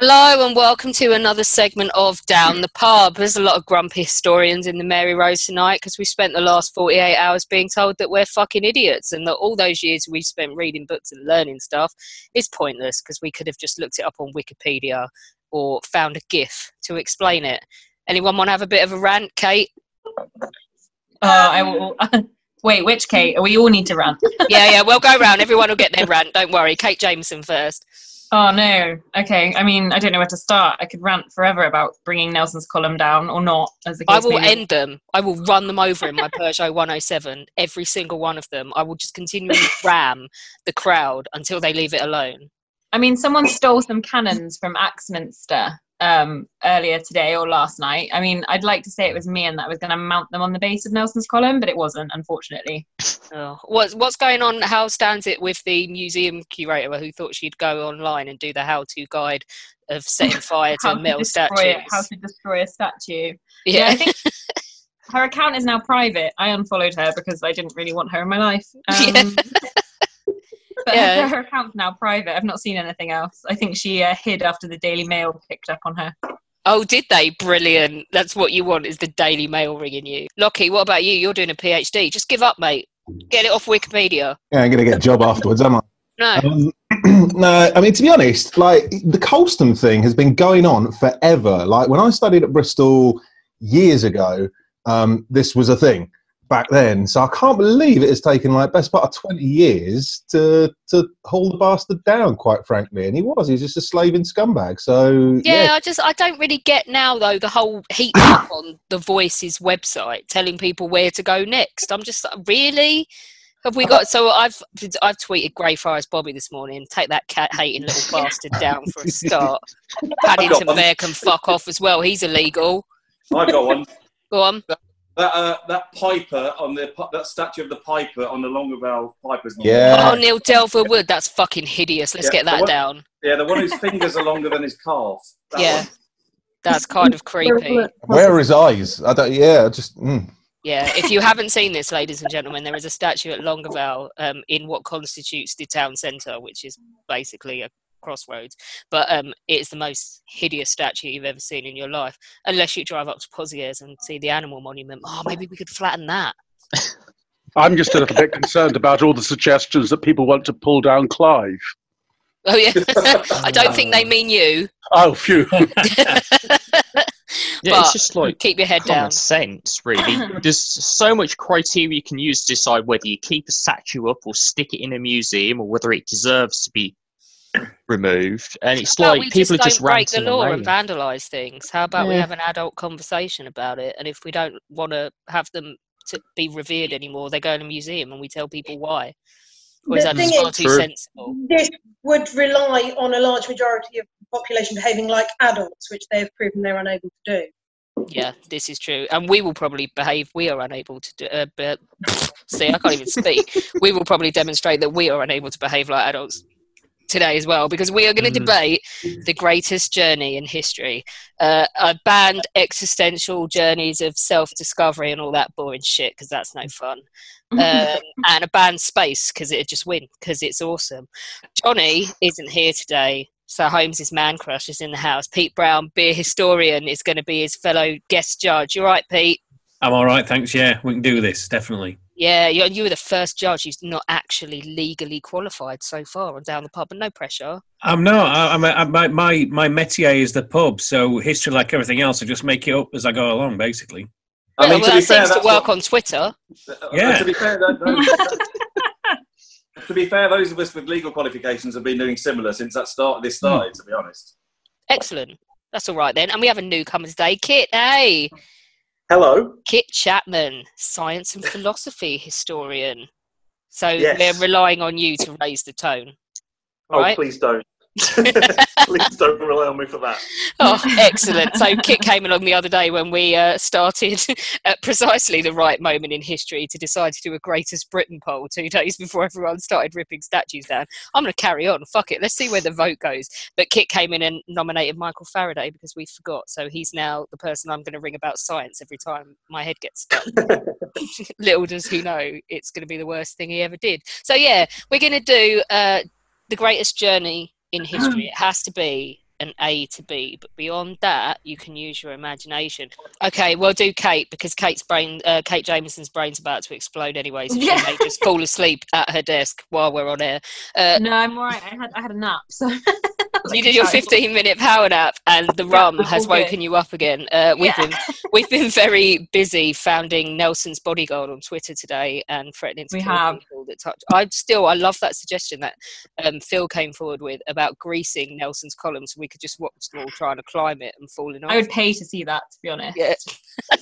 Hello and welcome to another segment of Down the Pub. There's a lot of grumpy historians in the Mary Rose tonight because we spent the last 48 hours being told that we're fucking idiots and that all those years we spent reading books and learning stuff is pointless because we could have just looked it up on Wikipedia or found a GIF to explain it. Anyone want to have a bit of a rant, Kate? Uh, I will. Wait, which Kate? We all need to rant. yeah, yeah, we'll go round. Everyone will get their rant. Don't worry. Kate Jameson first. Oh no. Okay. I mean, I don't know where to start. I could rant forever about bringing Nelson's column down or not. As the I will end them. I will run them over in my Peugeot 107. Every single one of them. I will just continually ram the crowd until they leave it alone. I mean, someone stole some cannons from Axminster um, earlier today or last night. I mean, I'd like to say it was me and that I was going to mount them on the base of Nelson's column, but it wasn't, unfortunately. Oh. What's what's going on? How stands it with the museum curator who thought she'd go online and do the how-to guide of setting fire to a metal statue? how to destroy a statue. Yeah, I think her account is now private. I unfollowed her because I didn't really want her in my life. Um, Yeah. but Yeah. her, her account's now private. I've not seen anything else. I think she uh, hid after the Daily Mail picked up on her. Oh, did they? Brilliant. That's what you want is the Daily Mail ringing you. Lockie, what about you? You're doing a PhD. Just give up, mate. Get it off Wikipedia. Yeah, I'm gonna get a job afterwards, am I? No. Um, no, I mean to be honest, like the Colston thing has been going on forever. Like when I studied at Bristol years ago, um, this was a thing back then. So I can't believe it has taken like best part of twenty years to to hold the bastard down. Quite frankly, and he was. He's just a slaving scumbag. So Yeah, yeah, I just I don't really get now though the whole heat up on the Voices website telling people where to go next. I'm just uh, really have we got so I've I've tweeted Greyfriars Bobby this morning. Take that cat hating little bastard down for a start. Paddington one. Bear can fuck off as well. He's illegal. I got one. Go on. That uh, that Piper on the that statue of the Piper on the Longueval Piper's. Yeah. Oh, Neil Delville Wood. That's fucking hideous. Let's Yeah, get that one- down. Yeah, the one whose fingers are longer than his calf. That Yeah. one. That's kind of creepy. where are his eyes? I don't. Yeah, just. Mm. Yeah, if you haven't seen this, ladies and gentlemen, there is a statue at Longueval um, in what constitutes the town centre, which is basically a crossroads. But um, it's the most hideous statue you've ever seen in your life, unless you drive up to Pozieres and see the animal monument. Oh, maybe we could flatten that. I'm just a little bit concerned about all the suggestions that people want to pull down Clive. Oh yeah, I don't think they mean you. Oh, phew. Yeah, But it's just like Keep your head common down. sense, really. There's so much criteria you can use to decide whether you keep a statue up or stick it in a museum or whether it deserves to be removed. And it's How about like we people just are just break the law and and vandalise things? How about we have an adult conversation about it? And if we don't want to have them to be revered anymore, they go in a museum and we tell people why. Or is The that thing far is- too sensible? This would rely on a large majority of the population behaving like adults, which they have proven they're unable to do. Yeah, this is true, and we will probably behave. We are unable to do. Uh, but see, I can't even speak. We will probably demonstrate that we are unable to behave like adults today as well, because we are going to Mhm. debate the greatest journey in history, uh, a banned existential journeys of self-discovery and all that boring shit, because that's no fun. Um, and a banned space because it'd just win because it's awesome. Johnny isn't here today, so Holmes' man crush is in the house. Pete Brown, beer historian, is going to be his fellow guest judge. You right, Pete? I'm all right, thanks. Yeah, we can do this definitely. Yeah, you, you were the first judge who's not actually legally qualified so far on down the pub, and no pressure. I'm not. I, I'm, I, my my my métier is the pub, so history, like everything else, I just make it up as I go along, basically. I mean, well, to be that fair, seems to work what- on Twitter. Uh, uh, yeah. To be fair, that, that- to be fair, those of us with legal qualifications have been doing similar since that start. This hmm. started, to be honest. Excellent. That's all right then. And we have a newcomer today, Kit. Hey, Hello. Kit Chapman, science and philosophy historian. So Yes. we're relying on you to raise the tone. Oh, Right? please don't. Please don't rely on me for that. Oh, excellent. So Kit came along the other day when we uh, started at precisely the right moment in history to decide to do a Greatest Britain poll two days before everyone started ripping statues down. I'm going to carry on. Fuck it. Let's see where the vote goes. But Kit came in and nominated Michael Faraday because we forgot. So he's now the person I'm going to ring about science every time my head gets stuck. Little does he know it's going to be the worst thing he ever did. So yeah, we're going to do uh, the greatest journey in history. It has to be an A to B, but beyond that, you can use your imagination. Okay, we'll do Kate because Kate's brain, uh, Kate Jameson's brain's about to explode anyway, so she Yeah. may just fall asleep at her desk while we're on air. Uh, no, I'm alright. I had I had a nap, so you did your 15 minute power nap and the rum has good. woken you up again uh, we've Yeah. been we've been very busy founding nelson's bodyguard on twitter today and threatening to We kill have. people that touch i still i love that suggestion that um, phil came forward with about greasing nelson's columns so we could just watch them all trying to climb it and falling off I would pay to see that. To be honest, yeah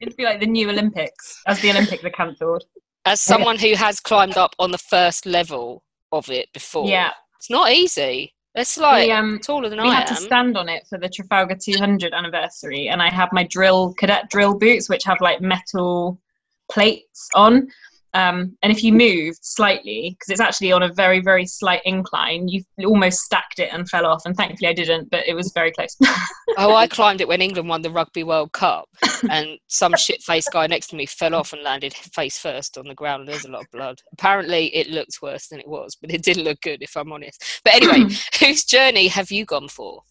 it'd be like the new Olympics, as the Olympics are cancelled. as someone who has climbed up on the first level of it before Yeah. it's not easy it's like We, um, taller than we i had am to stand on it for the Trafalgar 200 anniversary, and I have my drill cadet drill boots, which have like metal plates on. Um, and if you moved slightly, because it's actually on a very, very slight incline, you almost stacked it and fell off. And thankfully, I didn't, but it was very close. Oh, I climbed it when England won the Rugby World Cup, and some shit faced guy next to me fell off and landed face first on the ground. and There's a lot of blood. Apparently, it looked worse than it was, but it didn't look good, if I'm honest. But anyway, whose journey have you gone for?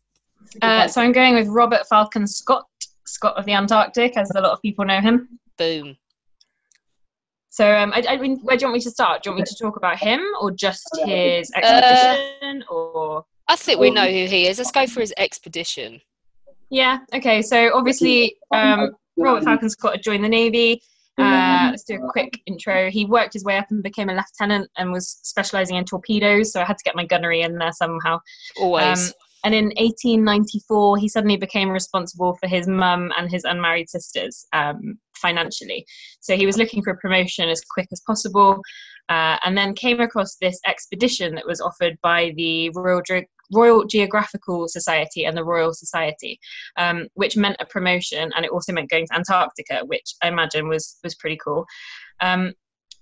uh, so I'm going with Robert Falcon Scott, Scott of the Antarctic, as a lot of people know him. Boom. So, um, I, I mean, where do you want me to start? Do you want me to talk about him or just his expedition? or I think we know who he is. Let's go for his expedition. Yeah. Okay. So obviously, um, Robert Falcon Scott had joined the navy. Uh, let's do a quick intro. He worked his way up and became a lieutenant and was specialising in torpedoes. So I had to get my gunnery in there somehow. Always. Um, and in 1894, he suddenly became responsible for his mum and his unmarried sisters um, financially. So he was looking for a promotion as quick as possible, uh, and then came across this expedition that was offered by the Royal, Ge- Royal Geographical Society and the Royal Society, um, which meant a promotion, and it also meant going to Antarctica, which I imagine was was pretty cool. Um,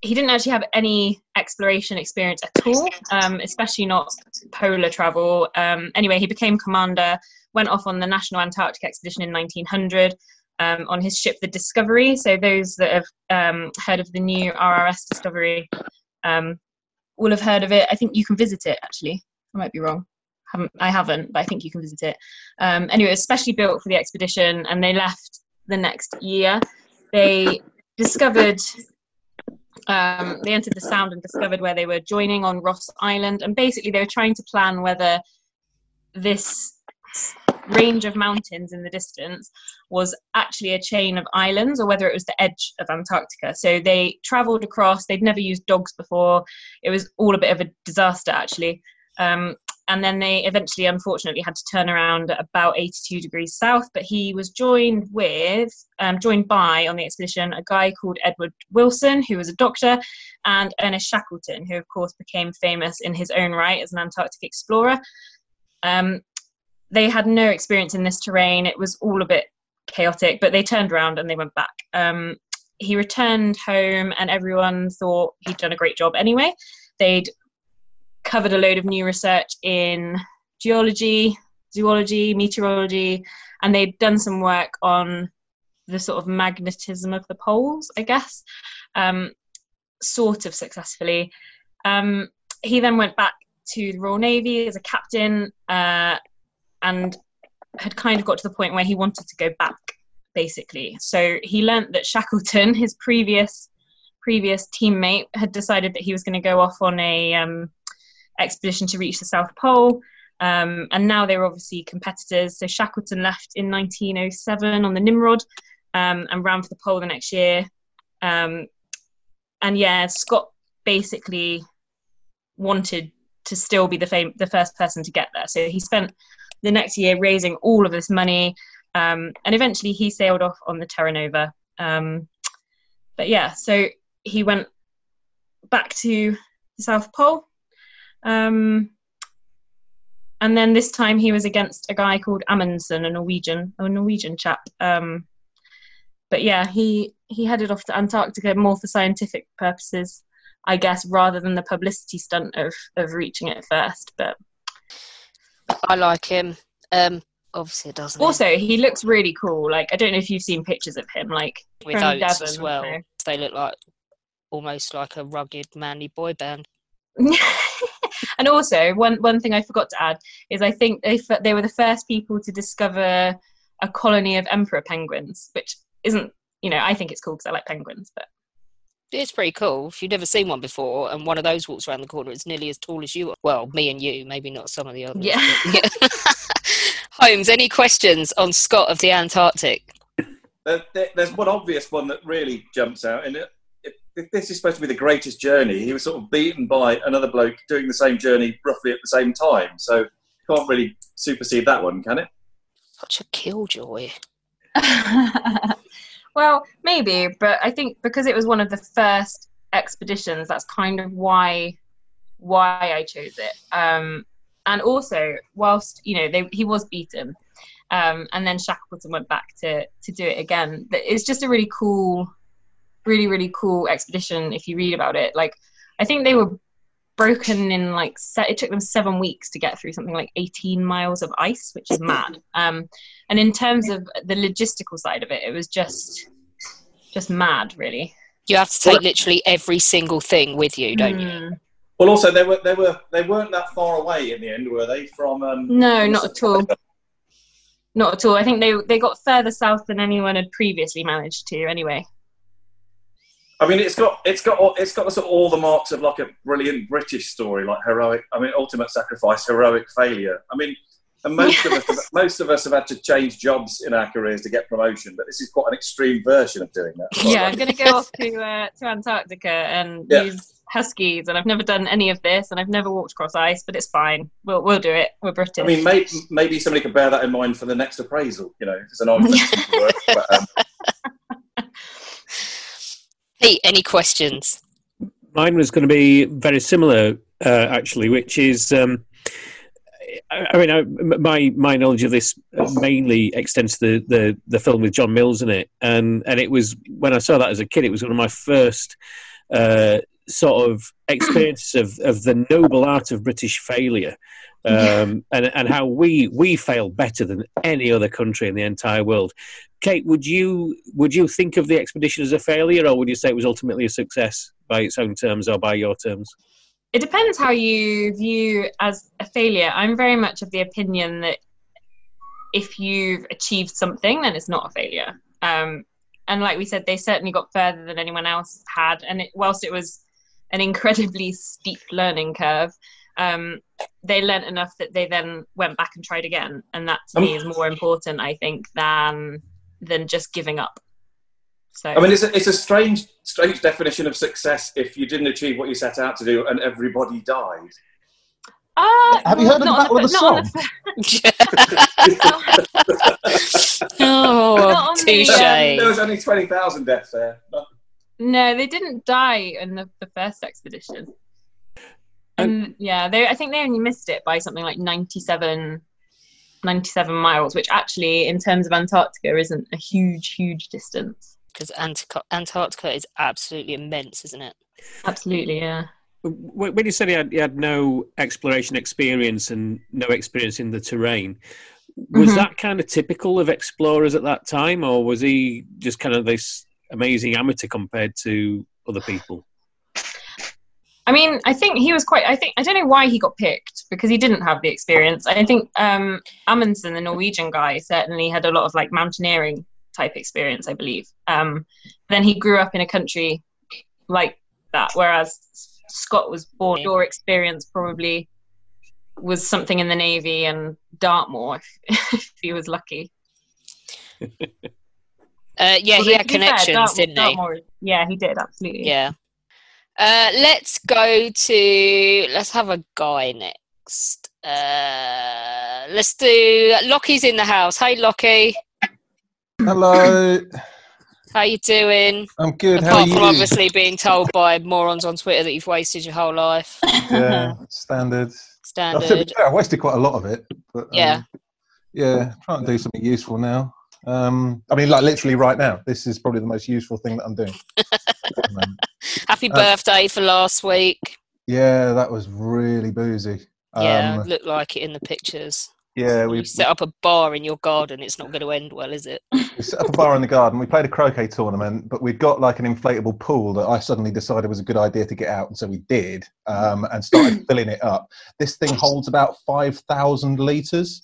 he didn't actually have any exploration experience at all, um, especially not polar travel. Um, anyway, he became commander, went off on the National Antarctic Expedition in 1900 um, on his ship, the Discovery. So, those that have um, heard of the new RRS Discovery um, will have heard of it. I think you can visit it, actually. I might be wrong. Haven't, I haven't, but I think you can visit it. Um, anyway, it was specially built for the expedition, and they left the next year. They discovered um, they entered the sound and discovered where they were joining on Ross Island. And basically, they were trying to plan whether this range of mountains in the distance was actually a chain of islands or whether it was the edge of Antarctica. So they traveled across, they'd never used dogs before. It was all a bit of a disaster, actually. Um, and then they eventually, unfortunately, had to turn around at about 82 degrees south. But he was joined with, um, joined by on the expedition, a guy called Edward Wilson, who was a doctor, and Ernest Shackleton, who, of course, became famous in his own right as an Antarctic explorer. Um, they had no experience in this terrain. It was all a bit chaotic, but they turned around and they went back. Um, he returned home, and everyone thought he'd done a great job anyway. They'd covered a load of new research in geology, zoology, meteorology, and they'd done some work on the sort of magnetism of the poles, I guess, um, sort of successfully. Um, he then went back to the Royal Navy as a captain uh, and had kind of got to the point where he wanted to go back, basically. So he learnt that Shackleton, his previous previous teammate had decided that he was going to go off on a um, expedition to reach the South Pole. Um, and now they're obviously competitors. So Shackleton left in 1907 on the Nimrod um, and ran for the pole the next year. Um, and yeah, Scott basically wanted to still be the fam- the first person to get there. So he spent the next year raising all of this money, um, and eventually he sailed off on the Terra Nova. Um, but yeah, so he went back to the South Pole. Um, and then this time he was against a guy called Amundsen, a Norwegian, a Norwegian chap. Um, but yeah, he he headed off to Antarctica more for scientific purposes, I guess, rather than the publicity stunt of of reaching it first. But I like him. Um, obviously, it doesn't. also, he looks really cool. Like I don't know if you've seen pictures of him, like with from Oates Devon, as well. so- They look like almost like a rugged, manly boy band. and also one one thing I forgot to add is I think they they were the first people to discover a colony of emperor penguins, which isn't you know I think it's cool because I like penguins, but It's pretty cool. If you've never seen one before, and one of those walks around the corner, it's nearly as tall as you. are. Well, me and you, maybe not some of the others. Yeah. yeah. Holmes, any questions on Scott of the Antarctic? There- there- there's one obvious one that really jumps out, and it, it, this is supposed to be the greatest journey. He was sort of beaten by another bloke doing the same journey roughly at the same time. So can't really supersede that one, can it? Such a killjoy. well maybe, but I think because it was one of the first expeditions, that's kind of why why I chose it. Um, and also, whilst you know they, he was beaten, um, and then Shackleton went back to to do it again. It's just a really cool, really really cool expedition. If you read about it, like I think they were broken in like se- it took them seven weeks to get through something like 18 miles of ice which is mad um and in terms of the logistical side of it it was just just mad really You have to take literally every single thing with you, don't you? Mm. Well, also they were they were they weren't that far away in the end, were they? From um, no not at all not at all i think they they got further south than anyone had previously managed to anyway I mean, it's got it's got all- it's got sort of all the marks of like a brilliant British story, like heroic. I mean, ultimate sacrifice, heroic failure. I mean, and most of us have, most of us have had to change jobs in our careers to get promotion, but this is quite an extreme version of doing that. yeah i'm going to go off to uh, to antarctica and Yeah. use huskies and i've never done any of this and i've never walked across ice but it's fine we'll, we'll do it we're british I mean, maybe, maybe somebody could bear that in mind for the next appraisal. You know, it's an work. But, um, Pete, any questions? Mine was going to be very similar, uh, actually, which is. Um, I mean, I, my my knowledge of this mainly extends to the, the, the film with John Mills in it, and and it was when I saw that as a kid, it was one of my first uh, sort of experiences of, of the noble art of British failure, um, and and how we we fail better than any other country in the entire world. Kate, would you would you think of the expedition as a failure, or would you say it was ultimately a success by its own terms or by your terms? it depends how you view as a failure. I'm very much of the opinion that if you've achieved something, then it's not a failure. Um, and like we said, they certainly got further than anyone else had. And it, whilst it was an incredibly steep learning curve, um, they learnt enough that they then went back and tried again. And that to me is more important, I think, than than just giving up. So I mean, it's a, it's a strange strange definition of success if you didn't achieve what you set out to do and everybody died. Uh, Have you heard of the not Battle on of the not on Somme? Oh, Not the, um, There was only twenty thousand deaths there. No, they didn't die in the, the first expedition. And yeah, they I think they only missed it by something like 97, 97 miles, which actually, in terms of Antarctica, isn't a huge, huge distance. Because Antarctica, Antarctica is absolutely immense, isn't it? Absolutely, yeah. When when you said he had, he had no exploration experience and no experience in the terrain, was Mhm. that kind of typical of explorers at that time, or was he just kind of this amazing amateur compared to other people? I mean, I think he was quite. I think I don't know why he got picked because he didn't have the experience. I think um, Amundsen, the Norwegian guy, certainly had a lot of like mountaineering type experience. I believe. Um, then he grew up in a country like that. Whereas Scott was born, your experience probably was something in the Navy and Dartmoor if, if he was lucky. Uh, yeah, Although, he had be fair, connections, Dartmoor- didn't he? Dartmoor- Yeah, he did, absolutely. Yeah. Uh, let's go to. Let's have a guy next. Uh, let's do. Lockie's in the house. Hey, Lockie. Hello, How you doing? I'm good. How are Apart you? from obviously being told by morons on Twitter that you've wasted your whole life. Yeah, standard. Standard. I, I wasted quite a lot of it. But, um, Yeah. Yeah, trying to do something useful now. Um, I mean, like literally right now. This is probably the most useful thing that I'm doing. Happy Uh, birthday for last week. yeah, that was really boozy. Yeah, Um, looked like it in the pictures. yeah, You we, set up a bar in your garden. It's not going to end well, is it? we set up a bar in the garden. We played a croquet tournament, but we'd got like an inflatable pool that I suddenly decided was a good idea to get out, and so we did, um, and started filling it up. This thing holds about five thousand liters,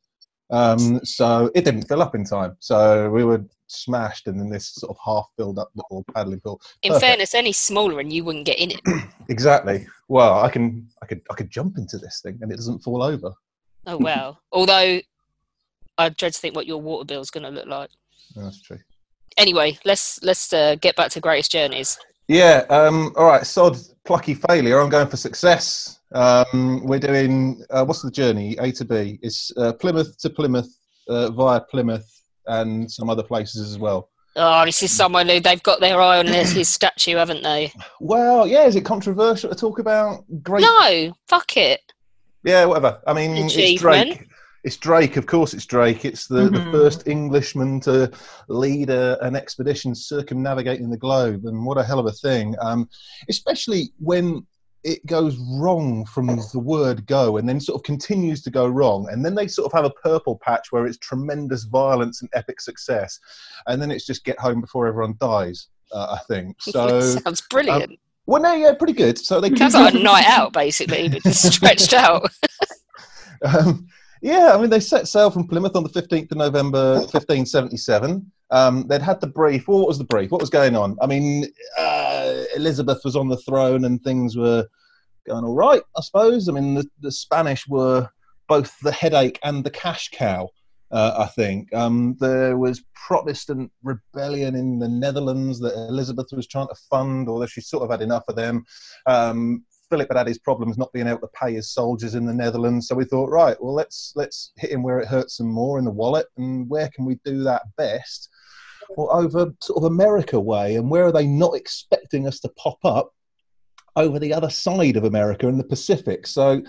um, so it didn't fill up in time. So we were smashed, and then this sort of half-filled up little paddling pool. In Perfect. fairness, any smaller and you wouldn't get in it. exactly. Well, I can, I could, I could jump into this thing, and it doesn't fall over. Oh well. Although I dread to think what your water bill is going to look like. That's true. Anyway, let's let's uh, get back to greatest journeys. Yeah. Um, all right. Sod plucky failure. I'm going for success. Um, we're doing uh, what's the journey? A to B. It's uh, Plymouth to Plymouth uh, via Plymouth and some other places as well. Oh, this is someone who they've got their eye on his, his statue, haven't they? Well, yeah. Is it controversial to talk about great? No, fuck it. Yeah. Whatever. I mean, it's Drake. It's Drake. Of course, it's Drake. It's the, the Mhm. first Englishman to lead a, an expedition circumnavigating the globe, and what a hell of a thing! Um, especially when it goes wrong from the word go and then sort of continues to go wrong and then they sort of have a purple patch where it's tremendous violence and epic success and then it's just get home before everyone dies uh, i think so Sounds brilliant. um, well no yeah pretty good so they Sounds like a night out, basically, but just stretched out. um, yeah, I mean, they set sail from Plymouth on the 15th of November, 1577. Um, they'd had the brief. Well, what was the brief? What was going on? I mean, uh, Elizabeth was on the throne and things were going all right, I suppose. I mean, the, the Spanish were both the headache and the cash cow. Uh, I think um, there was Protestant rebellion in the Netherlands that Elizabeth was trying to fund, although she sort of had enough of them. Um, Philip had had his problems not being able to pay his soldiers in the Netherlands, so we thought, right, well, let's let's hit him where it hurts some more in the wallet, and where can we do that best? Well, over sort of America way, and where are they not expecting us to pop up? Over the other side of America in the Pacific. So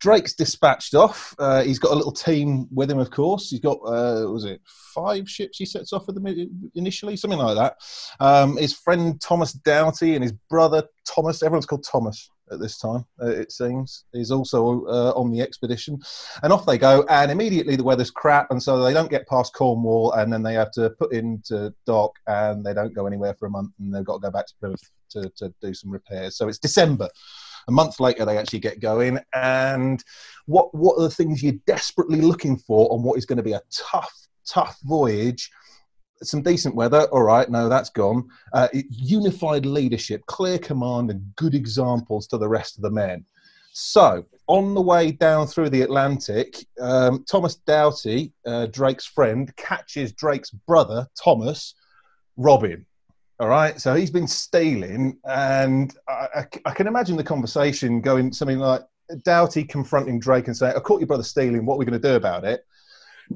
Drake's dispatched off. Uh, he's got a little team with him, of course. He's got, uh, was it five ships he sets off with them initially, something like that. Um, his friend Thomas Doughty and his brother Thomas, everyone's called Thomas at this time, uh, it seems, is also uh, on the expedition. And off they go, and immediately the weather's crap, and so they don't get past Cornwall, and then they have to put into dock, and they don't go anywhere for a month, and they've got to go back to Plymouth to, to do some repairs. So it's December. A month later, they actually get going, and what what are the things you're desperately looking for on what is going to be a tough, tough voyage? Some decent weather. All right, no, that's gone. Uh, unified leadership, clear command, and good examples to the rest of the men. So, on the way down through the Atlantic, um, Thomas Doughty, uh, Drake's friend, catches Drake's brother, Thomas, Robin. All right, so he's been stealing, and I can imagine the conversation going something like Doughty confronting Drake and saying, I caught your brother stealing, what are we going to do about it?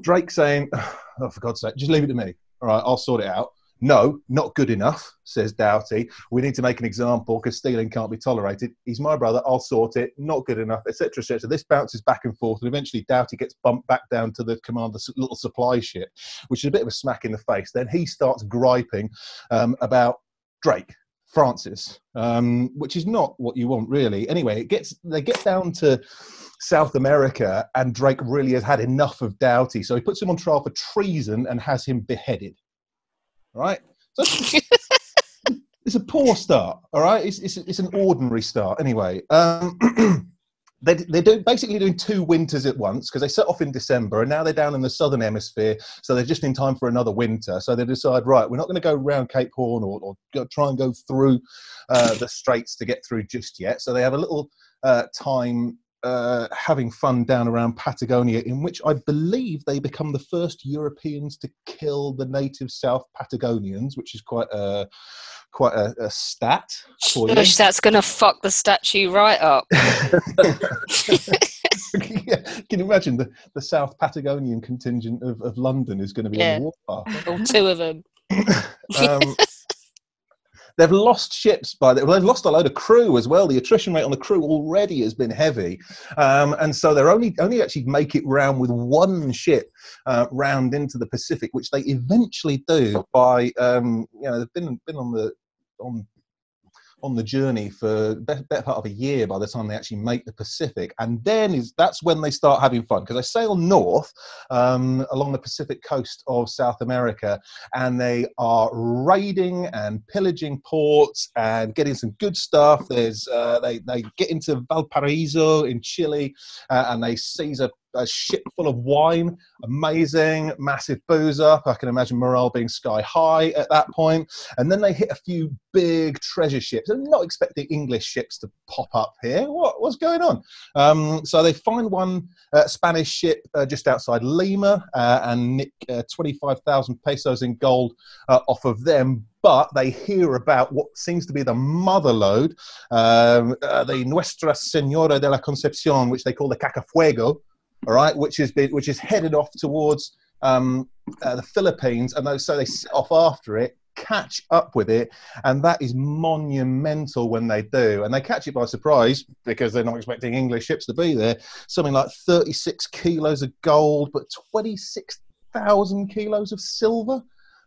Drake saying, Oh, for God's sake, just leave it to me. All right, I'll sort it out. No, not good enough, says Doughty. We need to make an example because stealing can't be tolerated. He's my brother. I'll sort it. Not good enough, etc., etc. This bounces back and forth, and eventually Doughty gets bumped back down to the commander's little supply ship, which is a bit of a smack in the face. Then he starts griping um, about Drake, Francis, um, which is not what you want, really. Anyway, it gets they get down to South America, and Drake really has had enough of Doughty, so he puts him on trial for treason and has him beheaded. All right, so it's a poor start. All right, it's it's, it's an ordinary start. Anyway, um, they, they're doing, basically doing two winters at once because they set off in December and now they're down in the southern hemisphere, so they're just in time for another winter. So they decide, right, we're not going to go round Cape Horn or, or go, try and go through uh, the straits to get through just yet. So they have a little uh, time uh, having fun down around Patagonia, in which I believe they become the first Europeans to kill the native South Patagonians, which is quite a quite a, a stat for you. Gosh, that's going to fuck the statue right up. yeah, can you imagine the, the South Patagonian contingent of, of London is going to be Yeah. on the warpath? All two of them. Um, they've lost ships by the, well, they've lost a load of crew as well. The attrition rate on the crew already has been heavy, um, and so they're only only actually make it round with one ship uh, round into the Pacific, which they eventually do by um, you know they've been been on the on on the journey for be- better part of a year by the time they actually make the Pacific, and then is that's when they start having fun because they sail north um, along the Pacific coast of South America, and they are raiding and pillaging ports and getting some good stuff. There's uh, they they get into Valparaiso in Chile, uh, and they seize a a ship full of wine, amazing, massive booze up. I can imagine morale being sky high at that point. And then they hit a few big treasure ships. I'm not expecting English ships to pop up here. What, what's going on? Um, so they find one uh, Spanish ship uh, just outside Lima uh, and nick uh, 25,000 pesos in gold uh, off of them. But they hear about what seems to be the mother lode, um, uh, the Nuestra Senora de la Concepcion, which they call the Cacafuego, all right, which is which is headed off towards um, uh, the Philippines, and so they set off after it, catch up with it, and that is monumental when they do, and they catch it by surprise because they're not expecting English ships to be there. Something like 36 kilos of gold, but 26,000 kilos of silver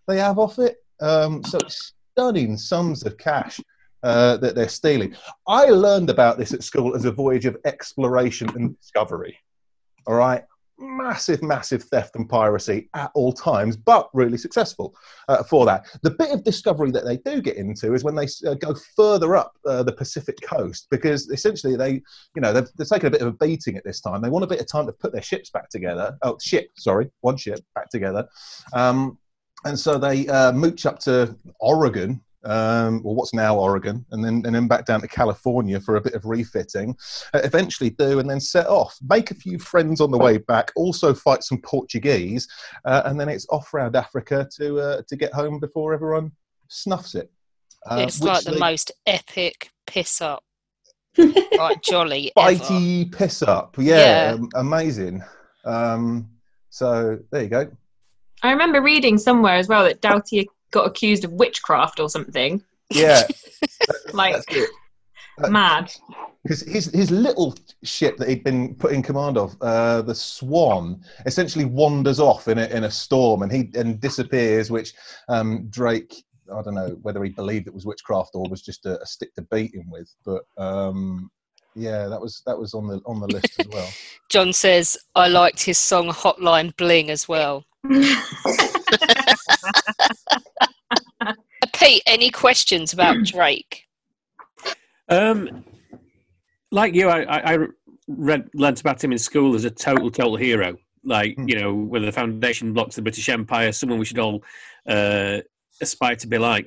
they have off it. Um, so stunning sums of cash uh, that they're stealing. I learned about this at school as a voyage of exploration and discovery. All right. Massive, massive theft and piracy at all times, but really successful uh, for that. The bit of discovery that they do get into is when they uh, go further up uh, the Pacific coast, because essentially they, you know, they've, they've taken a bit of a beating at this time. They want a bit of time to put their ships back together. Oh, ship, sorry, one ship back together. Um, and so they uh, mooch up to Oregon, um, or what's now Oregon, and then and then back down to California for a bit of refitting. Uh, eventually, do and then set off, make a few friends on the way back, also fight some Portuguese, uh, and then it's off round Africa to uh, to get home before everyone snuffs it. Uh, it's like the they- most epic piss up. like jolly ever. bitey piss up. Yeah, Yeah. um, amazing. Um, so there you go. I remember reading somewhere as well that Doughty got accused of witchcraft or something. Yeah, Like that's it. mad. Because his his little ship that he'd been put in command of, uh, the Swan, essentially wanders off in a in a storm and he and disappears. Which um, Drake, I don't know whether he believed it was witchcraft or was just a, a stick to beat him with, but um, yeah, that was that was on the on the list as well. John says, I liked his song Hotline Bling as well. Pete, any questions about Drake? Um, like you, I, I I read learnt about him in school as a total, total hero. Like you know, whether the foundation blocks the British Empire, someone we should all uh, aspire to be like.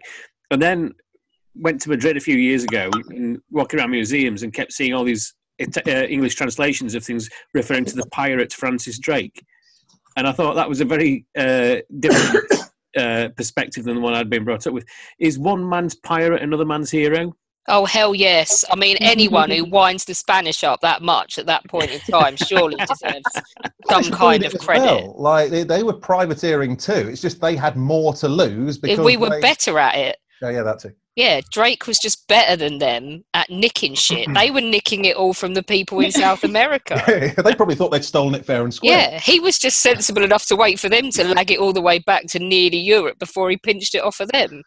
And then went to Madrid a few years ago, and walking around museums, and kept seeing all these It- uh, English translations of things referring to the pirate Francis Drake. And I thought that was a very uh, different uh, perspective than the one I'd been brought up with. Is one man's pirate another man's hero? Oh, hell yes. I mean, anyone who winds the Spanish up that much at that point in time surely deserves some kind of credit. well. Like they, they were privateering too. It's just they had more to lose because If we were they- better at it. Oh yeah, that too. Yeah, Drake was just better than them at nicking shit. Mm-hmm. they were nicking it all from the people in South America. they probably thought they'd stolen it fair and square. Yeah, he was just sensible enough to wait for them to lag it all the way back to nearly Europe before he pinched it off of them.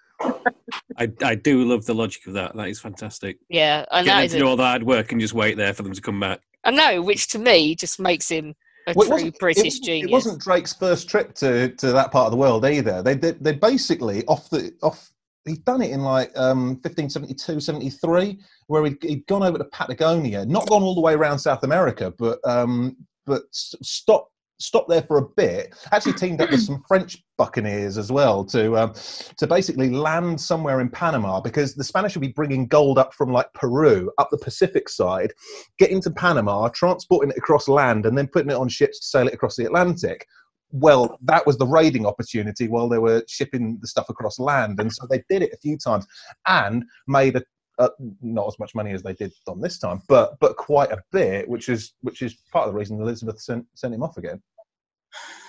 I, I do love the logic of that. That is fantastic. Yeah, and Get that to do all the hard work and just wait there for them to come back. I know, which to me just makes him a Well, true British it, genius. It wasn't Drake's first trip to, to that part of the world either. They they, they basically off the off he'd done it in like um, 1572, 73, where he'd, he'd gone over to Patagonia, not gone all the way around South America, but um, but stopped stopped there for a bit. Actually, teamed up with some French buccaneers as well to um, to basically land somewhere in Panama because the Spanish would be bringing gold up from like Peru up the Pacific side, getting to Panama, transporting it across land, and then putting it on ships to sail it across the Atlantic. Well, that was the raiding opportunity while they were shipping the stuff across land, and so they did it a few times and made a uh, not as much money as they did on this time, but but quite a bit, which is which is part of the reason Elizabeth sent sent him off again.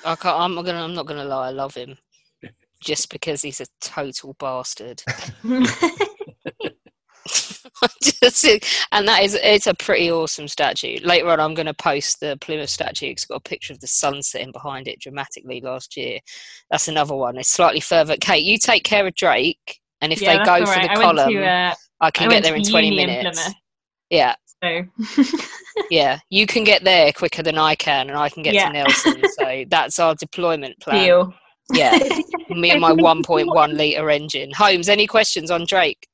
I can't, I'm not gonna. I'm not gonna lie. I love him, just because he's a total bastard. Just- and that is it's a pretty awesome statue. Later on, I'm going to post the Plymouth statue. It's got a picture of the sun setting behind it dramatically last year. That's another one. It's slightly further. Kate, you take care of Drake, and if Yeah, they go for right. the I column, to, uh, I can I get there in 20 uni in minutes. Yeah, So yeah, you can get there quicker than I can, and I can get Yeah. to Nelson. So that's our deployment plan. deal. Yeah, me and my 1.1 liter engine. Holmes, any questions on Drake?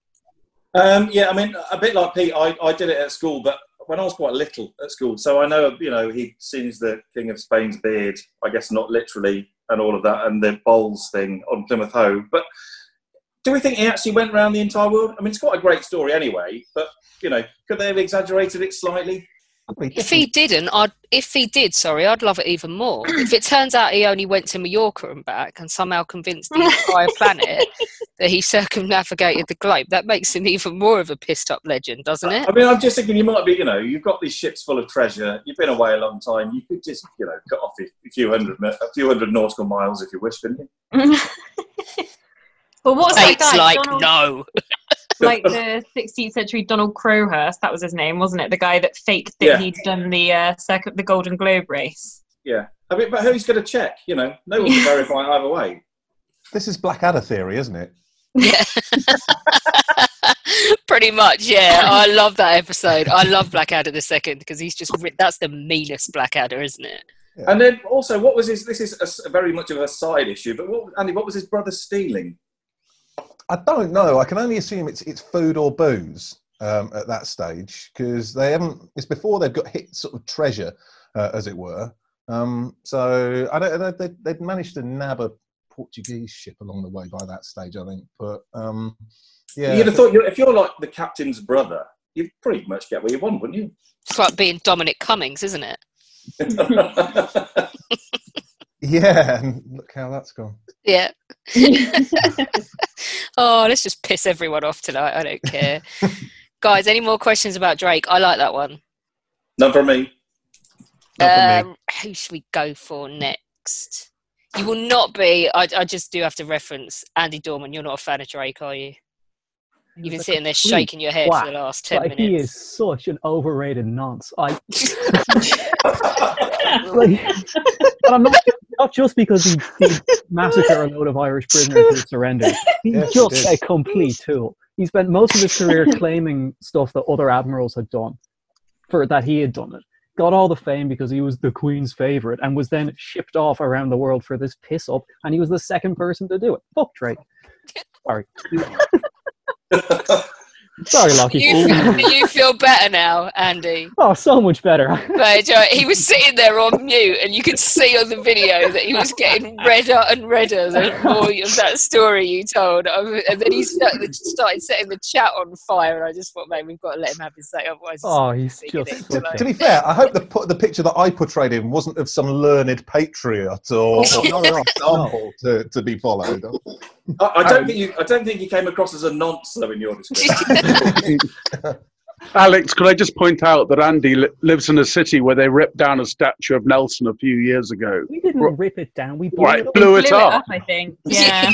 Um, yeah, I mean, a bit like Pete, I, I did it at school, but when I was quite little at school, so I know, you know, he sings the King of Spain's beard, I guess not literally, and all of that, and the bowls thing on Plymouth Hoe. But do we think he actually went around the entire world? I mean, it's quite a great story anyway, but, you know, could they have exaggerated it slightly? Oh, if he didn't, I'd if he did, sorry, I'd love it even more. if it turns out he only went to Mallorca and back and somehow convinced the entire planet that he circumnavigated the globe, that makes him even more of a pissed up legend, doesn't it? I mean, I'm just thinking you might be, you know, you've got these ships full of treasure. You've been away a long time. You could just, you know, cut off a a few hundred, a few hundred nautical miles if you wish, couldn't you? Well, what's that Kate's guy? like, Donald, no. like the 16th century Donald Crowhurst. That was his name, wasn't it? The guy that faked that Yeah. he'd done the uh, second, the Golden Globe race. Yeah. I mean, but who's going to check? You know, no one can verify either way. This is Blackadder theory, isn't it? Yeah. Pretty much, yeah. I love that episode. I love Blackadder the second because he's just that's the meanest Blackadder, isn't it? And then also, what was his? This is a s very much of a side issue, but what, Andy, what was his brother stealing? I don't know. I can only assume it's it's food or booze um, at that stage because they haven't. It's before they've got hit sort of treasure, uh, as it were. Um, so I don't. They, they, they'd managed to nab a Portuguese ship along the way by that stage, I think. But um, yeah, You'd have thought you're, if you're like the captain's brother, you'd pretty much get what you want, wouldn't you? It's like being Dominic Cummings, isn't it? you? yeah. Look how that's gone. Yeah. oh, let's just piss everyone off tonight. I don't care. Guys, any more questions about Drake? I like that one. None for me. Um, who should we go for next? You will not be. I, I just do have to reference Andy Dorman. You're not a fan of Drake, are you? You've been sitting there shaking your head for the last ten like, He is such an overrated nonce. I like, but I'm not not just because he did massacre a load of Irish prisoners who surrendered. He's Yes, just a complete tool. He spent most of his career claiming stuff that other admirals had done, for that he had done it. Got all the fame because he was the Queen's favorite, and was then shipped off around the world for this piss up, and he was the second person to do it. Fuck Drake. Sorry. Sorry, Lockie. You, do you feel better now, Andy? Oh, so much better. But uh, he was sitting there on mute, and you could see on the video that he was getting redder and redder the more of that story you told. Um, And then he started, started setting the chat on fire, and I just thought, mate, we've got to let him have his say, otherwise. Oh, he's just it to To be fair, I hope the the picture that I portrayed him wasn't of some learned patriot or, or no, no, example to, to be followed. I, I don't um, think you. I don't think you came across as a nonce though in your description. Alex, could I just point out that Andy li- lives in a city where they ripped down a statue of Nelson a few years ago? We didn't Ro- rip it down. We blew Right, it up. blew it up. I think. Yeah.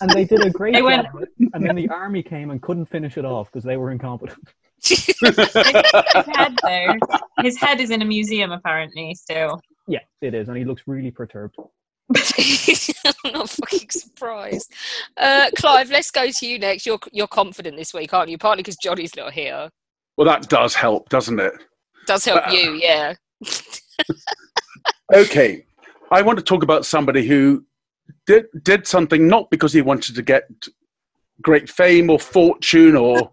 and they did a great They job. went- it. And then the army came and couldn't finish it off because they were incompetent. his head, though. His head is in a museum, apparently, still. Yeah, it is, and he looks really perturbed. I'm not fucking surprised. Uh, Clive, let's go to you next. You're you're confident this week, aren't you? Partly because Johnny's not here. Well, that does help, doesn't it? Does help Uh, you, yeah. Okay, I want to talk about somebody who did did something not because he wanted to get great fame or fortune or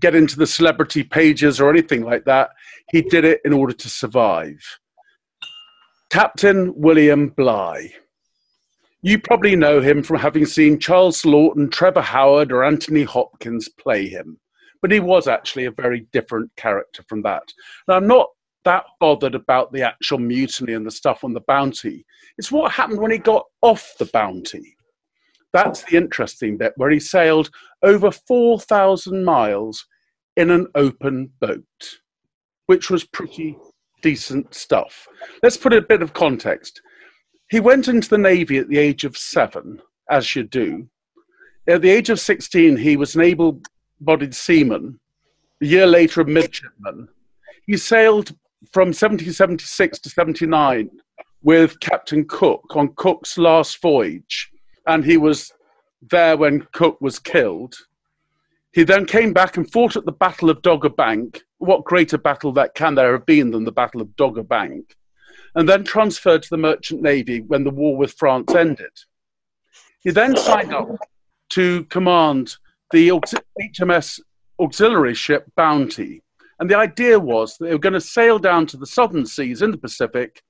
get into the celebrity pages or anything like that. He did it in order to survive. Captain William Bligh. You probably know him from having seen Charles Laughton, Trevor Howard, or Anthony Hopkins play him. But he was actually a very different character from that. Now, I'm not that bothered about the actual mutiny and the stuff on the bounty. It's what happened when he got off the bounty. That's the interesting bit, where he sailed over 4,000 miles in an open boat, which was pretty decent stuff. Let's put a bit of context. He went into the Navy at the age of seven, as you do. At the age of 16, he was an able bodied seaman, a year later, a midshipman. He sailed from 1776 to 79 with Captain Cook on Cook's last voyage, and he was there when Cook was killed. He then came back and fought at the Battle of Dogger Bank. What greater battle that can there have been than the Battle of Dogger Bank? And then transferred to the Merchant Navy when the war with France ended. He then signed up to command the HMS auxiliary ship Bounty. And the idea was that they were going to sail down to the southern seas in the Pacific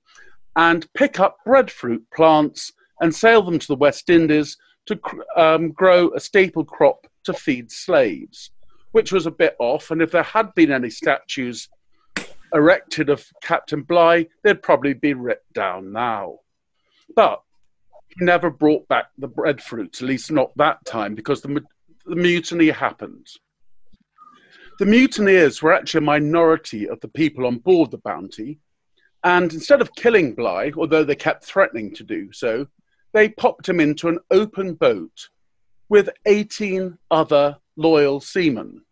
and pick up breadfruit plants and sail them to the West Indies to um, grow a staple crop to feed slaves, which was a bit off. And if there had been any statues erected of Captain Bligh, they'd probably be ripped down now. But he never brought back the breadfruit, at least not that time, because the, the mutiny happened. The mutineers were actually a minority of the people on board the Bounty, and instead of killing Bligh, although they kept threatening to do so, they popped him into an open boat with 18 other loyal seamen.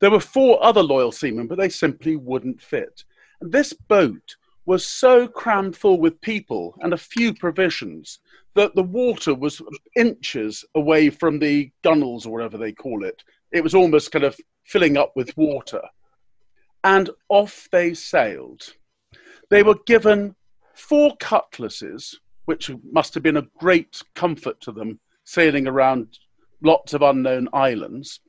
There were four other loyal seamen, but they simply wouldn't fit. And this boat was so crammed full with people and a few provisions that the water was inches away from the gunnels or whatever they call it. It was almost kind of filling up with water. And off they sailed. They were given four cutlasses, which must have been a great comfort to them sailing around lots of unknown islands.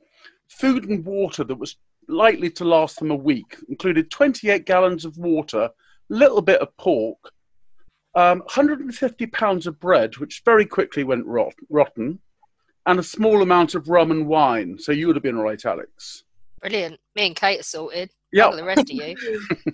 Food and water that was likely to last them a week included 28 gallons of water, a little bit of pork, um, 150 pounds of bread, which very quickly went rot- rotten, and a small amount of rum and wine. So you would have been all right, Alex. Brilliant. Me and Kate are sorted. Yeah. The rest of you.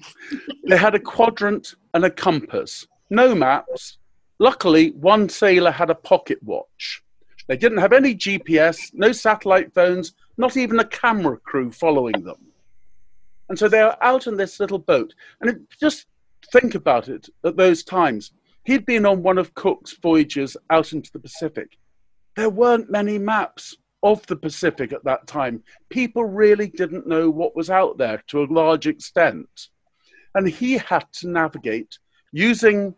they had a quadrant and a compass, no maps. Luckily, one sailor had a pocket watch. They didn't have any GPS, no satellite phones, not even a camera crew following them. And so they are out in this little boat. And it, just think about it at those times. He'd been on one of Cook's voyages out into the Pacific. There weren't many maps of the Pacific at that time. People really didn't know what was out there to a large extent. And he had to navigate using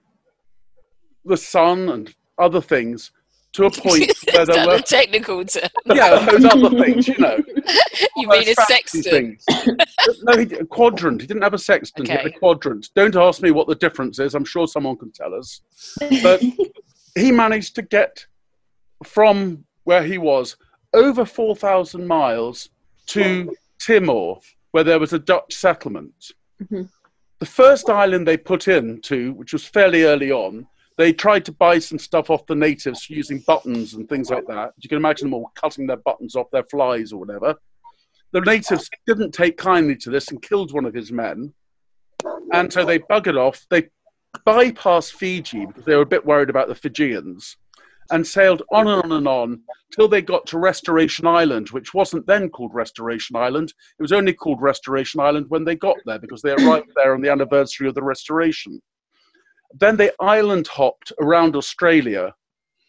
the sun and other things to a point where there were technical term. yeah those other things you know. You mean a sextant? no he, a quadrant. He didn't have a sextant he had a quadrant. Don't ask me what the difference is. I'm sure someone can tell us. But he managed to get from where he was over 4000 miles to timor where there was a dutch settlement. Mm-hmm. The first island they put into, which was fairly early on, they tried to buy some stuff off the natives using buttons and things like that. You can imagine them all cutting their buttons off their flies or whatever. The natives didn't take kindly to this and killed one of his men. And so they buggered off. They bypassed Fiji because they were a bit worried about the Fijians and sailed on and on and on till they got to Restoration Island, which wasn't then called Restoration Island. It was only called Restoration Island when they got there because they arrived there on the anniversary of the restoration. Then they island hopped around Australia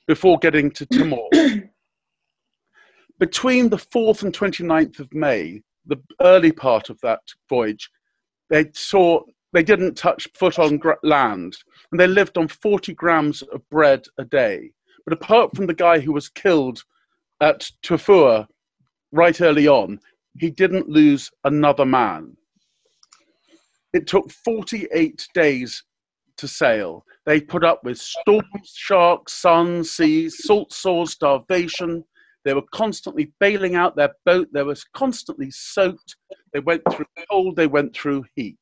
before getting to Timor. Between the 4th and 29th of May, the early part of that voyage, they saw they didn't touch foot on gr- land and they lived on 40 grams of bread a day. But apart from the guy who was killed at Tofua right early on, he didn't lose another man. It took 48 days to sail. They put up with storms, sharks, sun, seas, salt sores, starvation. They were constantly bailing out their boat. They were constantly soaked. They went through cold. They went through heat.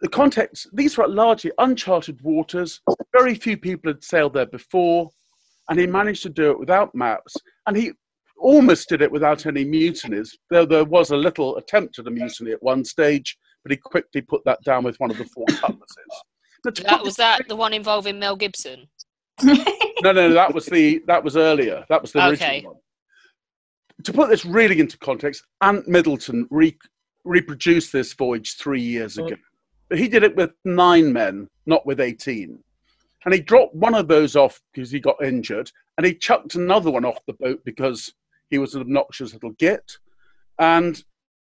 The context, these were largely uncharted waters. Very few people had sailed there before. And he managed to do it without maps. And he almost did it without any mutinies, though there was a little attempt at a mutiny at one stage, but he quickly put that down with one of the four cutlasses. That was that the one involving Mel Gibson. no, no, that was the that was earlier. That was the original one. To put this really into context, Ant Middleton re- reproduced this voyage three years ago, but he did it with nine men, not with eighteen. And he dropped one of those off because he got injured, and he chucked another one off the boat because he was an obnoxious little git. And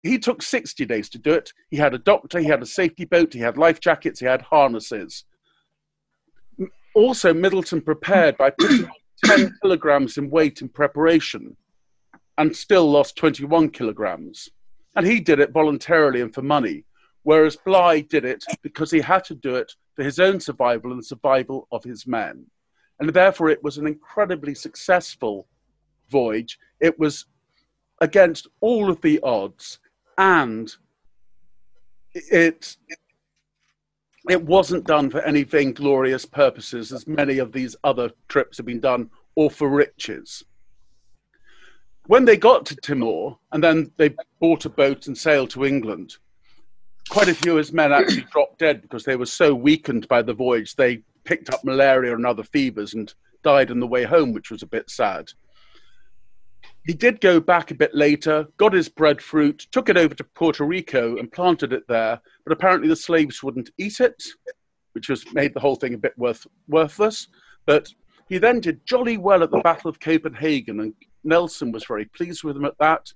he took 60 days to do it. He had a doctor, he had a safety boat, he had life jackets, he had harnesses. Also, Middleton prepared by putting on 10 kilograms in weight in preparation and still lost 21 kilograms. And he did it voluntarily and for money, whereas Bligh did it because he had to do it for his own survival and the survival of his men. And therefore, it was an incredibly successful voyage. It was against all of the odds, and it it wasn't done for any vainglorious purposes, as many of these other trips have been done, or for riches. When they got to Timor, and then they bought a boat and sailed to England, quite a few of his men actually dropped dead because they were so weakened by the voyage. They picked up malaria and other fevers and died on the way home, which was a bit sad. He did go back a bit later, got his breadfruit, took it over to Puerto Rico and planted it there, but apparently the slaves wouldn't eat it, which was made the whole thing a bit worth, worthless. But he then did jolly well at the Battle of Copenhagen, and Nelson was very pleased with him at that.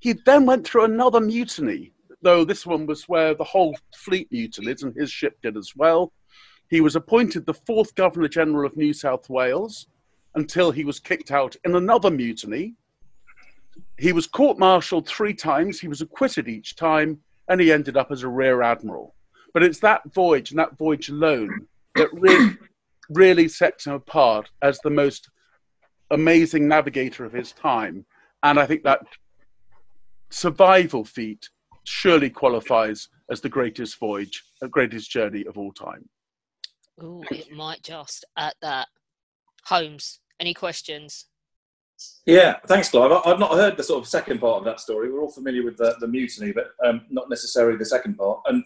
He then went through another mutiny, though this one was where the whole fleet mutinied, and his ship did as well. He was appointed the fourth Governor General of New South Wales until he was kicked out in another mutiny. He was court martialed three times, he was acquitted each time, and he ended up as a rear admiral. But it's that voyage and that voyage alone that really, really sets him apart as the most amazing navigator of his time. And I think that survival feat surely qualifies as the greatest voyage, the greatest journey of all time. Ooh, it might just at that. Holmes, any questions? Yeah, thanks, Clive. I- I've not heard the sort of second part of that story. We're all familiar with the, the mutiny, but um, not necessarily the second part. And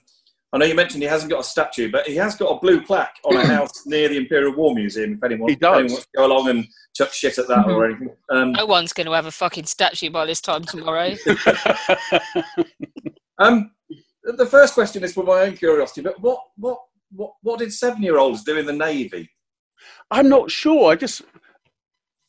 I know you mentioned he hasn't got a statue, but he has got a blue plaque on a house near the Imperial War Museum. If anyone, He if anyone does. wants to go along and chuck shit at that or anything. Um, No one's going to have a fucking statue by this time tomorrow. um, the first question is for my own curiosity, but what what what, what did seven year olds do in the navy? I'm not sure. I just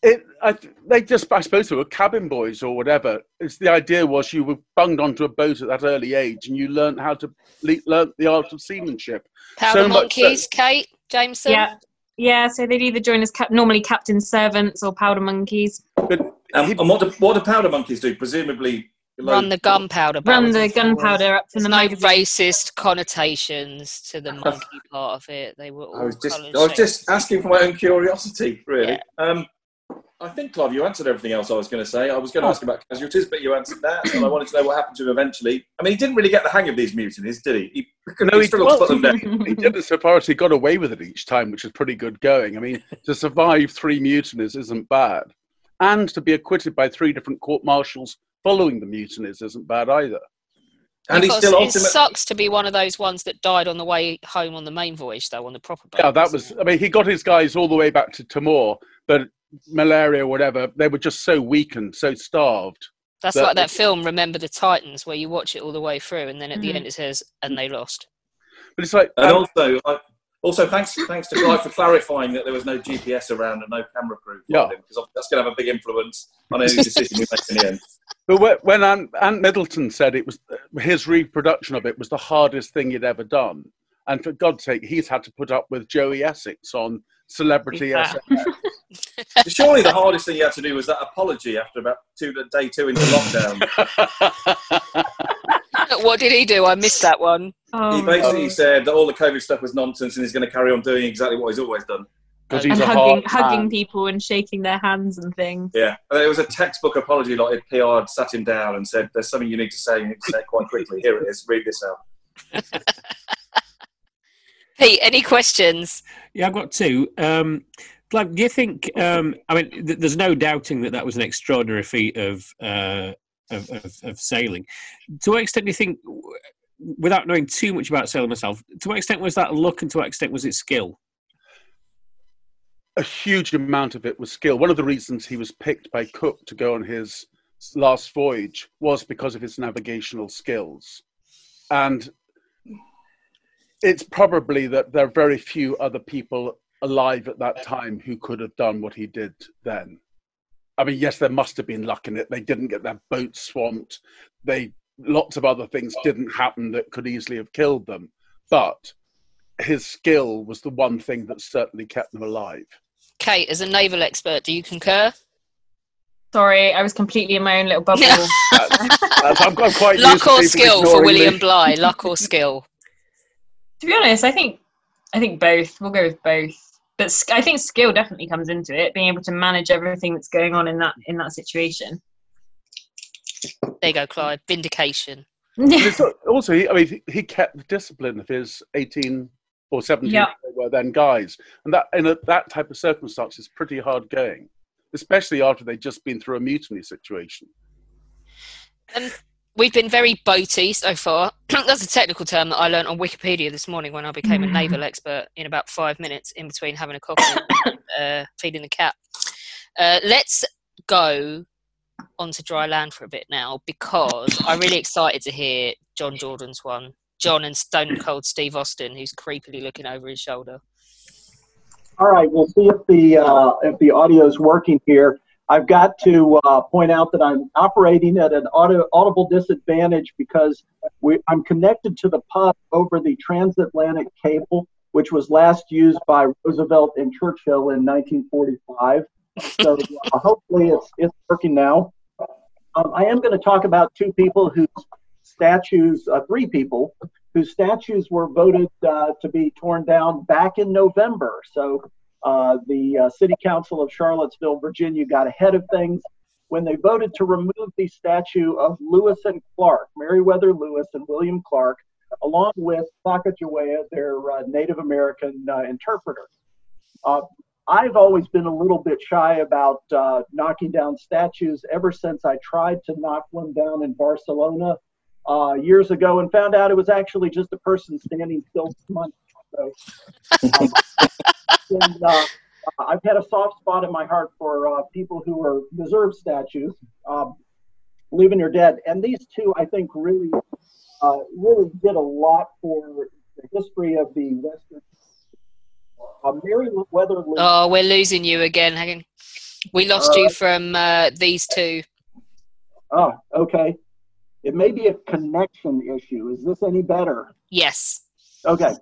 it. I, they just. I suppose they were cabin boys or whatever. It's the idea was you were bunged onto a boat at that early age, and you learnt how to le- learnt the art of seamanship. Powder So much so- monkeys, Kate Jameson. Yeah. Yeah, so they'd either join as cap- normally captain servants or powder monkeys. Um, and what do, what do powder monkeys do? Presumably Run the gunpowder. Run the gunpowder up There's from the no magazine. racist connotations to the monkey part of it. They were all I was just, I was just asking for my own curiosity, really. Um, I think, Clive, you answered everything else I was going to say. I was going to oh. ask about casualties, but you answered that, and I wanted to know what happened to him eventually. I mean, he didn't really get the hang of these mutinies, did he? He, No, he he, struggled to put them down. he did it so far as he got away with it each time, which is pretty good going. I mean, to survive three mutinies isn't bad, and to be acquitted by three different court martials following the mutinies isn't bad either. Because it sucks to be one of those ones that died on the way home on the main voyage, though, on the proper boat. Yeah, that was. I mean, he got his guys all the way back to Timor, but malaria, or whatever, they were just so weakened, so starved. That's like that film, Remember the Titans, where you watch it all the way through, and then at the Mm-hmm. end it says, "and they lost." But it's like, And um, also, I, also thanks thanks to Clive for clarifying that there was no GPS around and no camera crew. Yeah. because that's going to have a big influence on any decision we make in the end. But whe- when Ant, Ant Middleton said it was his reproduction of it was the hardest thing he'd ever done, and for God's sake, he's had to put up with Joey Essex on Celebrity Yeah. SFX. Surely the hardest thing you had to do was that apology after about two day two into lockdown. what did he do? I missed that one. Oh, he basically said that all the COVID stuff was nonsense and he's going to carry on doing exactly what he's always done. because and he's a hugging, hugging people and shaking their hands and things. Yeah, and it was a textbook apology. Like if PR had sat him down and said, "There's something you need to say. You need to say it quite quickly. Here it is. Read this out." Pete, any questions? Yeah, I've got two. Um, like, do you think? Um, I mean, th- there's no doubting that that was an extraordinary feat of, uh, of, of of sailing. To what extent do you think, without knowing too much about sailing myself, to what extent was that luck, and to what extent was it skill? a huge amount of it was skill. One of the reasons he was picked by Cook to go on his last voyage was because of his navigational skills. And it's probably that there are very few other people alive at that time who could have done what he did then. I mean, yes, there must have been luck in it. They didn't get their boat swamped. They lots of other things didn't happen that could easily have killed them. But his skill was the one thing that certainly kept them alive. Kate, as a naval expert, do you concur? Sorry, I was completely in my own little bubble. That's- I'm, I'm quite used Luck to or skill for William me. Bligh? Luck or skill? to be honest, I think I think both. We'll go with both. But I think skill definitely comes into it, being able to manage everything that's going on in that in that situation. There you go, Clyde. Vindication. But also, he, I mean, he- he kept the discipline of his 18 or 17 Yeah. they were then guys, and that in a, that type of circumstance is pretty hard going, especially after they'd just been through a mutiny situation. Um, we've been very boaty so far. That's a technical term that I learned on Wikipedia this morning when I became a naval expert in about five minutes in between having a coffee and uh, feeding the cat. Uh, let's go onto dry land for a bit now because I'm really excited to hear John Jordan's one. John and Stone Cold Steve Austin, who's creepily looking over his shoulder. All right, we'll see if the uh, if the audio is working here. I've got to uh, point out that I'm operating at an audible disadvantage because we, I'm connected to the pub over the transatlantic cable, which was last used by Roosevelt and Churchill in 1945. So uh, hopefully it's it's working now. Um, I am going to talk about two people whose statues, uh, three people whose statues were voted uh, to be torn down back in November. So uh, the uh, City Council of Charlottesville, Virginia, got ahead of things when they voted to remove the statue of Lewis and Clark, Meriwether Lewis and William Clark, along with Sacagawea, their uh, Native American uh, interpreter. Uh, I've always been a little bit shy about knocking down statues ever since I tried to knock one down in Barcelona years ago and found out it was actually just a person standing still. So, um, and, uh, I've had a soft spot in my heart for uh, people who are deserved statues, um, living or dead. And these two, I think, really, uh, really did a lot for the history of the Western. Uh, Meriwether Lewis. Oh, we're losing you again. Hang on. We lost you from uh, these two. Oh, okay. It may be a connection issue. Is this any better? Yes. Okay.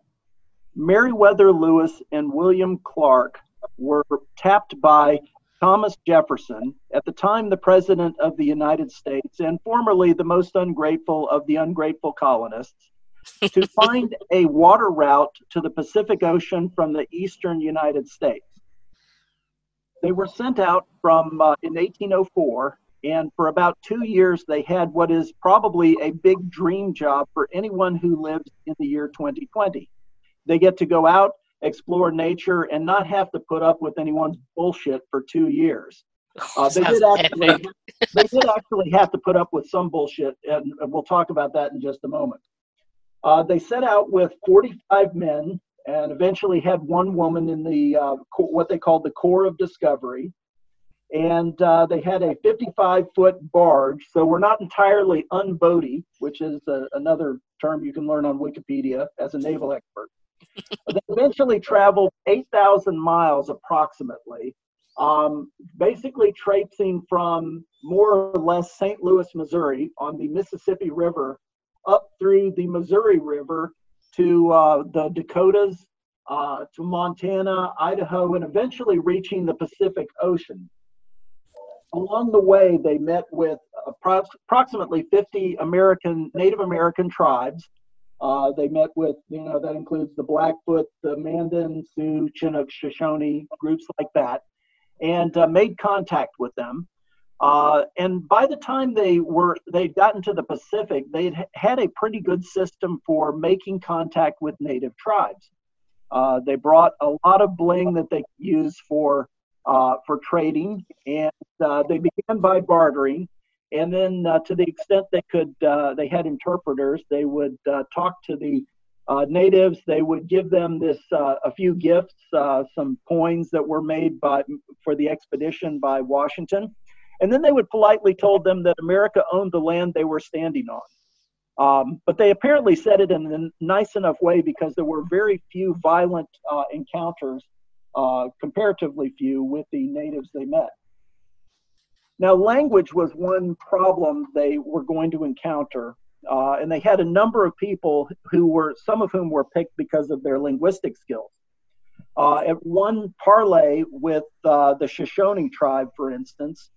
Meriwether Lewis and William Clark were tapped by Thomas Jefferson, at the time the President of the United States and formerly the most ungrateful of the ungrateful colonists, to find a water route to the Pacific Ocean from the eastern United States. They were sent out from uh, in 1804, and for about two years they had what is probably a big dream job for anyone who lives in the year 2020. They get to go out, explore nature, and not have to put up with anyone's bullshit for two years. Uh, they, did actually, they did actually have to put up with some bullshit, and we'll talk about that in just a moment. Uh, they set out with 45 men and eventually had one woman in the uh, co- what they called the Corps of Discovery. And uh, they had a 55 foot barge, so we're not entirely unboaty, which is uh, another term you can learn on Wikipedia as a naval expert. They eventually traveled 8,000 miles approximately, um, basically traipsing from more or less St. Louis, Missouri on the Mississippi River up through the Missouri River to uh, the Dakotas, uh, to Montana, Idaho, and eventually reaching the Pacific Ocean. Along the way, they met with approximately 50 American Native American tribes, Uh, they met with, you know, that includes the Blackfoot, the Mandan, Sioux, Chinook, Shoshone, groups like that, and uh, made contact with them. Uh, and by the time they were they'd gotten to the Pacific, they had a pretty good system for making contact with native tribes. Uh, they brought a lot of bling that they could use for uh, for trading, and uh, they began by bartering. And then, uh, to the extent they could, uh, they had interpreters. They would talk to the natives. They would give them this a few gifts, some coins that were made by for the expedition by Washington and then they would politely told them that America owned the land they were standing on. Um, but they apparently said it in a nice enough way because there were very few violent uh, encounters, uh, comparatively few, with the natives they met. Now, language was one problem they were going to encounter, uh, and they had a number of people who were, some of whom were picked because of their linguistic skills. Uh, at one parley with uh, the Shoshone tribe, for instance,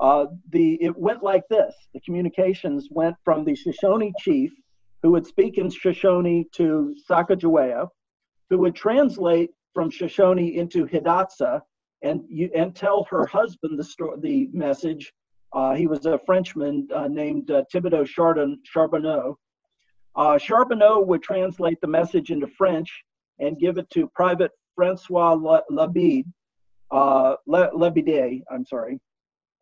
uh, the it went like this: the communications went from the Shoshone chief, who would speak in Shoshone to Sacagawea, who would translate from Shoshone into Hidatsa, and you, and tell her husband the story, the message. Uh, he was a Frenchman uh, named uh, Thibodeau Chardon, Charbonneau. Uh, Charbonneau would translate the message into French and give it to Private Francois Labide, uh, Le, Lebide, I'm sorry,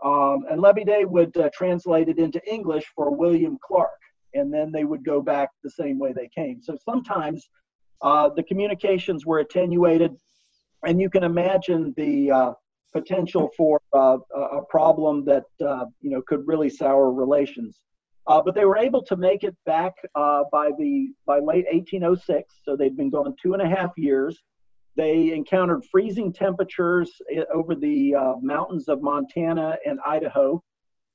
um, and Lebide would uh, translate it into English for William Clark, and then they would go back the same way they came. So sometimes uh, the communications were attenuated, and you can imagine the uh, potential for uh, a problem that uh, you know could really sour relations. Uh, but they were able to make it back by the by late 1806, so they'd been gone two and a half years. They encountered freezing temperatures eh, over the uh, mountains of Montana and Idaho.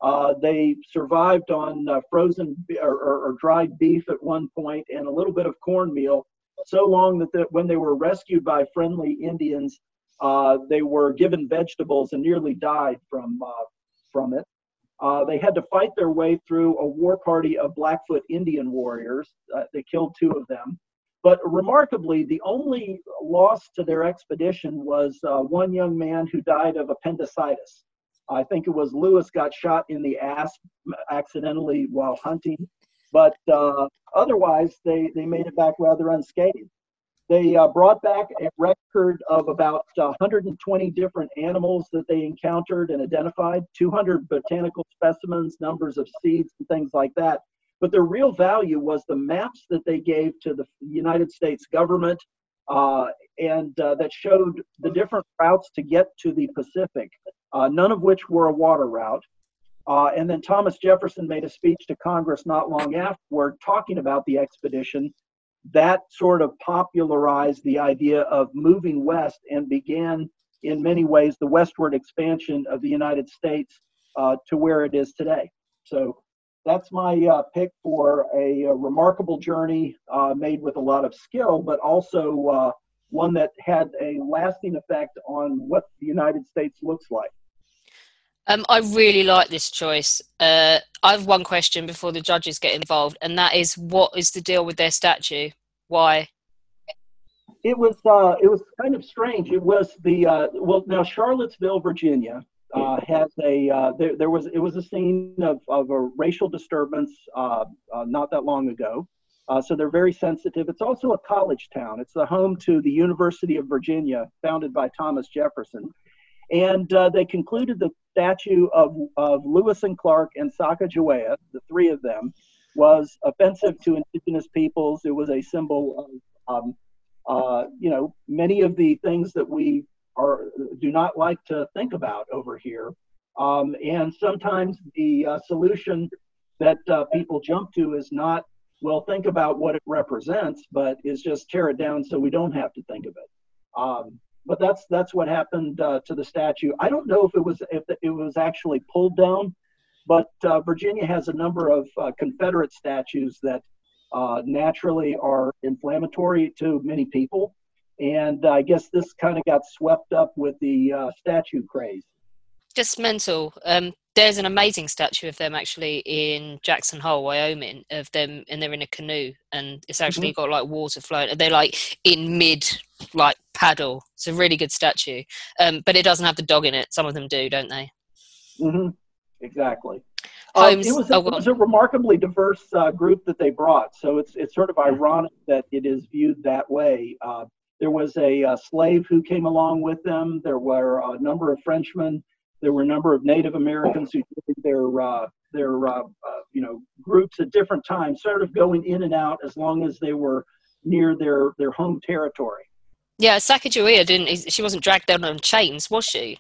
Uh, they survived on uh, frozen or, or, or, dried beef at one point and a little bit of cornmeal, so long that the, when they were rescued by friendly Indians, uh, they were given vegetables and nearly died from uh, from it. Uh, they had to fight their way through a war party of Blackfoot Indian warriors. they killed two of them. But remarkably, the only loss to their expedition was uh, one young man who died of appendicitis. I think it was Lewis got shot in the ass accidentally while hunting, but uh, otherwise they, they made it back rather unscathed. They uh, brought back a record of about 120 different animals that they encountered and identified, 200 botanical specimens, numbers of seeds, and things like that. But the real value was the maps that they gave to the United States government uh, and uh, that showed the different routes to get to the Pacific, uh, none of which were a water route. Uh, and then Thomas Jefferson made a speech to Congress not long afterward talking about the expedition. That sort of popularized the idea of moving west and began, in many ways, the westward expansion of the United States uh, to where it is today. So that's my uh, pick for a, a remarkable journey uh, made with a lot of skill, but also uh, one that had a lasting effect on what the United States looks like. Um, I really like this choice. Uh, I have one question before the judges get involved, and that is, what is the deal with their statue? Why? It was uh, it was kind of strange. It was the uh, well now Charlottesville, Virginia, uh, has a uh, there, there was it was a scene of, of a racial disturbance uh, uh not that long ago. Uh, so they're very sensitive. It's also a college town. It's the home to the University of Virginia, founded by Thomas Jefferson. And uh, they concluded the statue of, of Lewis and Clark and Sacagawea, the three of them, was offensive to indigenous peoples. It was a symbol of, um, you know, many of the things that we are do not like to think about over here. Um, and sometimes the uh, solution that uh, people jump to is not, well, think about what it represents, but is just tear it down so we don't have to think of it. Um, but that's that's what happened uh, to the statue. I don't know if it was if it was actually pulled down, but uh, Virginia has a number of uh, Confederate statues that uh, naturally are inflammatory to many people and I guess this kind of got swept up with the uh, statue craze. Just mental. Um, There's an amazing statue of them actually in Jackson Hole, Wyoming, of them, and they're in a canoe, and it's actually Mm-hmm. got like water flowing. They're like in mid, like paddle. It's a really good statue, um, but it doesn't have the dog in it. Some of them do, don't they? Mm-hmm. Exactly. Um, it was, oh, it was a remarkably diverse uh, group that they brought, so it's it's sort of ironic that it is viewed that way. Uh, there was a, uh slave who came along with them. There were a number of Frenchmen. There were a number of Native Americans who did their uh, their uh, uh, you know groups at different times, sort of going in and out as long as they were near their their home territory. Yeah, Sacagawea didn't. She wasn't dragged down on chains, was she?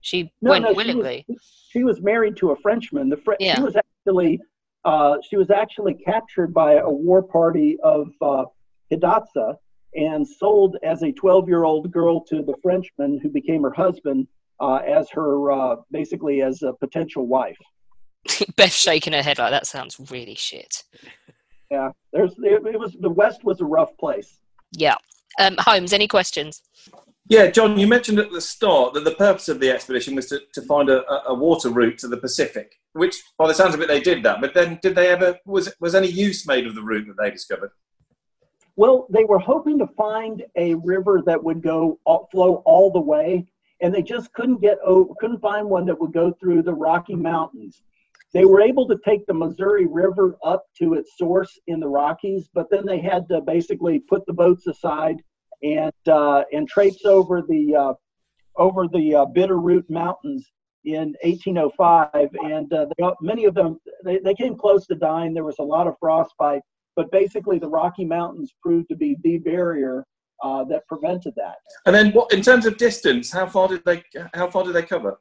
She went she was- willingly. She was, married to a Frenchman. The Fre- Yeah. She was actually uh, she was actually captured by a war party of uh, Hidatsa and sold as a 12 year old girl to the Frenchman who became her husband uh, as her uh, basically as a potential wife. Beth shaking her head like that sounds really shit. Yeah, there's it, it was the West was a rough place. Yeah. Um, Holmes, any questions? Yeah, John, you mentioned at the start that the purpose of the expedition was to, to find a, a- a water route to the Pacific, which, by the sounds of it, they did that. But then, did they ever was was any use made of the route that they discovered? Well, they were hoping to find a river that would go all, flow all the way, and they just couldn't get over, couldn't find one that would go through the Rocky Mountains. They were able to take the Missouri River up to its source in the Rockies, but then they had to basically put the boats aside and uh, and traipse over the uh, over the uh, Bitterroot Mountains in 1805, and uh, they, many of them they, they came close to dying. There was a lot of frostbite, but basically the Rocky Mountains proved to be the barrier uh, that prevented that. And then, what in terms of distance? How far did they how far did they cover?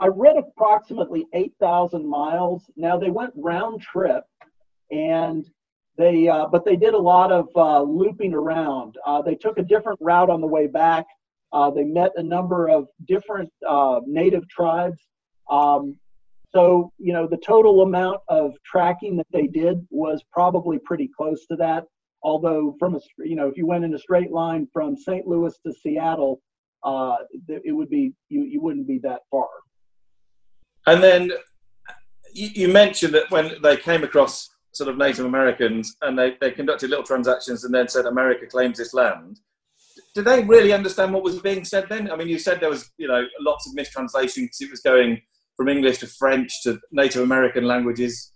I read approximately 8,000 miles. Now they went round trip, and they uh, but they did a lot of uh, looping around. Uh, they took a different route on the way back. Uh, they met a number of different uh, native tribes. Um, so you know the total amount of tracking that they did was probably pretty close to that. Although from a you know if you went in a straight line from St. Louis to Seattle, uh, it would be you you wouldn't be that far. And then you, you mentioned that when they came across sort of Native Americans and they, they conducted little transactions and then said America claims this land. Did they really understand what was being said then? I mean, you said there was you know lots of mistranslation because it was going from English to French to Native American languages.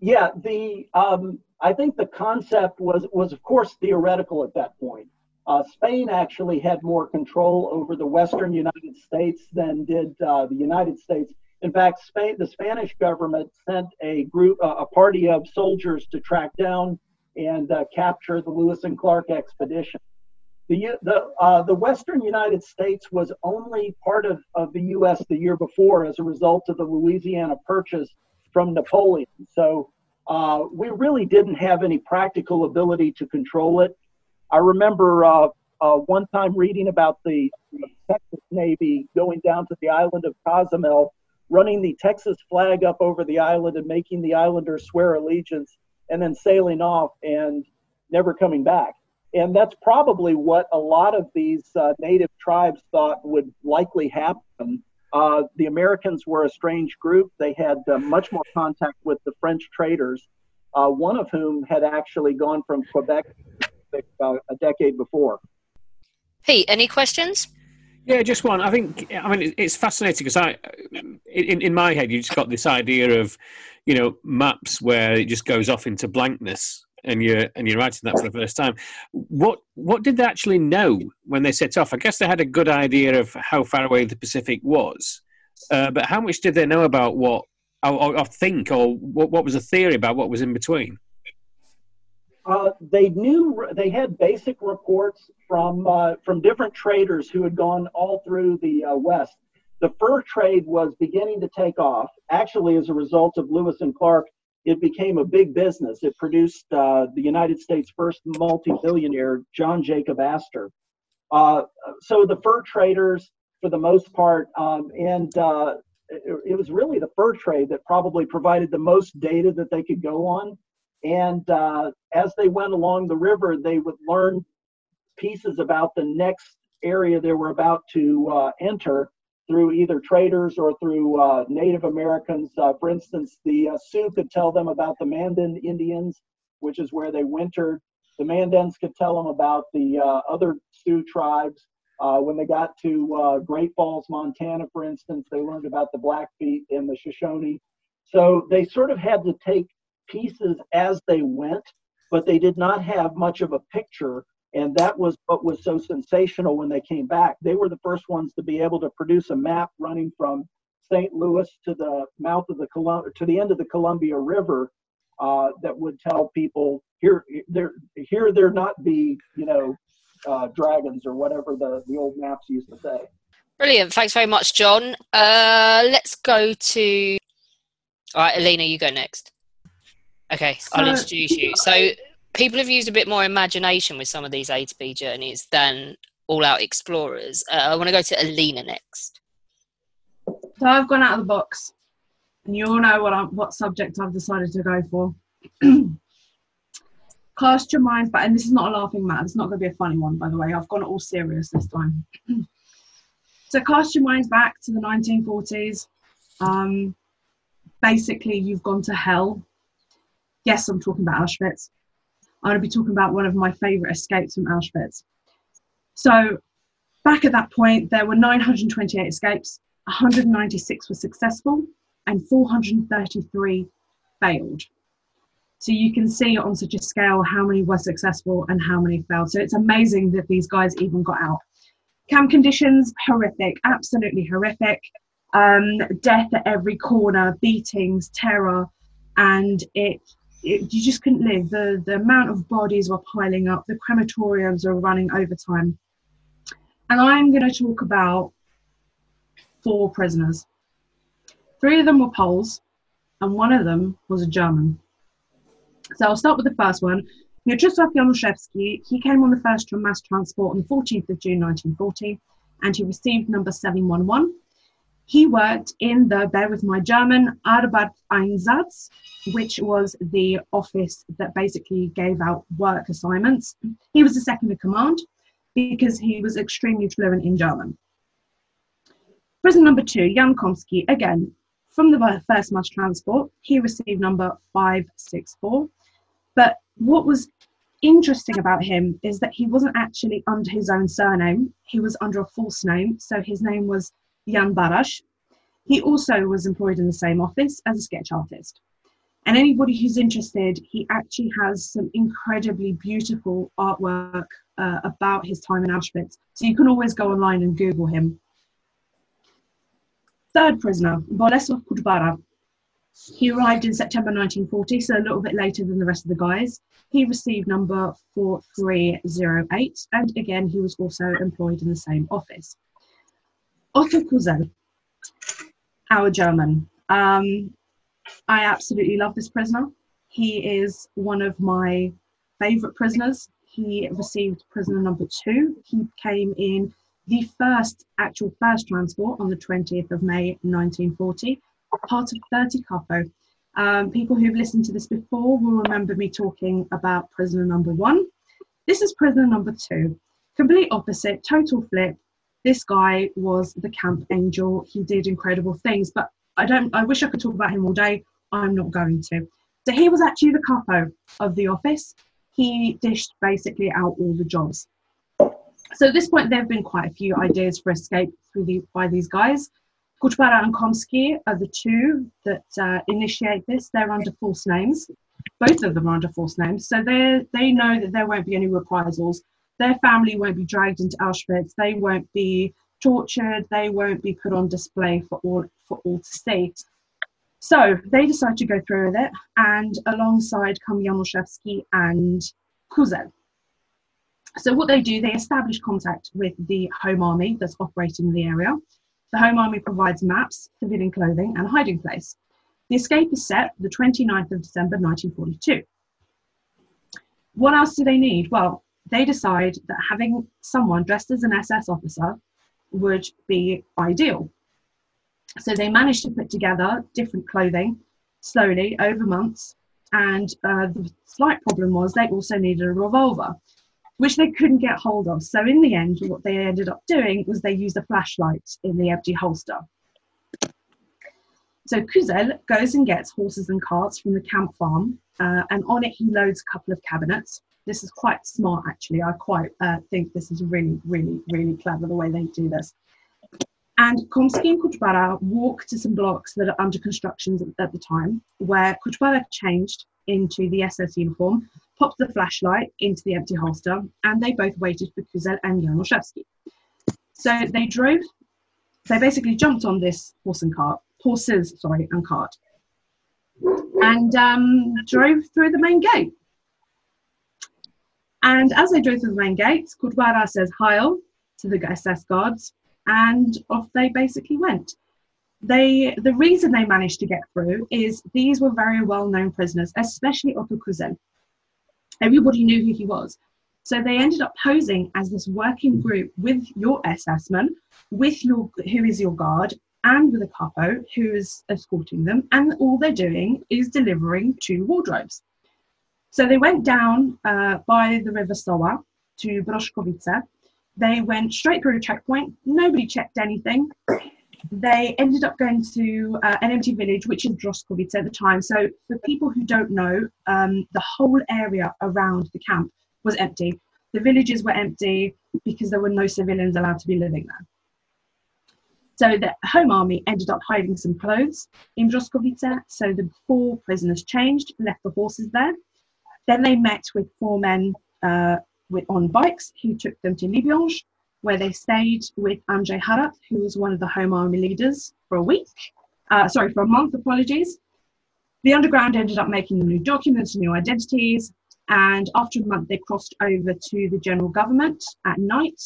Yeah, the um, I think the concept was was of course theoretical at that point. Uh, Spain actually had more control over the Western United States than did uh, the United States. In fact, Spain, the Spanish government sent a group, uh, a party of soldiers to track down and uh, capture the Lewis and Clark expedition. The the uh, the Western United States was only part of, of the U.S. the year before as a result of the Louisiana Purchase from Napoleon. So uh, we really didn't have any practical ability to control it. I remember uh, uh, one time reading about the Texas Navy going down to the island of Cozumel, running the Texas flag up over the island and making the islanders swear allegiance, and then sailing off and never coming back. And that's probably what a lot of these uh, native tribes thought would likely happen. Uh, the Americans were a strange group. They had uh, much more contact with the French traders, uh, one of whom had actually gone from Quebec uh, a decade before. Pete, any questions? Yeah, just one. I think. I mean, it's fascinating because I, in in my head, you just got this idea of, you know, maps where it just goes off into blankness, and you're and you're writing that for the first time. What what did they actually know when they set off? I guess they had a good idea of how far away the Pacific was, uh, but how much did they know about what, or, or, think, or what, what was the theory about what was in between? Uh, they knew they had basic reports from uh, from different traders who had gone all through the uh, West. The fur trade was beginning to take off. Actually, as a result of Lewis and Clark, it became a big business. It produced uh, the United States' first multi-billionaire, John Jacob Astor. Uh, so the fur traders, for the most part, um, and uh, it, it was really the fur trade that probably provided the most data that they could go on. And uh, as they went along the river, they would learn pieces about the next area they were about to uh, enter. Through either traders or through uh, Native Americans. Uh, for instance, the uh, Sioux could tell them about the Mandan Indians, which is where they wintered. The Mandans could tell them about the uh, other Sioux tribes. Uh, when they got to uh, Great Falls, Montana, for instance, they learned about the Blackfeet and the Shoshone. So they sort of had to take pieces as they went, but they did not have much of a picture and that was what was so sensational when they came back. They were the first ones to be able to produce a map running from St. Louis to the mouth of the Colum- to the end of the Columbia River uh, that would tell people here there here there not be you know uh, dragons or whatever the the old maps used to say. Brilliant. Thanks very much, John. Uh, let's go to. All right, Alina, you go next. Okay, I'll introduce you. So, people have used a bit more imagination with some of these A to B journeys than all out explorers. Uh, I want to go to Alina next. So I've gone out of the box, and you all know what I, what subject I've decided to go for. Cast your minds back, and this is not a laughing matter. It's not going to be a funny one, by the way. I've gone all serious this time. so cast your minds back to the 1940s. Um, basically, you've gone to hell. Yes, I'm talking about Auschwitz. I'm going to be talking about one of my favourite escapes from Auschwitz. So back at that point, there were 928 escapes. 196 were successful and 433 failed. So you can see on such a scale how many were successful and how many failed. So it's amazing that these guys even got out. Camp conditions, horrific, absolutely horrific. Um, death at every corner, beatings, terror, and it, it you just couldn't live. The the amount of bodies were piling up. The crematoriums are running overtime. And I'm going to talk about four prisoners. Three of them were Poles, and one of them was a German. So I'll start with the first one. Mieczysław Januszewski, he came on the first mass transport on the 14th of June 1940, and he received number 711. He worked in the, bear with my German, Arbeitseinsatz, which was the office that basically gave out work assignments. He was the second in command because he was extremely fluent in German. Prison number two, Jan Komski, again, from the first mass transport, he received number 564. But what was interesting about him is that he wasn't actually under his own surname, he was under a false name. So his name was Jan Baraś. He also was employed in the same office as a sketch artist. And anybody who's interested, he actually has some incredibly beautiful artwork uh, about his time in Auschwitz. So you can always go online and Google him. Third prisoner, Bolesław Kuczbara. He arrived in September 1940, so a little bit later than the rest of the guys. He received number 4308, and again, he was also employed in the same office. Otto Küsel, our German. Um, I absolutely love this prisoner. He is one of my favourite prisoners. He received prisoner number two. He came in the first actual first transport on the 20th of May 1940, part of 30 Capo. Um, people who've listened to this before will remember me talking about prisoner number one. This is prisoner number two. Complete opposite, total flip. This guy was the camp angel. He did incredible things, but I don't. I wish I could talk about him all day. I'm not going to. So he was actually the capo of the office. He dished basically out all the jobs. So at this point, there have been quite a few ideas for escape through the, by these guys. Kuczbara and Komski are the two that uh, initiate this. They're under false names. Both of them are under false names. So they they know that there won't be any reprisals. Their family won't be dragged into Auschwitz. They won't be tortured. They won't be put on display for all for all to see. So they decide to go through with it, and alongside come Januszewski and Küsel. So what they do, they establish contact with the Home Army that's operating in the area. The Home Army provides maps, civilian clothing, and a hiding place. The escape is set the 29th of December 1942. What else do they need? Well, they decide that having someone dressed as an SS officer would be ideal. So they managed to put together different clothing slowly over months. And uh, the slight problem was they also needed a revolver. which they couldn't get hold of. So in the end, what they ended up doing was they used a flashlight in the empty holster. So Küsel goes and gets horses and carts from the camp farm, uh, and on it he loads a couple of cabinets. This is quite smart, actually. I quite uh, think this is really, really, really clever the way they do this. And Komski and Kuczbara walk to some blocks that are under construction at the time, where Kuczbara changed into the SS uniform, popped the flashlight into the empty holster, and they both waited for Küsel and Januszewski. So they drove, they basically jumped on this horse and cart, horses, sorry, and cart, and um, drove through the main gate. And as they drove through the main gates, Kuczbara says Heil to the SS guards, and off they basically went. They, the reason they managed to get through is these were very well known prisoners, especially Otto Küsel. Everybody knew who he was. So they ended up posing as this working group with your SS man, with your who is your guard, and with a capo who is escorting them, and all they're doing is delivering two wardrobes. So they went down uh, by the river Sowa to Broszkowice. They went straight through a checkpoint. Nobody checked anything. They ended up going to uh, an empty village, which is Droskowice at the time. So, for people who don't know, um, the whole area around the camp was empty. The villages were empty because there were no civilians allowed to be living there. So the Home Army ended up hiding some clothes in Droskowice. So the four prisoners changed, left the horses there. Then they met with four men uh, with, on bikes who took them to Libiąż, where they stayed with Andrzej Harat, who was one of the Home Army leaders, for a week. Uh, sorry, for a month, apologies. The underground ended up making them new documents, new identities, and after a month, they crossed over to the general government at night.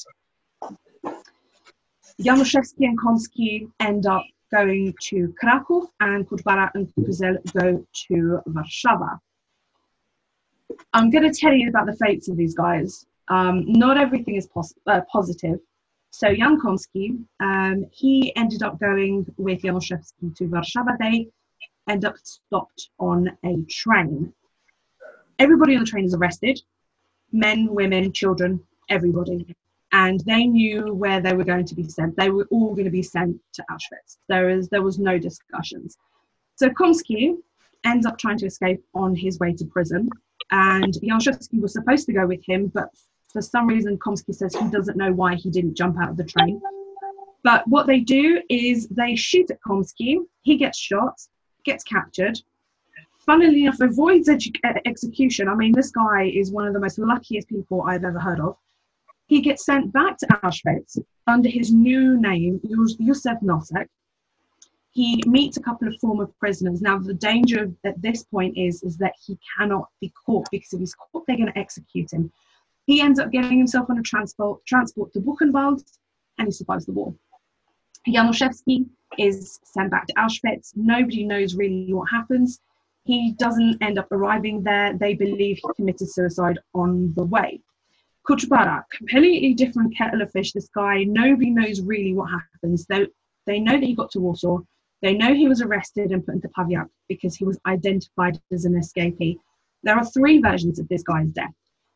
Januszewski and Komski end up going to Krakow, and Kuczbara and Küsel go to Warszawa. I'm going to tell you about the fates of these guys. Um, not everything is pos- uh, positive. So Jan Komski, um, he ended up going with Januszewski to Warszawa. They end up stopped on a train. Everybody on the train is arrested men, women, children, everybody. And they knew where they were going to be sent. They were all going to be sent to Auschwitz. There, is, there was no discussions. So Komski ends up trying to escape on his way to prison and Januszewski was supposed to go with him, but for some reason, Komski says he doesn't know why he didn't jump out of the train. But what they do is they shoot at Komski. He gets shot, gets captured. Funnily enough, avoids edu- execution. I mean, this guy is one of the most luckiest people I've ever heard of. He gets sent back to Auschwitz under his new name, Yusef Nosek, he meets a couple of former prisoners. Now, the danger at this point is, is that he cannot be caught because if he's caught, they're going to execute him. He ends up getting himself on a transport, transport to Buchenwald and he survives the war. Januszewski is sent back to Auschwitz. Nobody knows really what happens. He doesn't end up arriving there. They believe he committed suicide on the way. Kuczbara, completely different kettle of fish. This guy, nobody knows really what happens. They, they know that he got to Warsaw. They know he was arrested and put into Pawiak because he was identified as an escapee. There are three versions of this guy's death.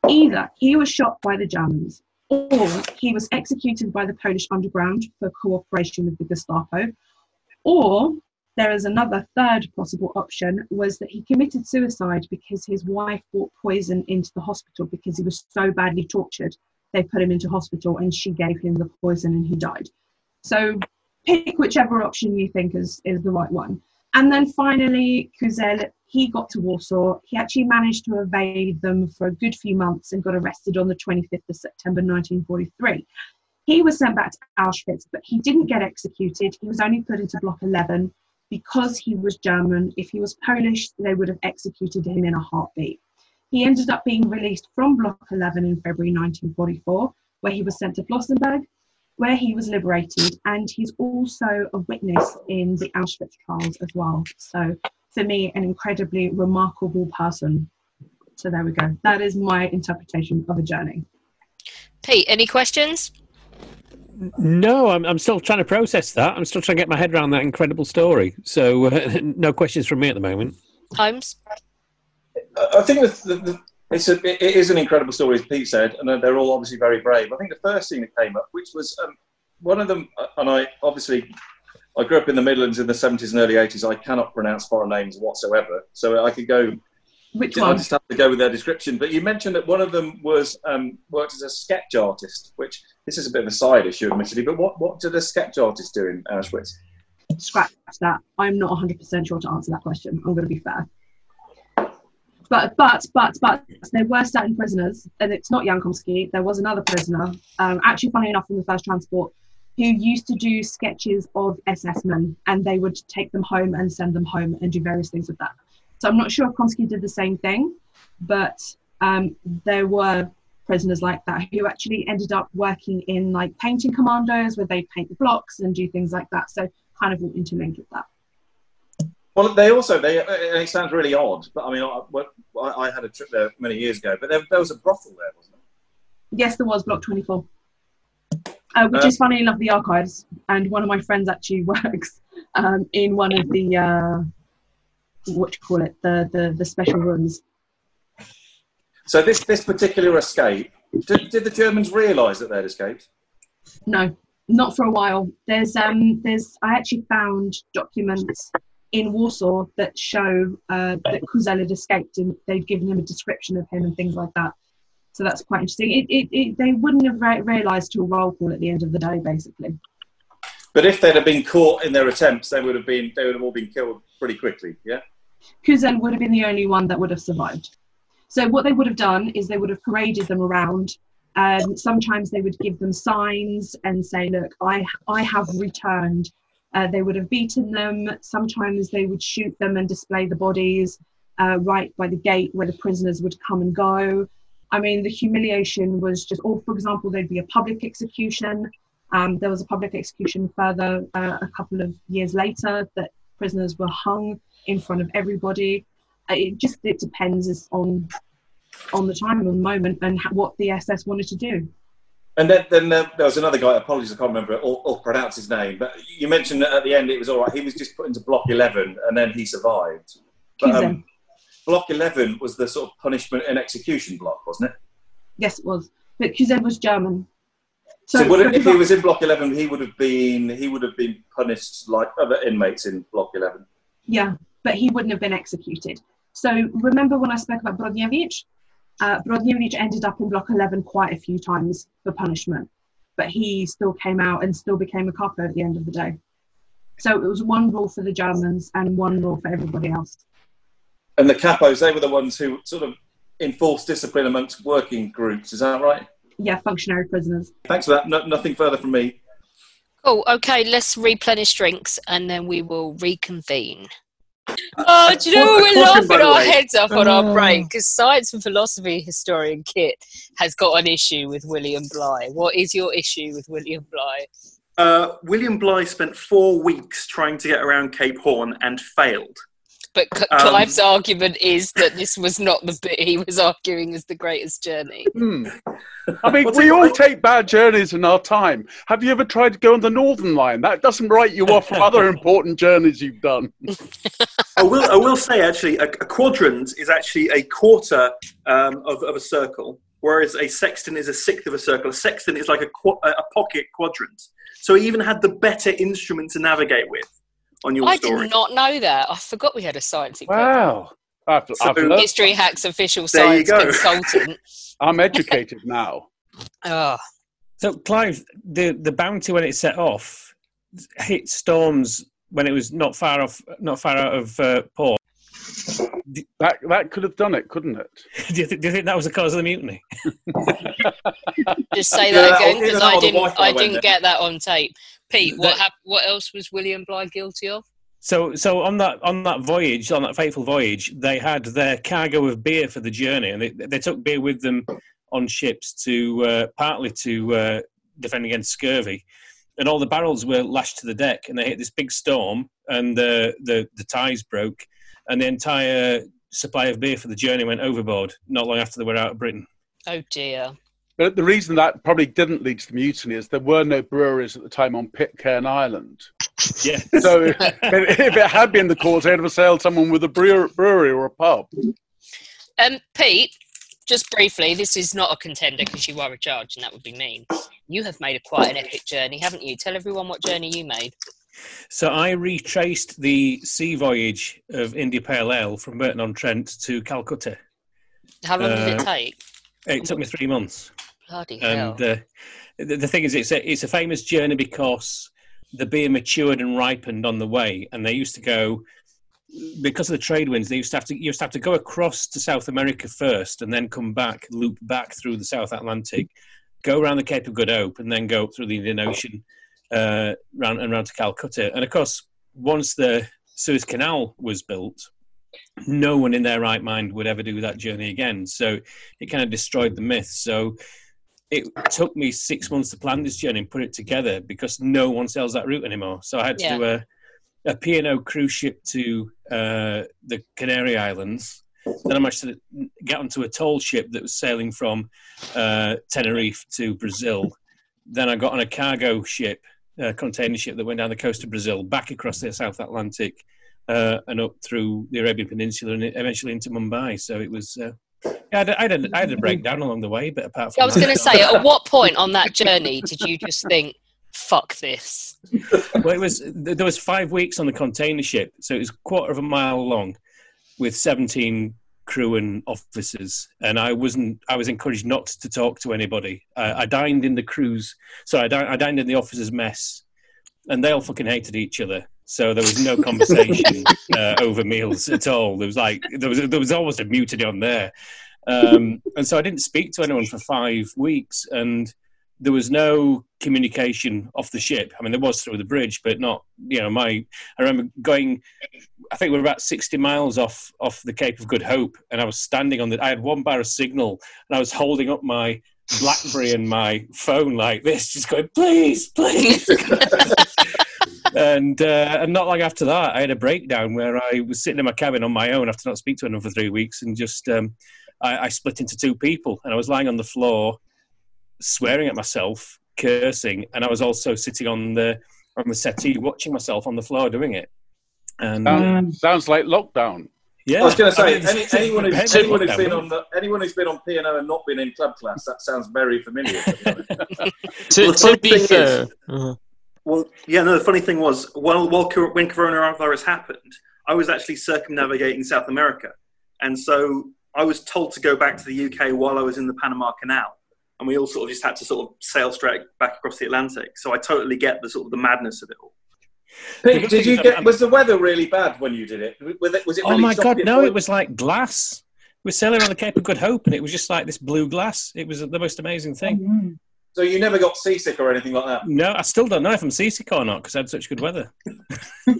Either he was shot by the Germans, or he was executed by the Polish underground for cooperation with the Gestapo, or there is another third possible option was that he committed suicide because his wife brought poison into the hospital because he was so badly tortured. They put him into hospital and she gave him the poison and he died. So pick whichever option you think is, is the right one. And then finally, Küsel, he got to Warsaw. He actually managed to evade them for a good few months and got arrested on the 25th of September 1943. He was sent back to Auschwitz, but he didn't get executed. He was only put into Block 11 because he was German. If he was Polish, they would have executed him in a heartbeat. He ended up being released from Block 11 in February 1944, where he was sent to Flossenburg where he was liberated, and he's also a witness in the Auschwitz trials as well. So, for me, an incredibly remarkable person. So, there we go. That is my interpretation of a journey. Pete, any questions? No, I'm, I'm still trying to process that. I'm still trying to get my head around that incredible story. So, uh, no questions from me at the moment. Holmes? I think the, the, It's a, it is an incredible story, as Pete said, and they're all obviously very brave. I think the first thing that came up, which was um, one of them, uh, and I obviously I grew up in the Midlands in the 70s and early 80s. I cannot pronounce foreign names whatsoever, so I could go. Which one? I just have to go with their description. But you mentioned that one of them was um, worked as a sketch artist, which this is a bit of a side issue, admittedly. But what what did a sketch artist do in Auschwitz? Scratch that. I'm not 100% sure to answer that question. I'm going to be fair. But but but but there were certain prisoners, and it's not Jan Komski. There was another prisoner, um, actually, funny enough, from the first transport, who used to do sketches of SS men, and they would take them home and send them home and do various things with that. So I'm not sure if Komski did the same thing, but um, there were prisoners like that who actually ended up working in like painting commandos, where they paint the blocks and do things like that. So kind of all interlinked with that. Well, they also they and it sounds really odd, but I mean, I, I, had a trip there many years ago, but there, there was a brothel there, wasn't it? Yes, there was Block 24. Uh, which Uh, is funny enough, the archives. And one of my friends actually works um, in one of the, uh, what do you call it, the, the, the special rooms. So this this particular escape, did, did the Germans realise that they'd escaped? No, not for a while. There's, um, there's, I actually found documents in Warsaw that show uh, that Küsel had escaped and they'd given him a description of him and things like that. So that's quite interesting. It, it, it, they wouldn't have re- realised to a roll call at the end of the day, basically. But if they'd have been caught in their attempts, they would have been they would have all been killed pretty quickly. Yeah. Küsel would have been the only one that would have survived. So what they would have done is they would have paraded them around. Um, sometimes they would give them signs and say, "Look, I I have returned." Uh, they would have beaten them. Sometimes they would shoot them and display the bodies uh, right by the gate where the prisoners would come and go. I mean, the humiliation was just, or for example, there'd be a public execution. Um, there was a public execution further uh, a couple of years later that prisoners were hung in front of everybody. Uh, It just it depends on on the time and the moment and what the SS wanted to do. And then, then uh, there was another guy. Apologies, I can't remember or, or pronounce his name. But you mentioned that at the end it was all right. He was just put into Block Eleven, and then he survived. But, um, block Eleven was the sort of punishment and execution block, wasn't it? Yes, it was. But Küsel was German. So, would it, if he was in Block Eleven, he would have been he would have been punished like other inmates in Block Eleven. Yeah, but he wouldn't have been executed. So remember when I spoke about Brodniewicz? Uh, Brodniewicz ended up in Block 11 quite a few times for punishment, but he still came out and still became a capo at the end of the day. So it was one rule for the Germans and one rule for everybody else. And the capos, they were the ones who sort of enforced discipline amongst working groups. Is that right? Yeah, functionary prisoners. Thanks for that. No, nothing further from me. Cool. Okay, let's replenish drinks and then we will reconvene. Oh, do you know what we're laughing our heads off on our Oh. break? Because science and philosophy historian Kit has got an issue with William Bligh. What is your issue with William Bligh? Uh, William Bligh spent four weeks trying to get around Cape Horn and failed. But C- Um, Clive's argument is that this was not the bit he was arguing as the greatest journey. I mean, we all take bad journeys in our time. Have you ever tried to go on the Northern Line? That doesn't write you off from other important journeys you've done. I will. I will say actually, a, a quadrant is actually a quarter um, of, of a circle, whereas a sextant is a sixth of a circle. A sextant is like a, qu- a pocket quadrant. So he even had the better instrument to navigate with on your story. I story. did not know that. I forgot we had a science Wow. I've, I've So- learned- History Hacks official There science consultant. I'm educated now. Oh. So, Clive, the, the bounty when it set off hit storms when it was not far off, not far out of uh, port. That that could have done it, couldn't it? do, you th- do you think that was the cause of the mutiny? Just say that that- again because that I didn't. I didn't get that on tape. Pete, what That- hap- What else was William Bligh guilty of? So, so on that on that voyage, on that fateful voyage, they had their cargo of beer for the journey, and they, they took beer with them on ships to uh, partly to uh, defend against scurvy, and all the barrels were lashed to the deck, and they hit this big storm, and the the, the ties broke, and the entire supply of beer for the journey went overboard. Not long after they were out of Britain. Oh dear. But the reason that probably didn't lead to the mutiny is there were no breweries at the time on Pitcairn Island. Yeah. So if if it had been the cause, they'd have assailed someone with a brewery or a pub. Um, Pete, just briefly, this is not a contender because you are a judge, and that would be mean. You have made a quite an epic journey, haven't you? Tell everyone what journey you made. So I retraced the sea voyage of India Pale Ale from Burton on Trent to Calcutta. How long did it Uh, take? It took me three months. Bloody! And uh, the, the thing is, it's a, it's a famous journey because the beer matured and ripened on the way, and they used to go because of the trade winds. They used to have to you used to have to go across to South America first, and then come back, loop back through the South Atlantic, go around the Cape of Good Hope, and then go up through the Indian Ocean, uh, round and round to Calcutta. And of course, once the Suez Canal was built, no one in their right mind would ever do that journey again. So it kind of destroyed the myth. So it took me six months to plan this journey and put it together because no one sells that route anymore. So I had to Yeah. do a, a P&O cruise ship to uh, the Canary Islands. Then I managed to get onto a toll ship that was sailing from uh, Tenerife to Brazil. Then I got on a cargo ship, a container ship that went down the coast of Brazil, back across the South Atlantic, uh, and up through the Arabian Peninsula, and eventually into Mumbai. So it was. Yeah, I had, a- I, had a, I had a breakdown along the way, but apart from I was going to say, at what point on that journey did you just think, "Fuck this"? well, it was there was five weeks on the container ship, so it was a quarter of a mile long, with seventeen crew and officers, and I wasn't. I was encouraged not to talk to anybody. I, I dined in the crews, so I, I dined in the officers' mess, and they all fucking hated each other. So there was no conversation uh, over meals at all. There was like there was there was almost a mutiny on there, um, and so I didn't speak to anyone for five weeks, and there was no communication off the ship. I mean, there was through the bridge, but not. You know, my I remember going. I think we were about sixty miles off off the Cape of Good Hope, and I was standing on the. I had one bar of signal, and I was holding up my BlackBerry and my phone like this, just going, "Please, please." and uh, and not long after that, I had a breakdown where I was sitting in my cabin on my own after not speaking to anyone for three weeks, and just um, I, I split into two people, and I was lying on the floor, swearing at myself, cursing, and I was also sitting on the on the settee watching myself on the floor doing it. And Sounds, sounds like lockdown. yeah, I was going to say, I mean, any, anyone, who's, anyone who's lockdown, been on the, anyone who's been on P and O and not been in club class, that sounds very familiar. To be honest. To, Well, to be thing is- fair, uh, Well, yeah, no, the funny thing was, while, while when coronavirus happened, I was actually circumnavigating South America. And so I was told to go back to the UK while I was in the Panama Canal. And we all sort of just had to sort of sail straight back across the Atlantic. So I totally get the sort of the madness of it all. Pete, did you get? Was the weather really bad when you did it? Was it? Was it Oh my god, no! at It was like glass. We were sailing on the Cape of Good Hope, and it was just like this blue glass. It was the most amazing thing. Oh, So you never got seasick or anything like that? No, I still don't know if I'm seasick or not because I had such good weather. but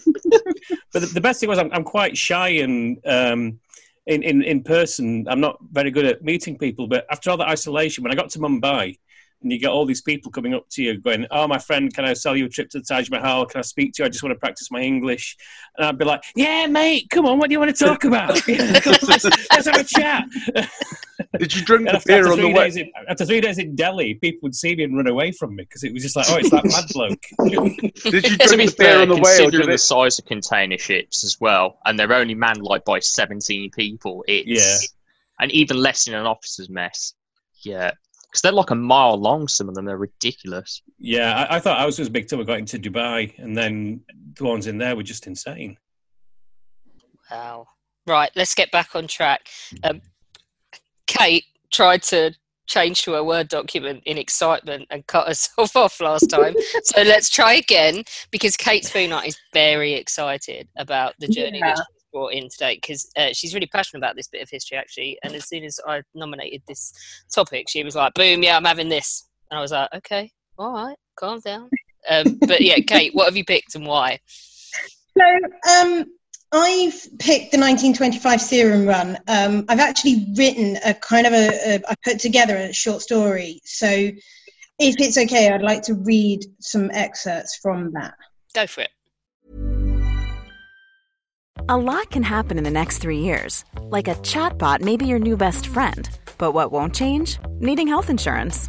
the, the best thing was I'm, I'm quite shy and um, in, in in person. I'm not very good at meeting people. But after all that isolation, when I got to Mumbai, and you get all these people coming up to you going, "Oh, my friend, can I sell you a trip to the Taj Mahal? Can I speak to you? I just want to practice my English." And I'd be like, "Yeah, mate, come on, what do you want to talk about? let's, let's have a chat." Did you drink the after, beer on the three way? days in, after three days in Delhi, people would see me and run away from me because it was just like, "Oh, it's that mad bloke." Did you to be drink the beer fair, on the way, considering the it? size of container ships as well, and they're only manned like by 17 people, it's Yeah. and even less in an officer's mess. Yeah, because they're like a mile long. Some of them are ridiculous. Yeah, I, I thought I was as big till we got into Dubai, and then the ones in there were just insane. Wow. Right, let's get back on track. Um, Kate tried to change to a Word document in excitement and cut herself off last time. so let's try again because Kate Spoonart is very excited about the journey Yeah. that she's brought in today because uh, she's really passionate about this bit of history actually. And as soon as I nominated this topic, she was like, boom, yeah, I'm having this. And I was like, okay, all right, calm down. Um, but yeah, Kate, what have you picked and why? So um, I've picked the 1925 Serum Run. Um, I've actually written a kind of a, a, I put together a short story. So if it's okay, I'd like to read some excerpts from that. Go for it. A lot can happen in the next three years. Like a chatbot may be your new best friend. But what won't change? Needing health insurance.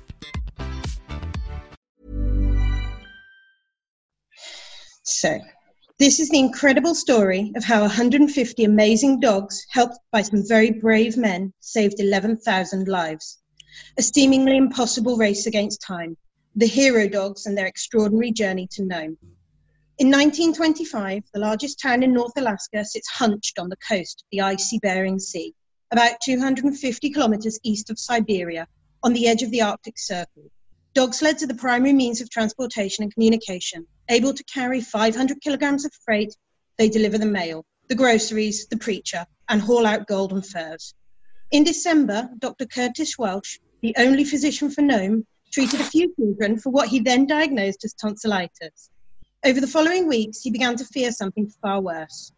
So, this is the incredible story of how 150 amazing dogs, helped by some very brave men, saved 11,000 lives. A seemingly impossible race against time. The hero dogs and their extraordinary journey to Nome. In 1925, the largest town in North Alaska sits hunched on the coast of the icy Bering Sea, about 250 kilometers east of Siberia, on the edge of the Arctic Circle. Dog sleds are the primary means of transportation and communication. Able to carry 500 kilograms of freight, they deliver the mail, the groceries, the preacher, and haul out gold and furs. In December, Dr. Curtis Welch, the only physician for Nome, treated a few children for what he then diagnosed as tonsillitis. Over the following weeks, he began to fear something far worse.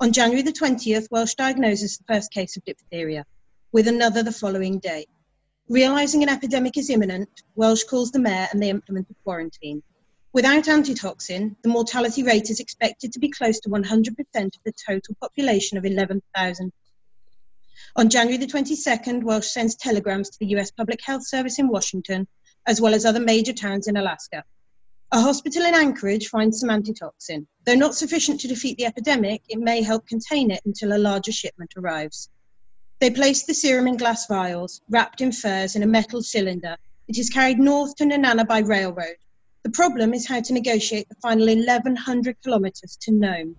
On January the 20th, Welch diagnoses the first case of diphtheria, with another the following day. Realizing an epidemic is imminent, Welch calls the mayor and they implement a quarantine. Without antitoxin, the mortality rate is expected to be close to 100% of the total population of 11,000. On January the 22nd, Welch sends telegrams to the US Public Health Service in Washington, as well as other major towns in Alaska. A hospital in Anchorage finds some antitoxin. Though not sufficient to defeat the epidemic, it may help contain it until a larger shipment arrives. They place the serum in glass vials, wrapped in furs in a metal cylinder. It is carried north to Nenana by railroad. The problem is how to negotiate the final 1,100 kilometres to Nome.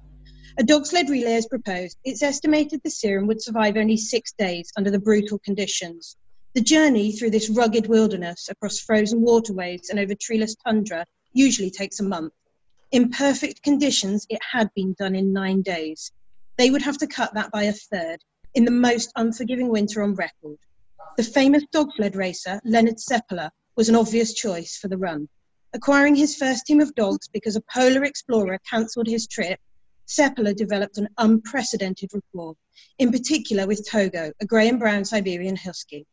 A dog sled relay is proposed. It's estimated the serum would survive only six days under the brutal conditions. The journey through this rugged wilderness across frozen waterways and over treeless tundra usually takes a month. In perfect conditions, it had been done in nine days. They would have to cut that by a third in the most unforgiving winter on record. The famous dog sled racer, Leonard Seppala, was an obvious choice for the run. Acquiring his first team of dogs because a polar explorer cancelled his trip, Seppala developed an unprecedented rapport, in particular with Togo, a grey and brown Siberian husky.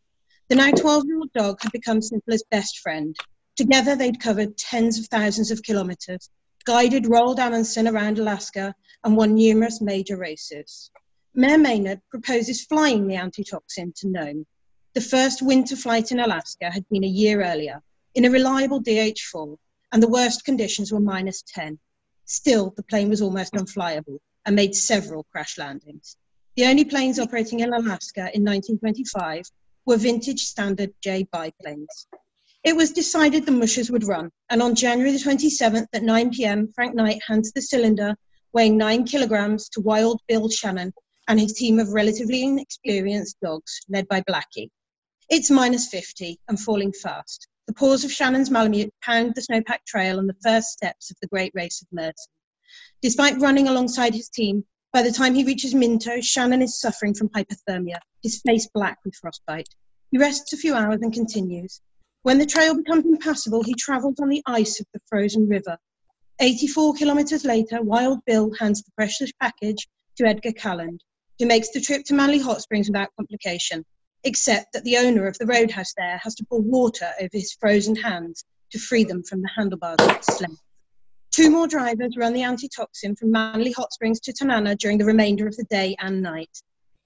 The now 12 year old dog had become Seppala's best friend. Together, they'd covered tens of thousands of kilometres, guided Roald Amundsen around Alaska, and won numerous major races. Mayor Maynard proposes flying the antitoxin to Nome. The first winter flight in Alaska had been a year earlier, in a reliable DH4, and the worst conditions were minus 10. Still, the plane was almost unflyable and made several crash landings. The only planes operating in Alaska in 1925 were vintage standard J biplanes. It was decided the mushers would run, and on January the 27th at 9 p.m., Frank Knight hands the cylinder weighing 9 kilograms to Wild Bill Shannon and his team of relatively inexperienced dogs, led by Blackie. It's minus 50 and falling fast. The paws of Shannon's Malamute pound the snowpack trail on the first steps of the Great Race of Mercy. Despite running alongside his team, by the time he reaches Minto, Shannon is suffering from hypothermia, his face black with frostbite. He rests a few hours and continues. When the trail becomes impassable, he travels on the ice of the frozen river. 84 kilometres later, Wild Bill hands the precious package to Edgar Kalland, who makes the trip to Manley Hot Springs without complication, except that the owner of the roadhouse there has to pour water over his frozen hands to free them from the handlebars sled. Two more drivers run the antitoxin from Manley Hot Springs to Tanana during the remainder of the day and night.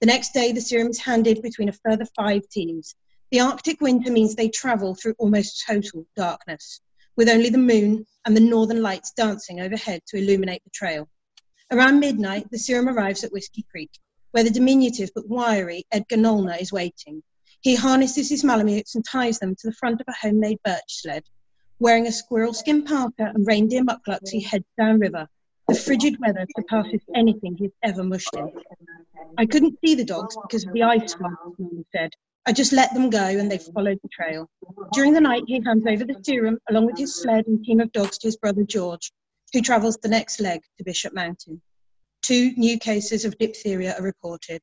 The next day, the serum is handed between a further five teams. The Arctic winter means they travel through almost total darkness, with only the moon and the northern lights dancing overhead to illuminate the trail. Around midnight, the serum arrives at Whiskey Creek, where the diminutive but wiry Edgar Nollner is waiting. He harnesses his malamutes and ties them to the front of a homemade birch sled. Wearing a squirrel skin parka and reindeer mukluks, he heads downriver. The frigid weather surpasses anything he's ever mushed in. I couldn't see the dogs because of the ice Norman said. I just let them go and they followed the trail. During the night, he hands over the serum along with his sled and team of dogs to his brother George, who travels the next leg to Bishop Mountain. Two new cases of diphtheria are reported.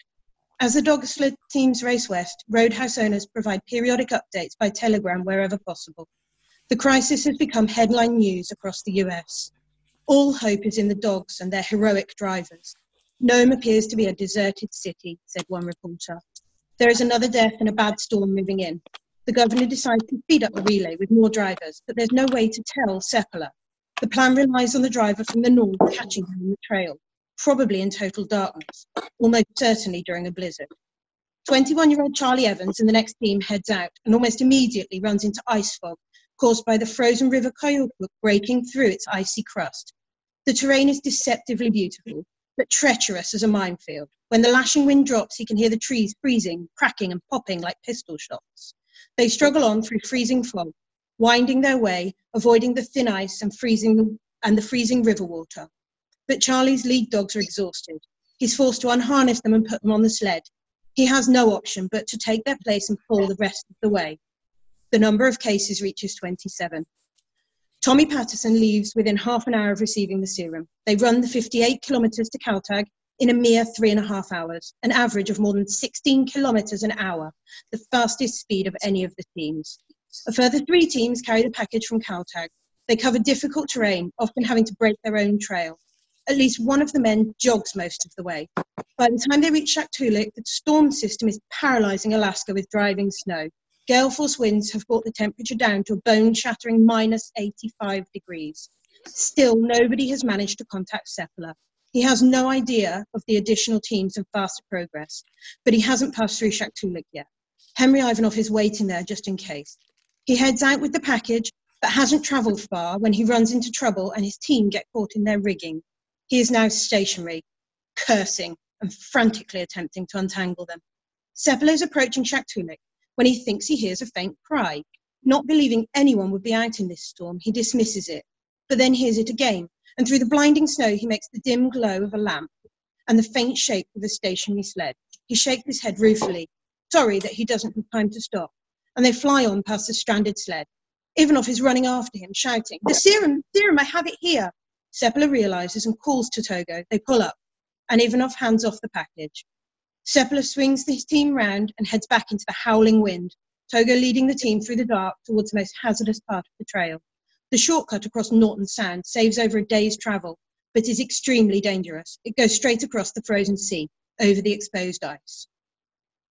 As the dog sled teams race west, roadhouse owners provide periodic updates by telegram wherever possible. The crisis has become headline news across the US. All hope is in the dogs and their heroic drivers. Nome appears to be a deserted city, said one reporter. There is another death and a bad storm moving in. The governor decides to speed up the relay with more drivers, but there's no way to tell Seppala. The plan relies on the driver from the north catching him on the trail, probably in total darkness, almost certainly during a blizzard. 21 year old Charlie Evans and the next team heads out and almost immediately runs into ice fog caused by the frozen river Koyukuk breaking through its icy crust. The terrain is deceptively beautiful, but treacherous as a minefield. When the lashing wind drops, he can hear the trees freezing, cracking, and popping like pistol shots. They struggle on through freezing fog, winding their way, avoiding the thin ice and freezing and the freezing river water. But Charlie's lead dogs are exhausted. He's forced to unharness them and put them on the sled. He has no option but to take their place and pull the rest of the way. The number of cases reaches 27. Tommy Patterson leaves within half an hour of receiving the serum. They run the 58 kilometres to Kaltag in a mere three and a half hours, an average of more than 16 kilometres an hour, the fastest speed of any of the teams. A further three teams carry the package from Kaltag. They cover difficult terrain, often having to break their own trail. At least one of the men jogs most of the way. By the time they reach Shaktoolik, the storm system is paralysing Alaska with driving snow. Gale force winds have brought the temperature down to a bone shattering minus 85 degrees. Still, nobody has managed to contact Seppala. He has no idea of the additional teams and faster progress, but he hasn't passed through Shaktoolik yet. Henry Ivanov is waiting there just in case. He heads out with the package, but hasn't travelled far when he runs into trouble and his team get caught in their rigging. He is now stationary, cursing and frantically attempting to untangle them. Seppala is approaching Shaktoolik when he thinks he hears a faint cry. Not believing anyone would be out in this storm, he dismisses it, but then hears it again and through the blinding snow he makes the dim glow of a lamp and the faint shake of a stationary sled. He shakes his head ruefully, sorry that he doesn't have time to stop, and they fly on past the stranded sled. Ivanov is running after him, shouting, The serum, serum, I have it here. Seppala realizes and calls to Togo. They pull up, and Ivanov hands off the package. Seppala swings his team round and heads back into the howling wind, Togo leading the team through the dark towards the most hazardous part of the trail. The shortcut across Norton Sound saves over a day's travel, but is extremely dangerous. It goes straight across the frozen sea, over the exposed ice.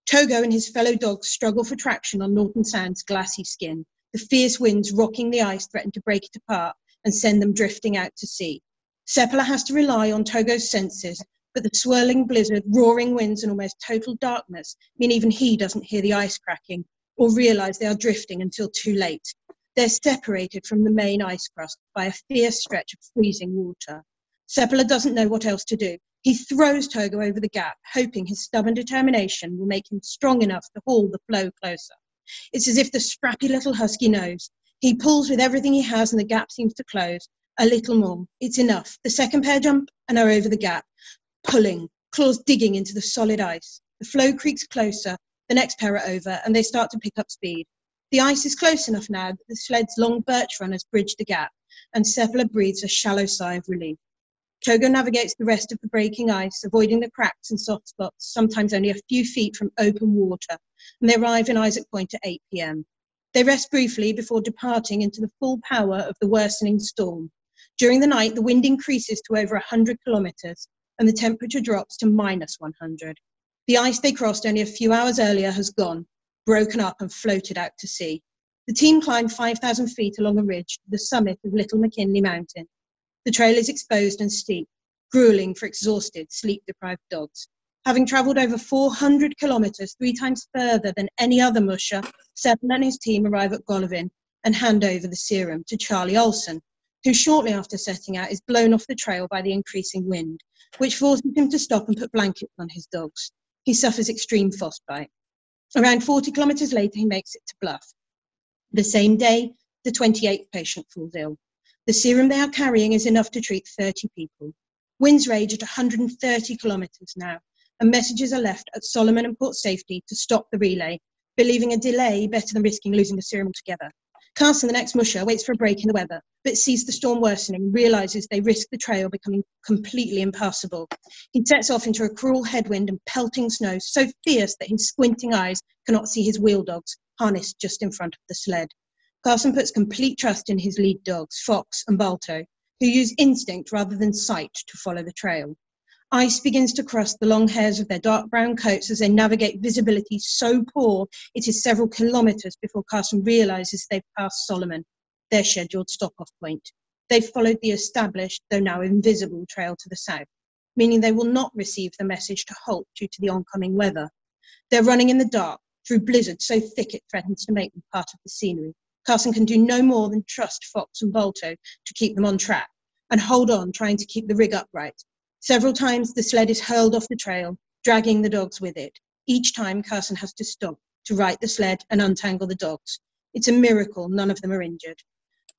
Togo and his fellow dogs struggle for traction on Norton Sound's glassy skin. The fierce winds rocking the ice threaten to break it apart and send them drifting out to sea. Seppala has to rely on Togo's senses, but the swirling blizzard, roaring winds, and almost total darkness mean even he doesn't hear the ice cracking or realize they are drifting until too late. They're separated from the main ice crust by a fierce stretch of freezing water. Seppala doesn't know what else to do. He throws Togo over the gap, hoping his stubborn determination will make him strong enough to haul the floe closer. It's as if the scrappy little husky knows. He pulls with everything he has and the gap seems to close. A little more. It's enough. The second pair jump and are over the gap, pulling, claws digging into the solid ice. The floe creaks closer, the next pair are over, and they start to pick up speed. The ice is close enough now that the sled's long birch runners bridge the gap, and Seppala breathes a shallow sigh of relief. Togo navigates the rest of the breaking ice, avoiding the cracks and soft spots, sometimes only a few feet from open water, and they arrive in Isaac Point at 8 pm. They rest briefly before departing into the full power of the worsening storm. During the night, the wind increases to over 100 kilometres, and the temperature drops to minus 100. The ice they crossed only a few hours earlier has gone, broken up and floated out to sea. The team climbed 5,000 feet along a ridge to the summit of Little McKinley Mountain. The trail is exposed and steep, grueling for exhausted, sleep deprived dogs. Having travelled over 400 kilometres, three times further than any other musher, Seppala and his team arrive at Golovin and hand over the serum to Charlie Olson, who shortly after setting out is blown off the trail by the increasing wind, which forces him to stop and put blankets on his dogs. He suffers extreme frostbite. Around 40 kilometres later, he makes it to Bluff. The same day, the 28th patient falls ill. The serum they are carrying is enough to treat 30 people. Winds rage at 130 kilometres now, and messages are left at Solomon and Port Safety to stop the relay, believing a delay better than risking losing the serum altogether. Kaasen, the next musher, waits for a break in the weather, but sees the storm worsening and realizes they risk the trail becoming completely impassable. He sets off into a cruel headwind and pelting snow so fierce that his squinting eyes cannot see his wheel dogs harnessed just in front of the sled. Kaasen puts complete trust in his lead dogs, Fox and Balto, who use instinct rather than sight to follow the trail. Ice begins to crust the long hairs of their dark brown coats as they navigate visibility so poor it is several kilometres before Kaasen realises they've passed Solomon, their scheduled stop off point. They've followed the established, though now invisible, trail to the south, meaning they will not receive the message to halt due to the oncoming weather. They're running in the dark through blizzard so thick it threatens to make them part of the scenery. Kaasen can do no more than trust Fox and Balto to keep them on track and hold on, trying to keep the rig upright Several times the sled is hurled off the trail, dragging the dogs with it. Each time Kaasen has to stop to right the sled and untangle the dogs. It's a miracle none of them are injured.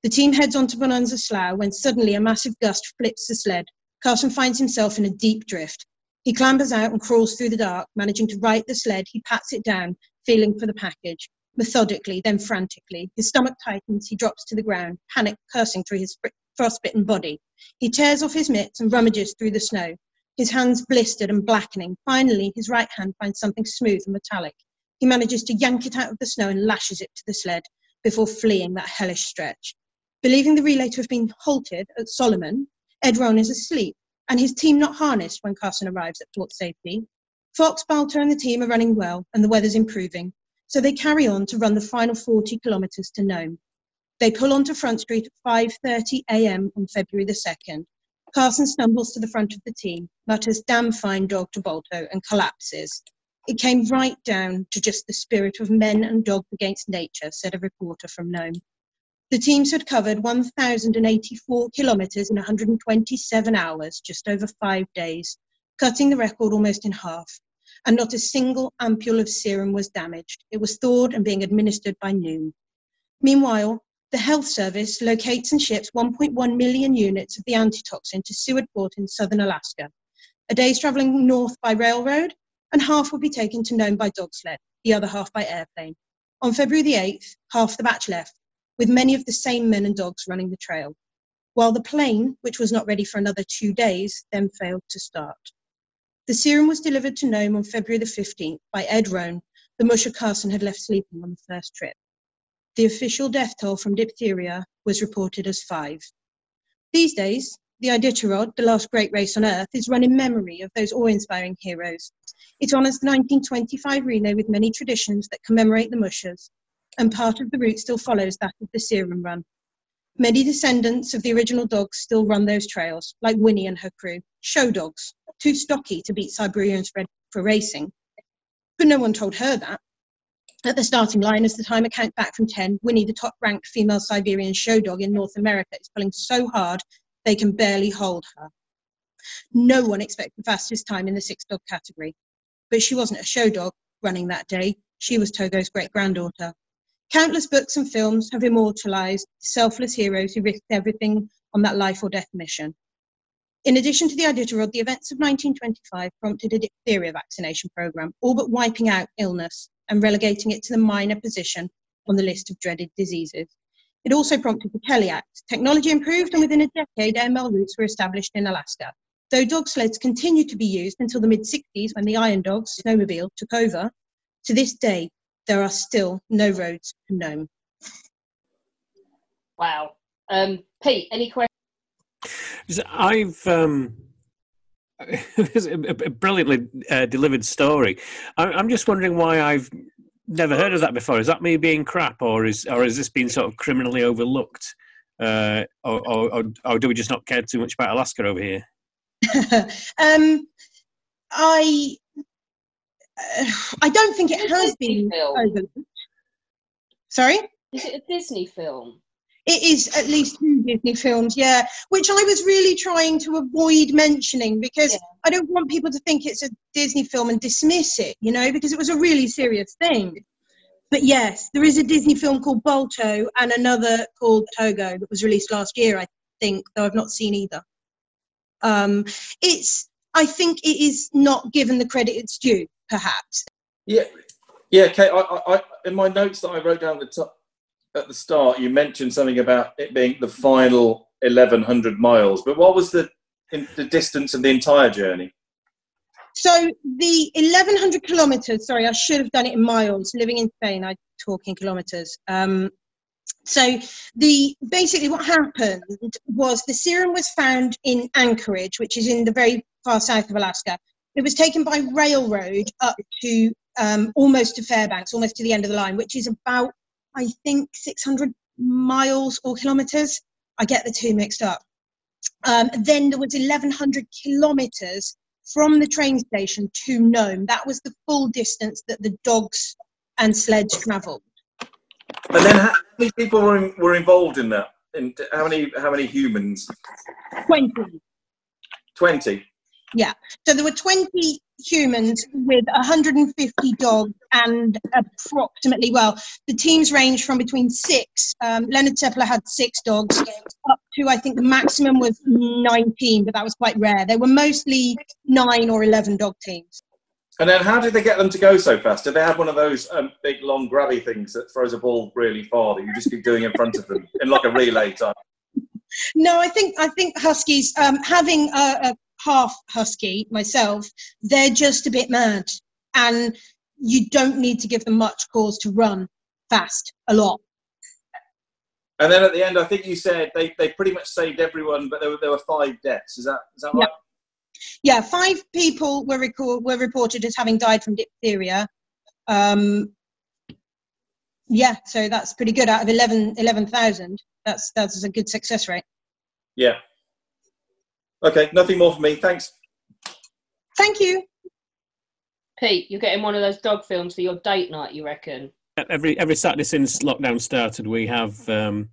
The team heads onto Bonanza Slough when suddenly a massive gust flips the sled. Kaasen finds himself in a deep drift. He clambers out and crawls through the dark, managing to right the sled. He pats it down, feeling for the package. Methodically, then frantically, his stomach tightens, he drops to the ground, panic cursing through his frostbitten body. He tears off his mitts and rummages through the snow, his hands blistered and blackening. Finally, his right hand finds something smooth and metallic. He manages to yank it out of the snow and lashes it to the sled before fleeing that hellish stretch. Believing the relay to have been halted at Solomon, Ed Rohn is asleep and his team not harnessed when Kaasen arrives at port safety. Fox, Balto and the team are running well and the weather's improving, so they carry on to run the final 40 kilometres to Nome. They pull onto Front Street at 5:30 a.m. on February the 2nd. Kaasen stumbles to the front of the team, mutters "damn fine dog" to and collapses. It came right down to just the spirit of men and dogs against nature, said a reporter from Nome. The teams had covered 1,084 kilometres in 127 hours, just over five days, cutting the record almost in half. And not a single ampule of serum was damaged. It was thawed and being administered by noon. Meanwhile, the Health Service locates and ships 1.1 million units of the antitoxin to Seward Port in southern Alaska. A day's travelling north by railroad, and half will be taken to Nome by dog sled, the other half by airplane. On February the 8th, half the batch left, with many of the same men and dogs running the trail, while the plane, which was not ready for another two days, then failed to start. The serum was delivered to Nome on February the 15th by Ed Rohn, the musher Kaasen had left sleeping on the first trip. The official death toll from diphtheria was reported as five. These days, the Iditarod, the last great race on Earth, is run in memory of those awe-inspiring heroes. It honours the 1925 relay with many traditions that commemorate the mushers, and part of the route still follows that of the Serum Run. Many descendants of the original dogs still run those trails, like Winnie and her crew, show dogs, too stocky to beat Siberians for racing. But no one told her that. At the starting line, as the timer counts back from 10, Winnie, the top ranked female Siberian show dog in North America, is pulling so hard they can barely hold her. No one expected the fastest time in the six dog category. But she wasn't a show dog running that day, she was Togo's great granddaughter. Countless books and films have immortalized selfless heroes who risked everything on that life or death mission. In addition to the Iditarod, the events of 1925 prompted a diphtheria vaccination program, all but wiping out illness and relegating it to the minor position on the list of dreaded diseases. It also prompted the Kelly Act. Technology improved, and within a decade, AML routes were established in Alaska. Though dog sleds continued to be used until the mid 60s when the Iron Dogs snowmobile took over, to this day, there are still no roads to Nome. Wow. Um, Pete, any questions? I've um, it's a, a brilliantly uh, delivered story. I, am just wondering why I've never heard of that before. Is that me being crap, or is or has this been sort of criminally overlooked, uh, or, or, or, do we just not care too much about Alaska over here? um, I uh, I don't think it has been overlooked. Sorry, is it a Disney film? It is at least two Disney films, yeah, which I was really trying to avoid mentioning because yeah. I don't want people to think it's a Disney film and dismiss it, you know, because it was a really serious thing. But yes, there is a Disney film called Balto and another called Togo that was released last year, I think, though I've not seen either. Um, it's I think it is not given the credit it's due, perhaps. Yeah, yeah, Kate. I, I, I, in my notes that I wrote down at the top, at the start, you mentioned something about it being the final 1100 miles. But what was the in, the distance of the entire journey? So the 1100 kilometers. Sorry, I should have done it in miles. Living in Spain, I talk in kilometers. Um, so the basically what happened was the serum was found in Anchorage, which is in the very far south of Alaska. It was taken by railroad up to um, almost to Fairbanks, almost to the end of the line, which is about I think 600 miles or kilometers. I get the two mixed up. Um, then there was 1100 kilometers from the train station to Nome. That was the full distance that the dogs and sleds travelled. And then how many people were, in, were involved in that? And how many how many humans? 20. 20. Yeah. So there were 20 humans with 150 dogs and approximately, well, the teams range from between six, um, Leonard Seppala had six dogs, up to I think the maximum was 19, but that was quite rare. They were mostly nine or 11 dog teams. And then how did they get them to go so fast? Did they have one of those um, big, long, grabby things that throws a ball really far that you just keep doing in front of them in like a relay type? No, I think I think huskies um, having a, a half husky myself, they're just a bit mad, and you don't need to give them much cause to run fast a lot. And then at the end, I think you said they, they pretty much saved everyone, but there were, there were five deaths. Is that is that right? Yeah, five people were record, were reported as having died from diphtheria. Um, yeah, so that's pretty good out of 11 11,000. That's that's a good success rate. Yeah. Okay, nothing more for me. Thanks. Thank you. Pete, you're getting one of those dog films for your date night, you reckon? Every every Saturday since lockdown started, we have um,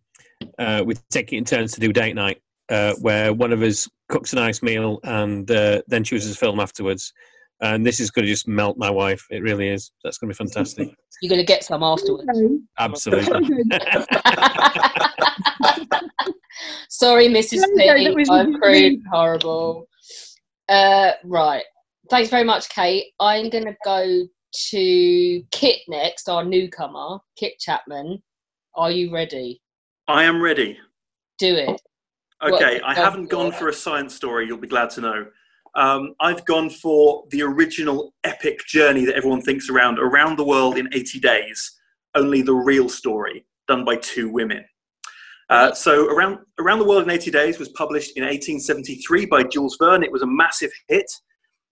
uh, we take it in turns to do date night, uh, where one of us cooks a nice meal and uh, then chooses a film afterwards. And this is going to just melt my wife. It really is. That's going to be fantastic. You're going to get some afterwards. Absolutely. Sorry, Mrs. Okay, that P. was I'm really- crude, horrible. Uh, right. Thanks very much, Kate. I'm going to go to Kit next, our newcomer, Kit Chapman. Are you ready? I am ready. Do it. Okay, I haven't gone for a science story, you'll be glad to know. Um, I've gone for the original epic journey that everyone thinks around, around the world in 80 days, only the real story, done by two women. Uh, so, around, around the World in 80 Days was published in 1873 by Jules Verne. It was a massive hit.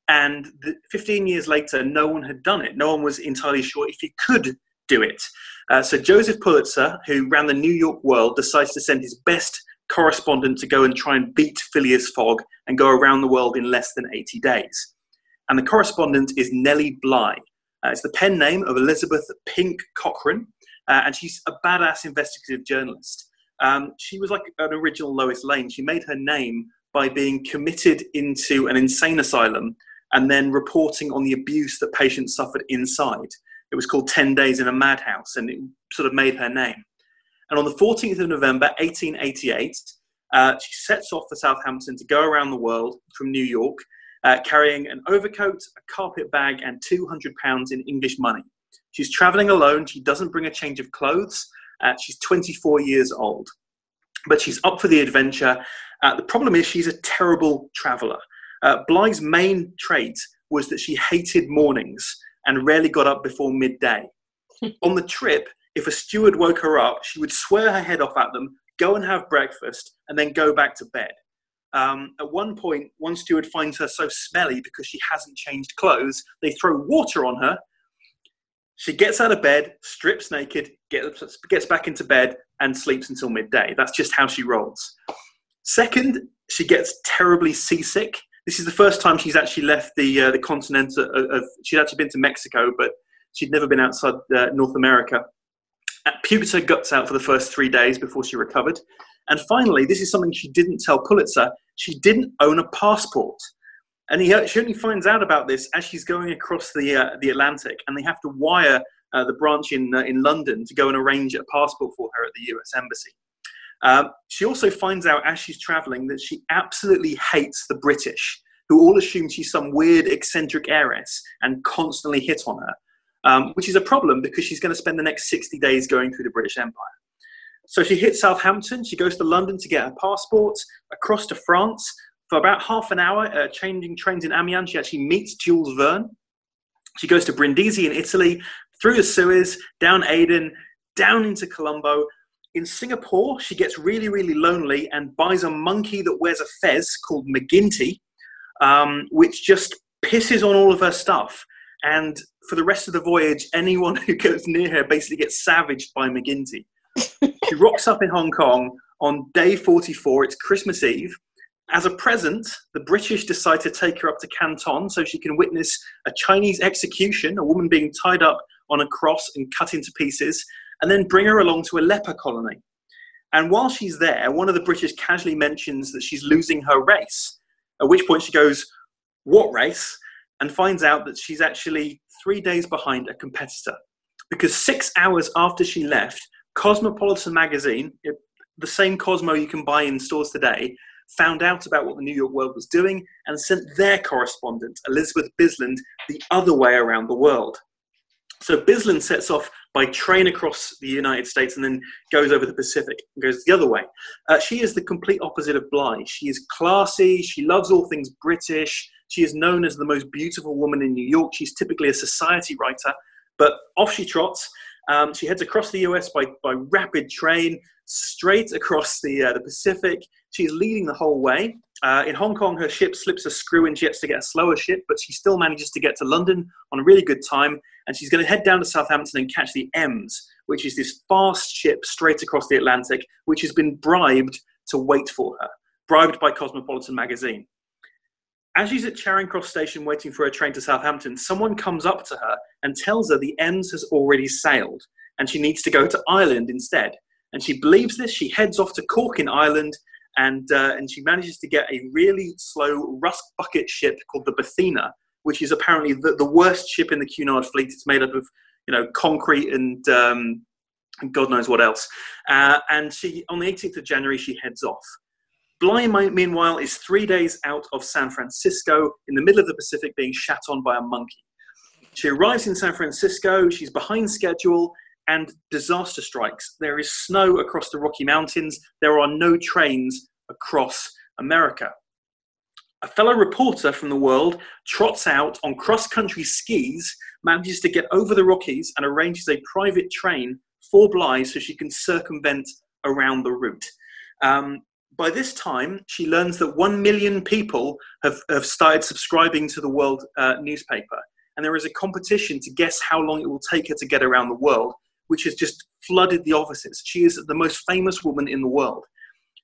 And the, 15 years later, no one had done it. No one was entirely sure if he could do it. Uh, so, Joseph Pulitzer, who ran the New York World, decides to send his best correspondent to go and try and beat Phileas Fogg and go around the world in less than 80 days. And the correspondent is Nellie Bly. Uh, it's the pen name of Elizabeth Pink Cochrane, uh, and she's a badass investigative journalist. Um, she was like an original Lois Lane. She made her name by being committed into an insane asylum and then reporting on the abuse that patients suffered inside. It was called 10 Days in a Madhouse, and it sort of made her name. And on the 14th of November, 1888, uh, she sets off for Southampton to go around the world from New York, uh, carrying an overcoat, a carpet bag, and 200 pounds in English money. She's traveling alone. She doesn't bring a change of clothes. Uh, she's 24 years old, but she's up for the adventure. Uh, the problem is she's a terrible traveler. Uh, Bly's main trait was that she hated mornings and rarely got up before midday. On the trip, if a steward woke her up, she would swear her head off at them, go and have breakfast, and then go back to bed. Um, at one point, one steward finds her so smelly because she hasn't changed clothes, they throw water on her. She gets out of bed, strips naked, gets, back into bed, and sleeps until midday. That's just how she rolls. Second, she gets terribly seasick. This is the first time she's actually left the uh, the continent. Of, of, she'd actually been to Mexico, but she'd never been outside uh, North America. Uh, puked her guts out for the first three days before she recovered. And finally, this is something she didn't tell Pulitzer. She didn't own a passport. And he, she only finds out about this as she's going across the, uh, the Atlantic, and they have to wire uh, the branch in, uh, in London to go and arrange a passport for her at the US Embassy. Um, she also finds out as she's traveling that she absolutely hates the British, who all assume she's some weird, eccentric heiress and constantly hit on her, um, which is a problem because she's going to spend the next 60 days going through the British Empire. So she hits Southampton, she goes to London to get her passport, across to France. For about half an hour, uh, changing trains in Amiens, she actually meets Jules Verne. She goes to Brindisi in Italy, through the Suez, down Aden, down into Colombo. In Singapore, she gets really, really lonely and buys a monkey that wears a fez called McGinty, um, which just pisses on all of her stuff. And for the rest of the voyage, anyone who goes near her basically gets savaged by McGinty. she rocks up in Hong Kong on day 44, it's Christmas Eve. As a present, the British decide to take her up to Canton so she can witness a Chinese execution, a woman being tied up on a cross and cut into pieces, and then bring her along to a leper colony. And while she's there, one of the British casually mentions that she's losing her race, at which point she goes, What race? and finds out that she's actually three days behind a competitor. Because six hours after she left, Cosmopolitan magazine, the same Cosmo you can buy in stores today, found out about what the New York World was doing and sent their correspondent, Elizabeth Bisland, the other way around the world. So Bisland sets off by train across the United States and then goes over the Pacific and goes the other way. Uh, she is the complete opposite of Bly. She is classy. She loves all things British. She is known as the most beautiful woman in New York. She's typically a society writer, but off she trots. Um, she heads across the US by, by rapid train, straight across the, uh, the Pacific. She's leading the whole way. Uh, in Hong Kong, her ship slips a screw and she has to get a slower ship, but she still manages to get to London on a really good time. And she's going to head down to Southampton and catch the Ems, which is this fast ship straight across the Atlantic, which has been bribed to wait for her, bribed by Cosmopolitan magazine. As she's at Charing Cross Station waiting for her train to Southampton, someone comes up to her and tells her the Ems has already sailed and she needs to go to Ireland instead. And she believes this. She heads off to Cork in Ireland and, uh, and she manages to get a really slow rust bucket ship called the Bothnia, which is apparently the, the worst ship in the Cunard fleet. It's made up of you know concrete and, um, God knows what else. Uh, and she on the 18th of January she heads off. Bly, meanwhile, is three days out of San Francisco in the middle of the Pacific being shat on by a monkey. She arrives in San Francisco, she's behind schedule, and disaster strikes. There is snow across the Rocky Mountains, there are no trains across America. A fellow reporter from the world trots out on cross country skis, manages to get over the Rockies, and arranges a private train for Bly so she can circumvent around the route. Um, by this time, she learns that one million people have, have started subscribing to the World uh, newspaper. And there is a competition to guess how long it will take her to get around the world, which has just flooded the offices. She is the most famous woman in the world.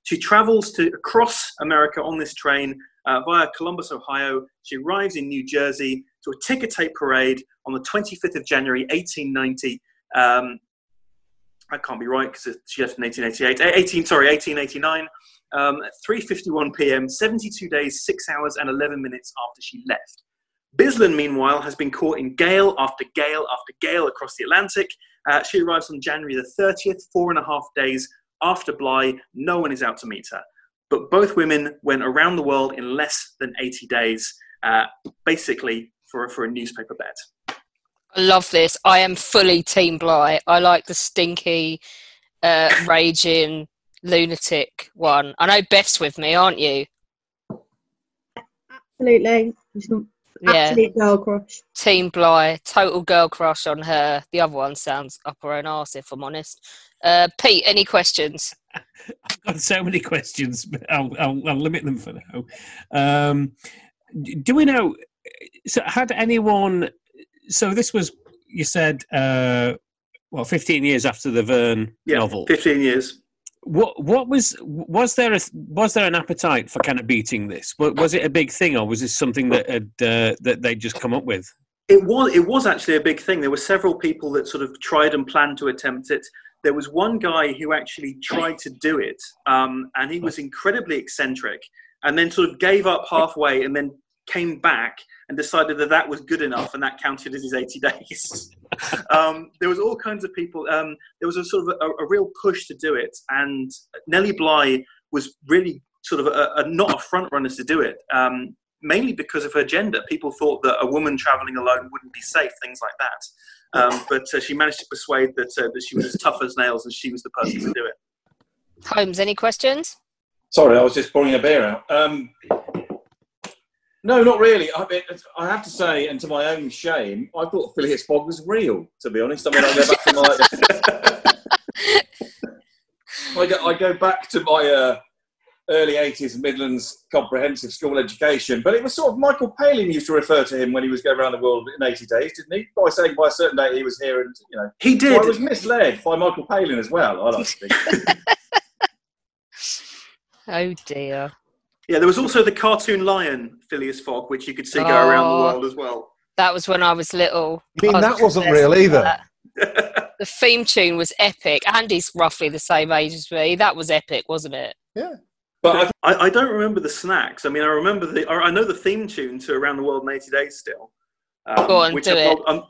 She travels to across America on this train uh, via Columbus, Ohio. She arrives in New Jersey to a ticker tape parade on the 25th of January, 1890. Um, that can't be right because she left in 1888. 18, sorry, 1889. Um, 3:51 p.m., 72 days, six hours, and 11 minutes after she left. Bisland, meanwhile, has been caught in gale after gale after gale across the Atlantic. Uh, she arrives on January the 30th, four and a half days after Bly. No one is out to meet her. But both women went around the world in less than 80 days, uh, basically for, for a newspaper bet. I love this. I am fully Team Bly. I like the stinky, uh, raging, lunatic one. I know Beth's with me, aren't you? Absolutely. Yeah. Girl crush. Team Bly, total girl crush on her. The other one sounds up her own arse, if I'm honest. Uh, Pete, any questions? I've got so many questions, but I'll, I'll, I'll limit them for now. Um, do we know? So, had anyone? So, this was you said, uh, well, 15 years after the Verne Yeah, novel. 15 years. What what was was there a was there an appetite for kind of beating this? Was, was it a big thing, or was this something that had uh, that they just come up with? It was. It was actually a big thing. There were several people that sort of tried and planned to attempt it. There was one guy who actually tried to do it, um, and he was incredibly eccentric, and then sort of gave up halfway, and then came back and decided that that was good enough, and that counted as his eighty days. um, there was all kinds of people. Um, there was a sort of a, a, real push to do it, and Nellie Bly was really sort of a, a not a front runner to do it. Um, mainly because of her gender, people thought that a woman traveling alone wouldn't be safe, things like that. Um, but uh, she managed to persuade that uh, that she was as tough as nails, and she was the person to do it. Holmes, any questions? Sorry, I was just pouring a beer out. Um, no, not really. I, mean, I have to say, and to my own shame, I thought Phileas Fogg was real. To be honest, I mean, I go back to my. I, go, I go back to my uh, early '80s Midlands comprehensive school education, but it was sort of Michael Palin used to refer to him when he was going around the world in 80 days, didn't he? By saying by a certain date he was here, and you know, he did. So I was misled by Michael Palin as well. I like to think. oh dear. Yeah, there was also the cartoon lion, Phileas Fogg, which you could see go oh, around the oh. world as well. That was when I was little. You mean was that wasn't real either? the theme tune was epic. Andy's roughly the same age as me. That was epic, wasn't it? Yeah. But I, I don't remember the snacks. I mean, I remember the. I know the theme tune to Around the World in 80 Days still. Um, Go on, which do it. Um,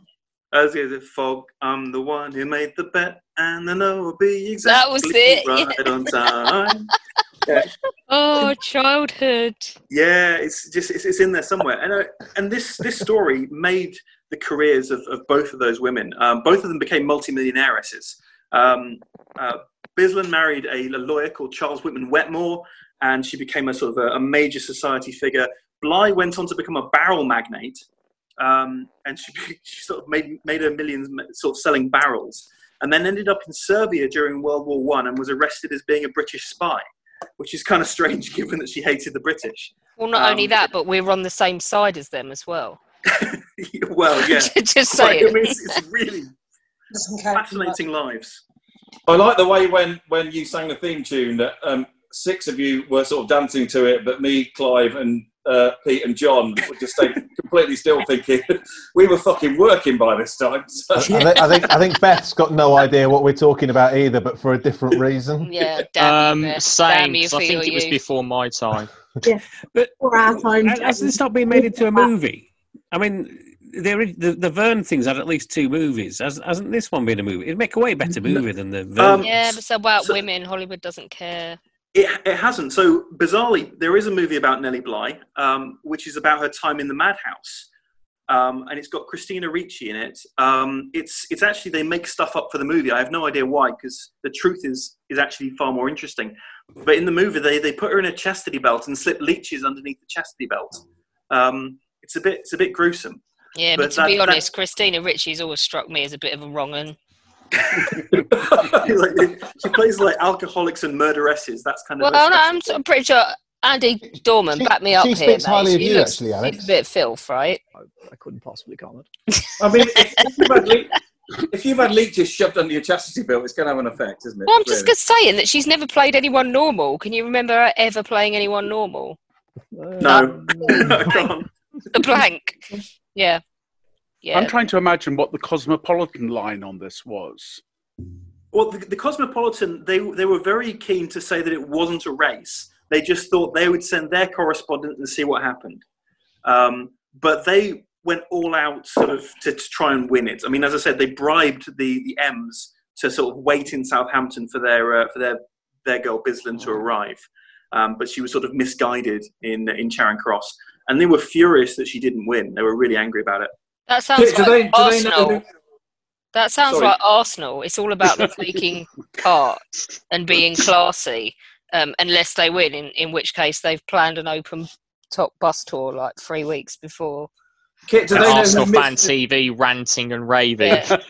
as is it, Fog, I'm the one who made the bet, and I know it'll be exactly that was it. right on time. yeah. Oh, childhood. Yeah, it's just it's, it's in there somewhere, and uh, and this this story made the careers of, of both of those women. Um, both of them became multimillionairesses. Um, uh, Bisland married a, a, lawyer called Charles Whitman Wetmore, and she became a sort of a, a major society figure. Bly went on to become a barrel magnate, um, and she, she sort of made made her millions sort of selling barrels, and then ended up in Serbia during World War One and was arrested as being a British spy which is kind of strange given that she hated the British. Well, not um, only that, but we're on the same side as them as well. well, yeah. Just say I mean, it's, it's really fascinating lives. I like the way when when you sang the theme tune that um, six of you were sort of dancing to it, but me, Clive, and uh, Pete and John would just stay completely still, thinking we were fucking working by this time. So. I, think, I, think, I think Beth's got no idea what we're talking about either, but for a different reason. Yeah, damn um, same. I think it was before my time. yeah, but for our time, has this not been made into a movie? I mean, there the, the Verne thing's had at least two movies. Has, hasn't this one been a movie? It'd make a way better movie than the Verne. Um, yeah, but it's about so, women. Hollywood doesn't care. It, it hasn't. So bizarrely, there is a movie about Nellie Bly, um, which is about her time in the madhouse, um, and it's got Christina Ricci in it. Um, it's it's actually they make stuff up for the movie. I have no idea why, because the truth is is actually far more interesting. But in the movie, they they put her in a chastity belt and slip leeches underneath the chastity belt. Um, it's a bit it's a bit gruesome. Yeah, but, but to that, be honest, that... Christina Ricci's always struck me as a bit of a wrong un. Like, she plays like alcoholics and murderesses. That's kind of. Well, I'm, I'm pretty sure Andy Dorman, she, back me up she here. She speaks mate. highly of you, looks, actually, Alex. She's a bit filth, right? I, I couldn't possibly comment. I mean, if, if, you've had le- if you've had leeches shoved under your chastity belt, it's going to have an effect, isn't it? Well, I'm just saying that she's never played anyone normal. Can you remember her ever playing anyone normal? Uh, no, I can't. The blank. Yeah. Yeah. I'm trying to imagine what the cosmopolitan line on this was. Well, the, the, Cosmopolitan, they, they were very keen to say that it wasn't a race. They just thought they would send their correspondent and see what happened. Um, but they went all out sort of to, to, try and win it. I mean, as I said, they bribed the, the Ems to sort of wait in Southampton for their, uh, for their, their girl Bisland to arrive. Um, but she was sort of misguided in, in Charing Cross. And they were furious that she didn't win. They were really angry about it. That sounds do, like they, Arsenal. They that sounds Sorry. like Arsenal. It's all about them taking part and being classy, um, unless they win, in, in which case they've planned an open top bus tour like three weeks before. Kit, do they Arsenal fan TV ranting and raving. Yeah.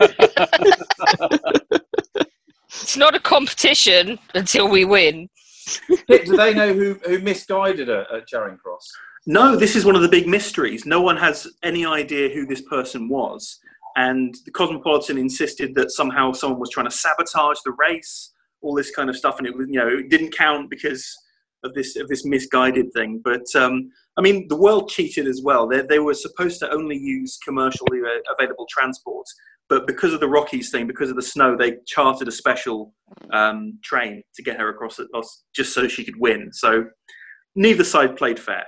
it's not a competition until we win. Kit, do they know who, who misguided her at Charing Cross? No, this is one of the big mysteries. No one has any idea who this person was and the Cosmopolitan insisted that somehow someone was trying to sabotage the race, all this kind of stuff, and it was you know it didn't count because of this of this misguided thing. But um, I mean, the world cheated as well. They they were supposed to only use commercially available transport, but because of the Rockies thing, because of the snow, they chartered a special um, train to get her across just so she could win. So neither side played fair.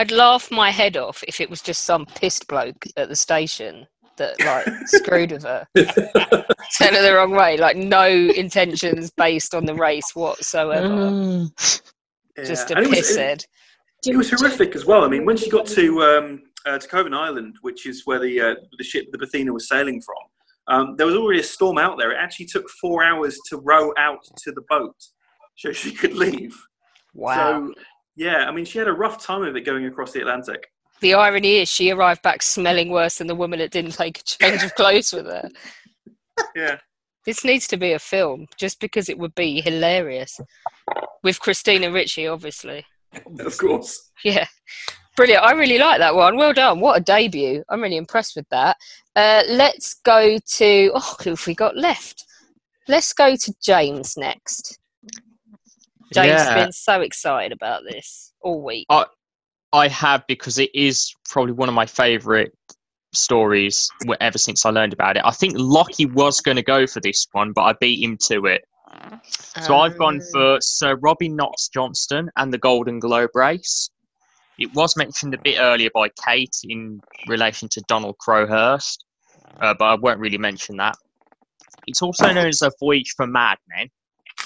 I'd laugh my head off if it was just some pissed bloke at the station that like screwed with her. Sent her the wrong way. Like no intentions based on the race whatsoever. Just a And it was- It was horrific as well. I mean, when she got to um, uh, to Coven Island, which is where the uh, the ship, the Bothnia, was sailing from, um, there was already a storm out there. It actually took four hours to row out to the boat so she could leave. Wow. So, yeah, I mean, she had a rough time of it going across the Atlantic. The irony is she arrived back smelling worse than the woman that didn't take a change of clothes with her. Yeah. This needs to be a film just because it would be hilarious. With Christina Ricci, obviously. Of course. Yeah. Brilliant. I really like that one. Well done. What a debut. I'm really impressed with that. Uh, let's go to. Oh, who have we got left? Let's go to James next. James has Yeah. been so excited about this all week. I I have because it is probably one of my favourite stories ever since I learned about it. I think Lockie was going to go for this one, but I beat him to it. So I've gone for Sir Robin Knox Johnston and the Golden Globe race. It was mentioned a bit earlier by Kate in relation to Donald Crowhurst, uh, but I won't really mention that. It's also known as a voyage for madmen,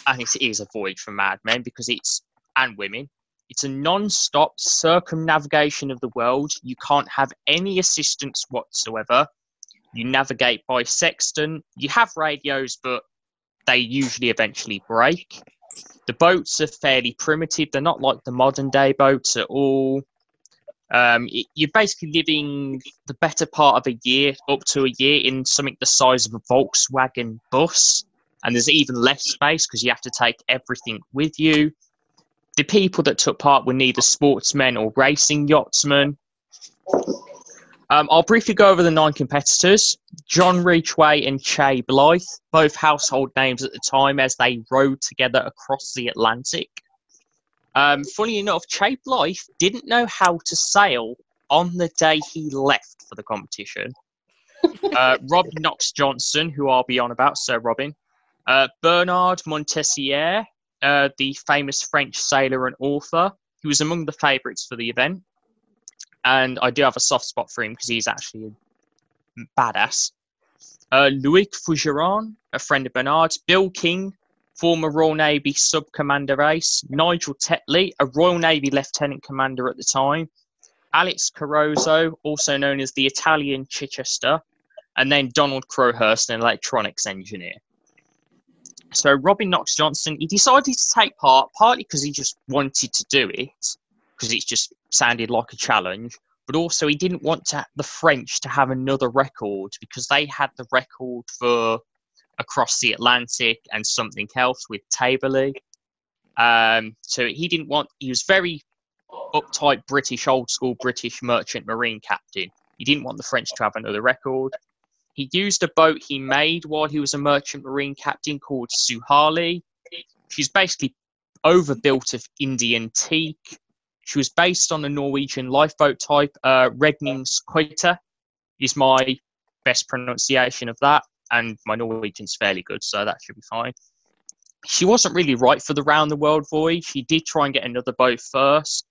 and it is a voyage for madmen because it's and women. It's a non-stop circumnavigation of the world. You can't have any assistance whatsoever. You navigate by sextant. You have radios, but they usually eventually break. The boats are fairly primitive. They're not like the modern day boats at all. Um, you're basically living the better part of a year, up to a year, in something the size of a Volkswagen bus. And there's even less space because you have to take everything with you. The people that took part were neither sportsmen or racing yachtsmen. Um, I'll briefly go over the nine competitors. John Ridgway and Chay Blyth, both household names at the time as they rowed together across the Atlantic. Um, funny enough, Chay Blyth didn't know how to sail on the day he left for the competition. Uh, Rob Knox Johnston, who I'll be on about, Sir Robin. Uh, Bernard Moitessier, uh, the famous French sailor and author, who was among the favourites for the event. And I do have a soft spot for him because he's actually a badass. Uh, Louis Fougeron, a friend of Bernard's. Bill King, former Royal Navy sub commander ace. Nigel Tetley, a Royal Navy lieutenant commander at the time. Alex Carozzo, also known as the Italian Chichester. And then Donald Crowhurst, an electronics engineer. So Robin Knox Johnston, he decided to take part partly because he just wanted to do it, because it just sounded like a challenge, but also he didn't want to, the French to have another record because they had the record for across the Atlantic and something else with Tabarly. Um, so he didn't want. He was very uptight British, old school British merchant marine captain. He didn't want the French to have another record. He used a boat he made while he was a merchant marine captain called Suhaili. She's basically overbuilt of Indian teak. She was based on a Norwegian lifeboat type. Uh, Redningsskøyte is my best pronunciation of that, and my Norwegian's fairly good, so that should be fine. She wasn't really right for the round the world voyage. She did try and get another boat first,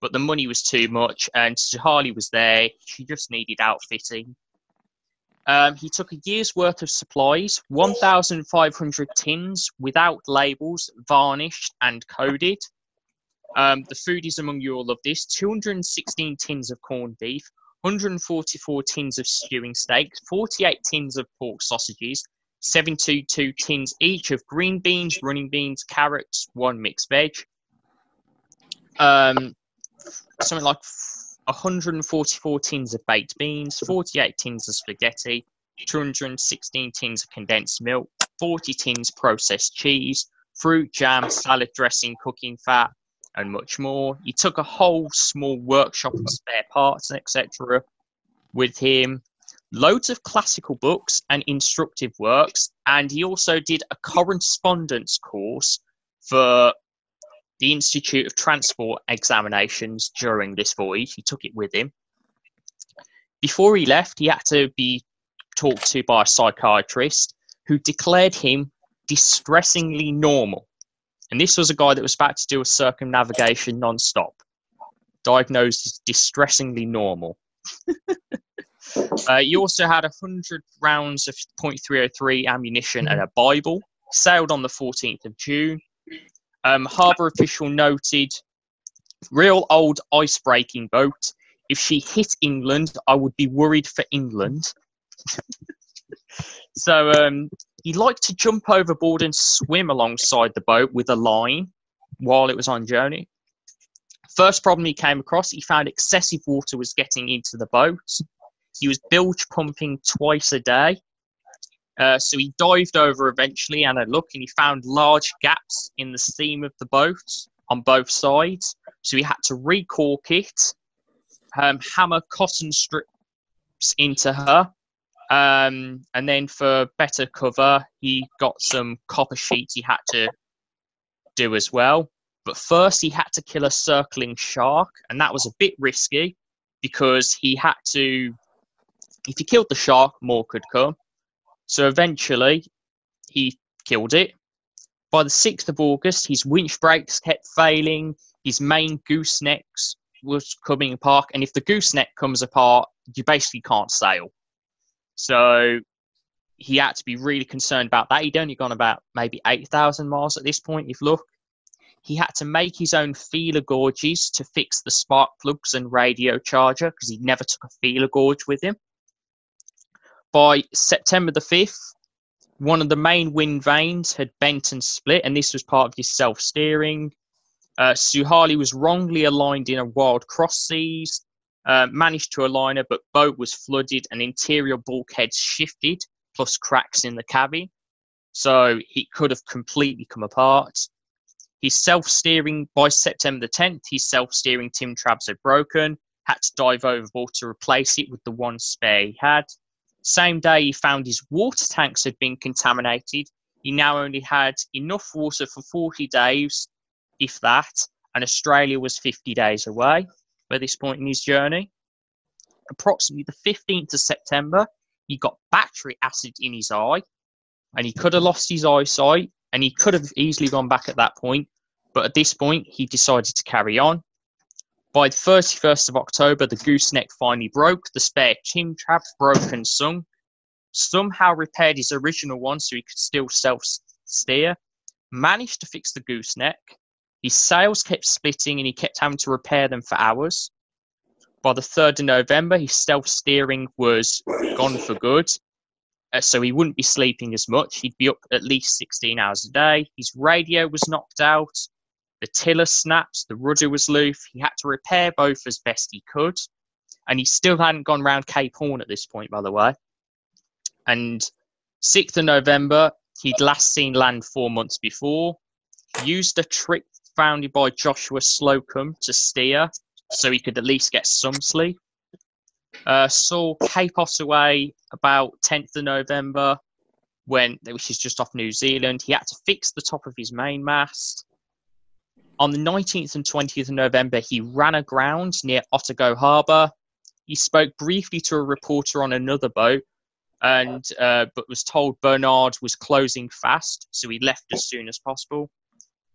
but the money was too much, and Suhaili was there. She just needed outfitting. Um, he took a year's worth of supplies, 1,500 tins without labels, varnished and coded. Um, the foodies among you all love this 216 tins of corned beef, 144 tins of stewing steaks, 48 tins of pork sausages, 72 tins each of green beans, running beans, carrots, one mixed veg. Um, something like 144 tins of baked beans, 48 tins of spaghetti, 216 tins of condensed milk, 40 tins of processed cheese, fruit, jam, salad dressing, cooking fat, and much more. He took a whole small workshop of spare parts etc. with him, loads of classical books and instructive works, and he also did a correspondence course for the Institute of Transport examinations during this voyage. He took it with him. Before he left, he had to be talked to by a psychiatrist who declared him distressingly normal. And this was a guy that was about to do a circumnavigation non-stop, diagnosed as distressingly normal. Uh, he also had 100 rounds of .303 ammunition and a Bible. Sailed on the 14th of June. Um, Harbour official noted, real old ice-breaking boat. If she hit England, I would be worried for England. so um, he liked to jump overboard and swim alongside the boat with a line while it was on journey. First problem he came across, he found excessive water was getting into the boat. He was bilge pumping twice a day. Uh, so he dived over eventually and had a look and he found large gaps in the seam of the boat on both sides. So he had to recork it, um, hammer cotton strips into her, um, and then for better cover, he got some copper sheets he had to do as well. But first, he had to kill a circling shark, and that was a bit risky because he had to. If he killed the shark, more could come. So eventually, he killed it. By the 6th of August, his winch brakes kept failing, his main goosenecks was coming apart, and if the gooseneck comes apart, you basically can't sail. So he had to be really concerned about that. He'd only gone about maybe 8,000 miles at this point, if look. He had to make his own feeler gauges to fix the spark plugs and radio charger because he never took a feeler gauge with him. By September the 5th, one of the main wind vanes had bent and split, and this was part of his self steering. Uh, Suhaili was wrongly aligned in a wild cross seas, uh, managed to align her, but boat was flooded and interior bulkheads shifted, plus cracks in the cabin. So he could have completely come apart. His self steering, by September the 10th, his self steering trim tabs had broken, had to dive overboard to replace it with the one spare he had. Same day, he found his water tanks had been contaminated. He now only had enough water for 40 days, if that, and Australia was 50 days away by this point in his journey. Approximately the 15th of September, he got battery acid in his eye, and he could have lost his eyesight, and he could have easily gone back at that point. But at this point, he decided to carry on. By the 31st of October, the gooseneck finally broke. The spare chin trap broke and sunk. Somehow repaired his original one so he could still self steer. Managed to fix the gooseneck. His sails kept splitting and he kept having to repair them for hours. By the 3rd of November, his self steering was gone for good. Uh, so he wouldn't be sleeping as much. He'd be up at least 16 hours a day. His radio was knocked out. The tiller snapped, the rudder was loose. He had to repair both as best he could. And he still hadn't gone round Cape Horn at this point, by the way. And 6th of November, he'd last seen land four months before. Used a trick founded by Joshua Slocum to steer so he could at least get some sleep. Uh, saw Cape Otway about 10th of November, when which is just off New Zealand. He had to fix the top of his mainmast. On the 19th and 20th of November, he ran aground near Otago Harbour. He spoke briefly to a reporter on another boat, and uh, but was told Bernard was closing fast, so he left as soon as possible.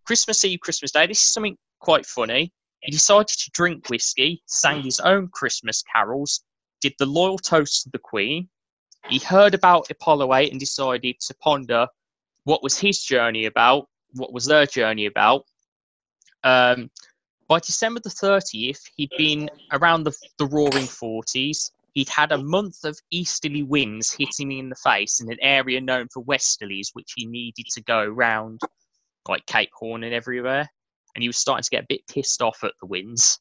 Christmas Eve, Christmas Day. This is something quite funny. He decided to drink whiskey, sang his own Christmas carols, did the loyal toast to the Queen. He heard about Apollo 8 and decided to ponder what was his journey about, what was their journey about, um, by December the 30th, he'd been around the, the roaring 40s. He'd had a month of easterly winds hitting me in the face in an area known for westerlies, which he needed to go round like Cape Horn and everywhere. And he was starting to get a bit pissed off at the winds.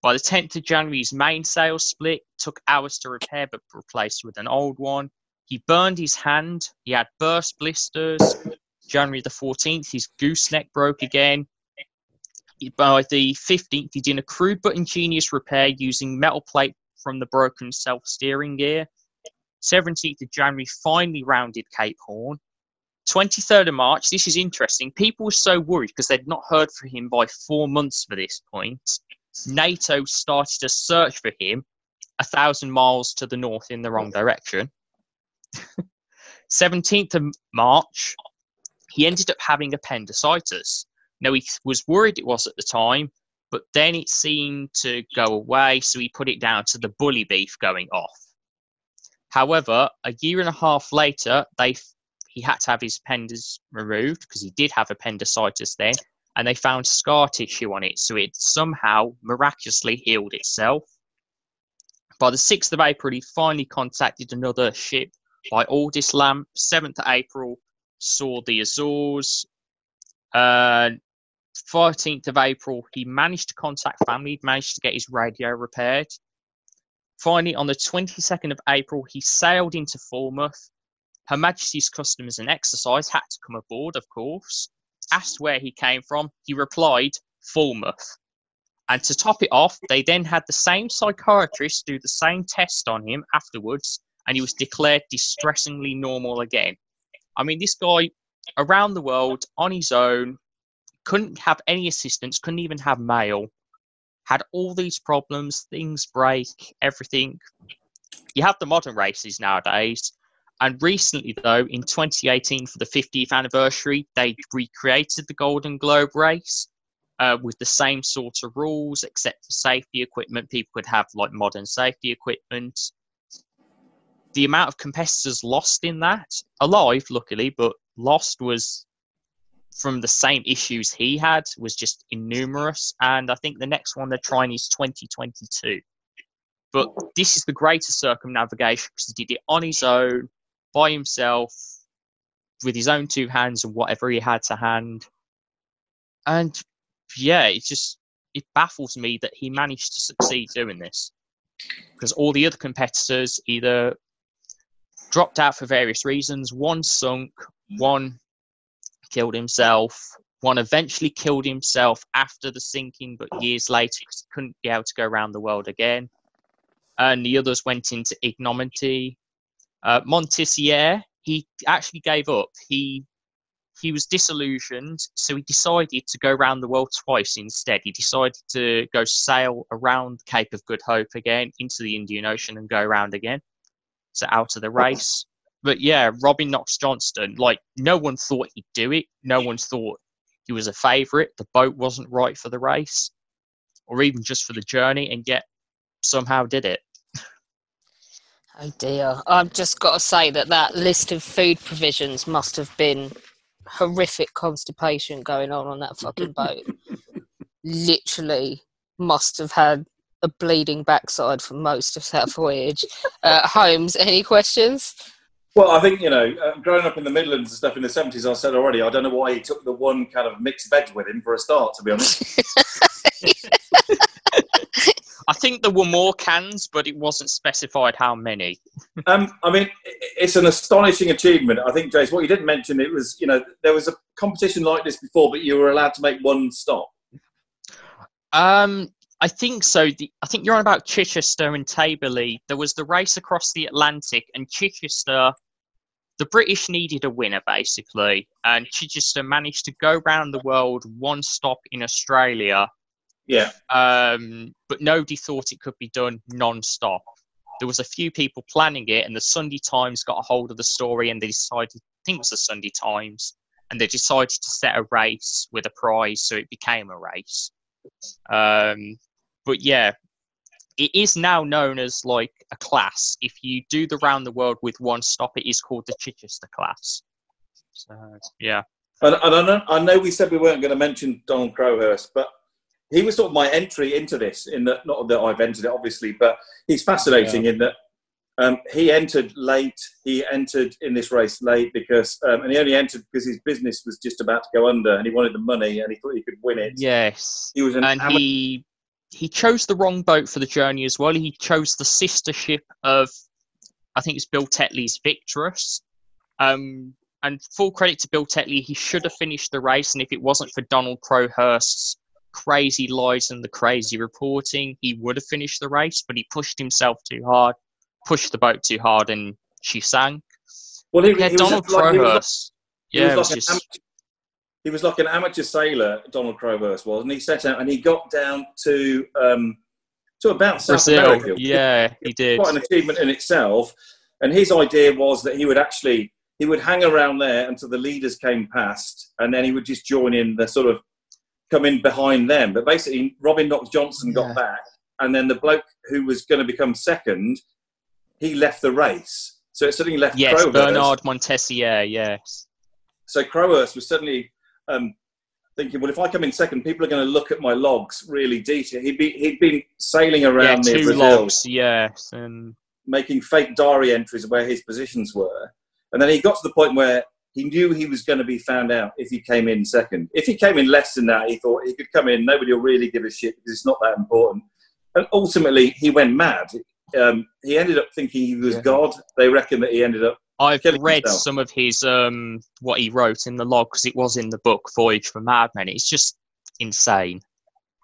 By the 10th of January, his mainsail split, took hours to repair but replaced with an old one. He burned his hand, he had burst blisters. January the 14th, his gooseneck broke again by the 15th, he did a crude but ingenious repair using metal plate from the broken self steering gear. 17th of January, finally rounded Cape Horn. 23rd of March, this is interesting. People were so worried because they'd not heard from him by four months for this point. NATO started a search for him a thousand miles to the north in the wrong direction. 17th of March, he ended up having appendicitis. Now, he was worried it was at the time, but then it seemed to go away, so he put it down to the bully beef going off. However, a year and a half later, they he had to have his appendix removed because he did have appendicitis then, and they found scar tissue on it, so it somehow miraculously healed itself. By the 6th of April, he finally contacted another ship by Aldis Lamp. 7th of April, saw the Azores. Uh, 14th of April, he managed to contact family, managed to get his radio repaired. Finally, on the 22nd of April, he sailed into Falmouth. Her Majesty's Customs and Excise had to come aboard, of course. Asked where he came from, he replied, Falmouth. And to top it off, they then had the same psychiatrist do the same test on him afterwards, and he was declared distressingly normal again. I mean, this guy around the world on his own, couldn't have any assistance, couldn't even have mail, had all these problems, things break, everything. You have the modern races nowadays. And recently, though, in 2018, for the 50th anniversary, they recreated the Golden Globe race uh, with the same sort of rules, except for safety equipment. People could have like modern safety equipment. The amount of competitors lost in that, alive, luckily, but lost was from the same issues he had was just innumerous. And I think the next one they're trying is 2022. But oh. this is the greater circumnavigation because he did it on his own, by himself, with his own two hands and whatever he had to hand. And yeah, it just it baffles me that he managed to succeed doing this because all the other competitors either dropped out for various reasons. One sunk, one killed himself. One eventually killed himself after the sinking, but years later because he couldn't be able to go around the world again. And the others went into ignominy. Uh, Moitessier, he actually gave up. He he was disillusioned, so he decided to go around the world twice instead. He decided to go sail around Cape of Good Hope again into the Indian Ocean and go around again. So out of the race but yeah, Robin Knox Johnston, like no one thought he'd do it. No one thought he was a favourite. The boat wasn't right for the race, or even just for the journey, and yet somehow did it. Oh dear! I've just got to say that that list of food provisions must have been horrific constipation going on on that fucking boat. Literally, must have had a bleeding backside for most of that voyage. Uh, Holmes, any questions? Well, I think you know, uh, growing up in the Midlands and stuff in the seventies, I said already. I don't know why he took the one kind of mixed veg with him for a start. To be honest, I think there were more cans, but it wasn't specified how many. um, I mean, it's an astonishing achievement. I think, Jace, what you didn't mention it was you know there was a competition like this before, but you were allowed to make one stop. Um, I think so. The, I think you're on about Chichester and Tabarly. There was the race across the Atlantic, and Chichester, the British needed a winner basically, and Chichester managed to go round the world one stop in Australia. Yeah. Um, but nobody thought it could be done non-stop. There was a few people planning it, and the Sunday Times got a hold of the story, and they decided. I think it was the Sunday Times, and they decided to set a race with a prize, so it became a race. Um, but yeah, it is now known as like a class. If you do the round the world with one stop, it is called the Chichester class. So yeah. And, and I, know, I know we said we weren't going to mention Donald Crowhurst, but he was sort of my entry into this. In that, not that I've entered it, obviously, but he's fascinating yeah. in that um, he entered late. He entered in this race late because, um, and he only entered because his business was just about to go under, and he wanted the money, and he thought he could win it. Yes, he was an and amateur- he he chose the wrong boat for the journey as well. He chose the sister ship of, I think it's Bill Tetley's Victorious. Um, and full credit to Bill Tetley, he should have finished the race. And if it wasn't for Donald Crowhurst's crazy lies and the crazy reporting, he would have finished the race. But he pushed himself too hard, pushed the boat too hard, and she sank. Well, he, yeah, he Donald Crowhurst. Like, yeah, was like just, he was like an amateur sailor. Donald Crowhurst was, and he set out and he got down to um, to about South Brazil. America. Yeah, he did. Quite an achievement in itself. And his idea was that he would actually he would hang around there until the leaders came past, and then he would just join in the sort of come in behind them. But basically, Robin Knox Johnston got back, and then the bloke who was going to become second, he left the race. So it suddenly left Yes, Crowhurst. Bernard Moitessier. Yes. So Crowhurst was suddenly um, thinking, well, if I come in second, people are going to look at my logs really detail. He'd, be, he'd been sailing Yeah, around near two Brazil, logs. Yes, and making fake diary entries of where his positions were. And then he got to the point where he knew he was going to be found out if he came in second. If he came in less than that, he thought he could come in, nobody will really give a shit because it's not that important. And ultimately, he went mad. Um, he ended up thinking he was God. They reckon that he ended up. I've killing read himself. some of his um what he wrote in the log because it was in the book Voyage for Madmen. It's just insane.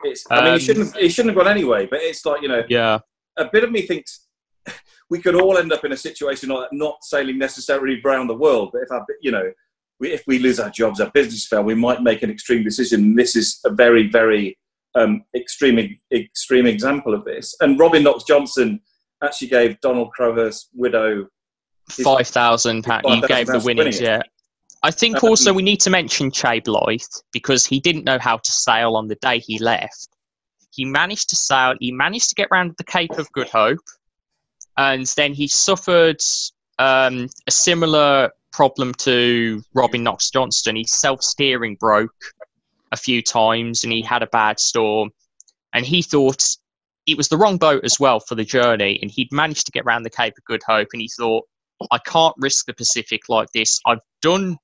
It's, I mean, Um, he shouldn't. Have, he shouldn't have gone anyway. But it's like you know, Yeah. a bit of me thinks we could all end up in a situation like not sailing necessarily around the world, but if our, you know, we, if we lose our jobs, our business fail, we might make an extreme decision. This is a very, very um, extreme, extreme example of this. And Robin Knox Johnston actually gave Donald Crowhurst's widow Five thousand. He £5,000 gave the winnings. winning. Yeah. I think also we need to mention Chay Blyth because he didn't know how to sail on the day he left. He managed to sail. He managed to get round the Cape of Good Hope, and then he suffered um, a similar problem to Robin Knox Johnston. His self-steering broke a few times, and he had a bad storm. And he thought it was the wrong boat as well for the journey, and he'd managed to get round the Cape of Good Hope, and he thought, I can't risk the Pacific like this. I've done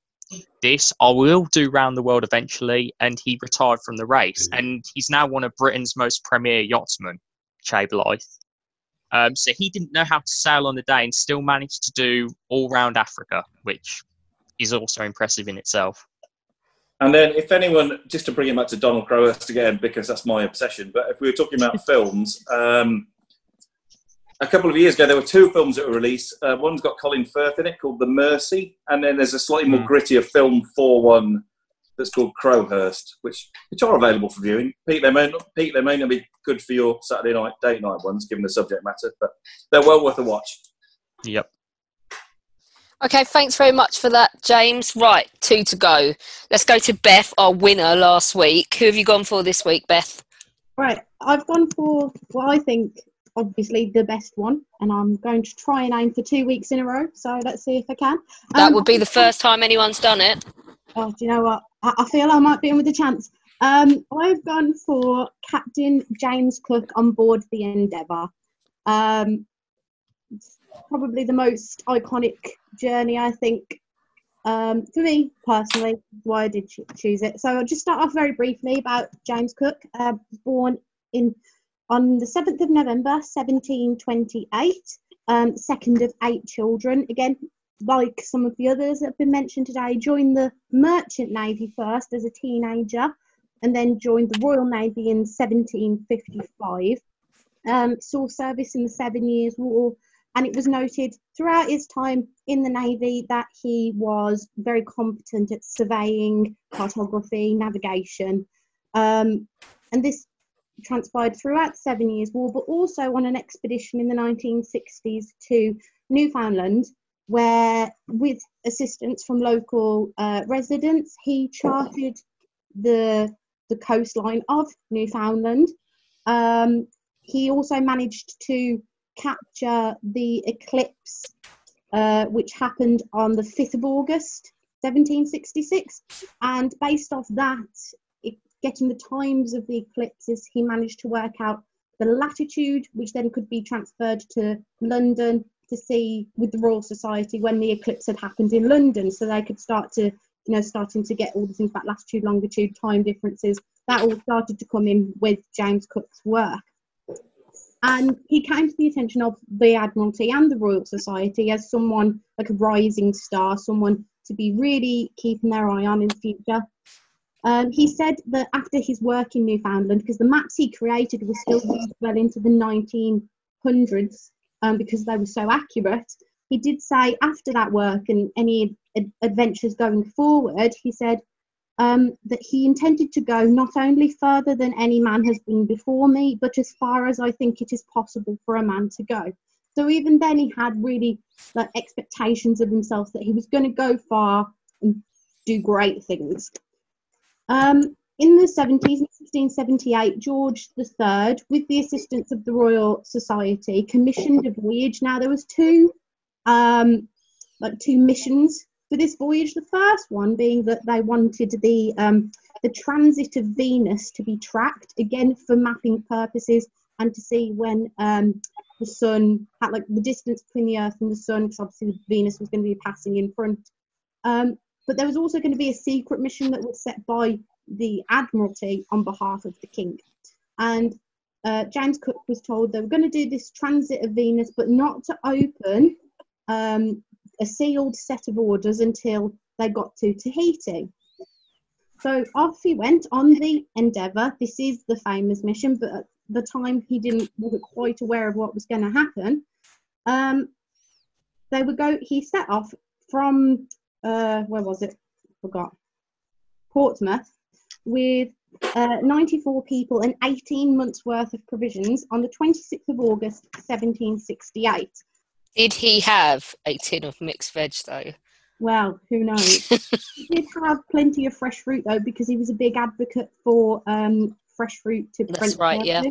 this. I will do round the world eventually, and he retired from the race, and he's now one of Britain's most premier yachtsmen, Chay Blyth. Um, so he didn't know how to sail on the day, and still managed to do all round Africa, which is also impressive in itself. And then, if anyone, just to bring him back to Donald Crowhurst again, because that's my obsession, but if we were talking about films, um, a couple of years ago, there were two films that were released. Uh, one's got Colin Firth in it called The Mercy, and then there's a slightly more grittier film for one that's called Crowhurst, which which are available for viewing. Pete, they may not, Pete, they may not be good for your Saturday night, date night ones, given the subject matter, but they're well worth a watch. Yep. Okay, thanks very much for that, James. Right, two to go. Let's go to Beth, our winner last week. Who have you gone for this week, Beth? Right, I've gone for what I think, obviously, the best one, and I'm going to try and aim for two weeks in a row. So let's see if I can. That Um, would be the first time anyone's done it. Oh, do you know what? I, I feel I might be in with a chance. Um, I've gone for Captain James Cook on board the Endeavour. Um, probably the most iconic journey, I think, um, for me personally. Why I did cho- choose it. So I'll just start off very briefly about James Cook. Uh, born in on the 7th of November 1728, um, second of eight children. Again, like some of the others that have been mentioned today, joined the Merchant Navy first as a teenager and then joined the Royal Navy in 1755. Um, saw service in the Seven Years' War, and it was noted throughout his time in the Navy that he was very competent at surveying, cartography, navigation. Um, and this transpired throughout the Seven Years' War, but also on an expedition in the 1960s to Newfoundland, where, with assistance from local uh, residents, he charted the the coastline of Newfoundland. Um, he also managed to capture the eclipse, uh, which happened on the 5th of August, 1766. And based off that, getting the times of the eclipses, he managed to work out the latitude, which then could be transferred to London to see with the Royal Society when the eclipse had happened in London, so they could start to, you know, starting to get all the things about latitude, longitude, time differences. That all started to come in with James Cook's work. And he came to the attention of the Admiralty and the Royal Society as someone like a rising star, someone to be really keeping their eye on in the future. Um, he said that after his work in Newfoundland, because the maps he created were still used well into the 1900s um, because they were so accurate, he did say after that work and any ad- adventures going forward, he said um, that he intended to go not only further than any man has been before me, but as far as I think it is possible for a man to go. So even then, he had really like expectations of himself that he was going to go far and do great things. Um, in the 70s, in 1678, George III, with the assistance of the Royal Society, commissioned a voyage. Now there was two, um, like two missions for this voyage. The first one being that they wanted the um, the transit of Venus to be tracked again for mapping purposes and to see when um, the sun had like the distance between the Earth and the sun, because obviously Venus was going to be passing in front. Um, but there was also going to be a secret mission that was set by the Admiralty on behalf of the King. And uh, James Cook was told they were going to do this transit of Venus, but not to open um, a sealed set of orders until they got to Tahiti. So off he went on the Endeavour. This is the famous mission, but at the time he didn't wasn't quite aware of what was going to happen. Um, they would go. He set off from uh, where was it? Forgot. Portsmouth with uh, 94 people and 18 months worth of provisions on the 26th of August 1768. Did he have a tin of mixed veg though? Well, who knows? he did have plenty of fresh fruit though, because he was a big advocate for um, fresh fruit to That's French right, yeah.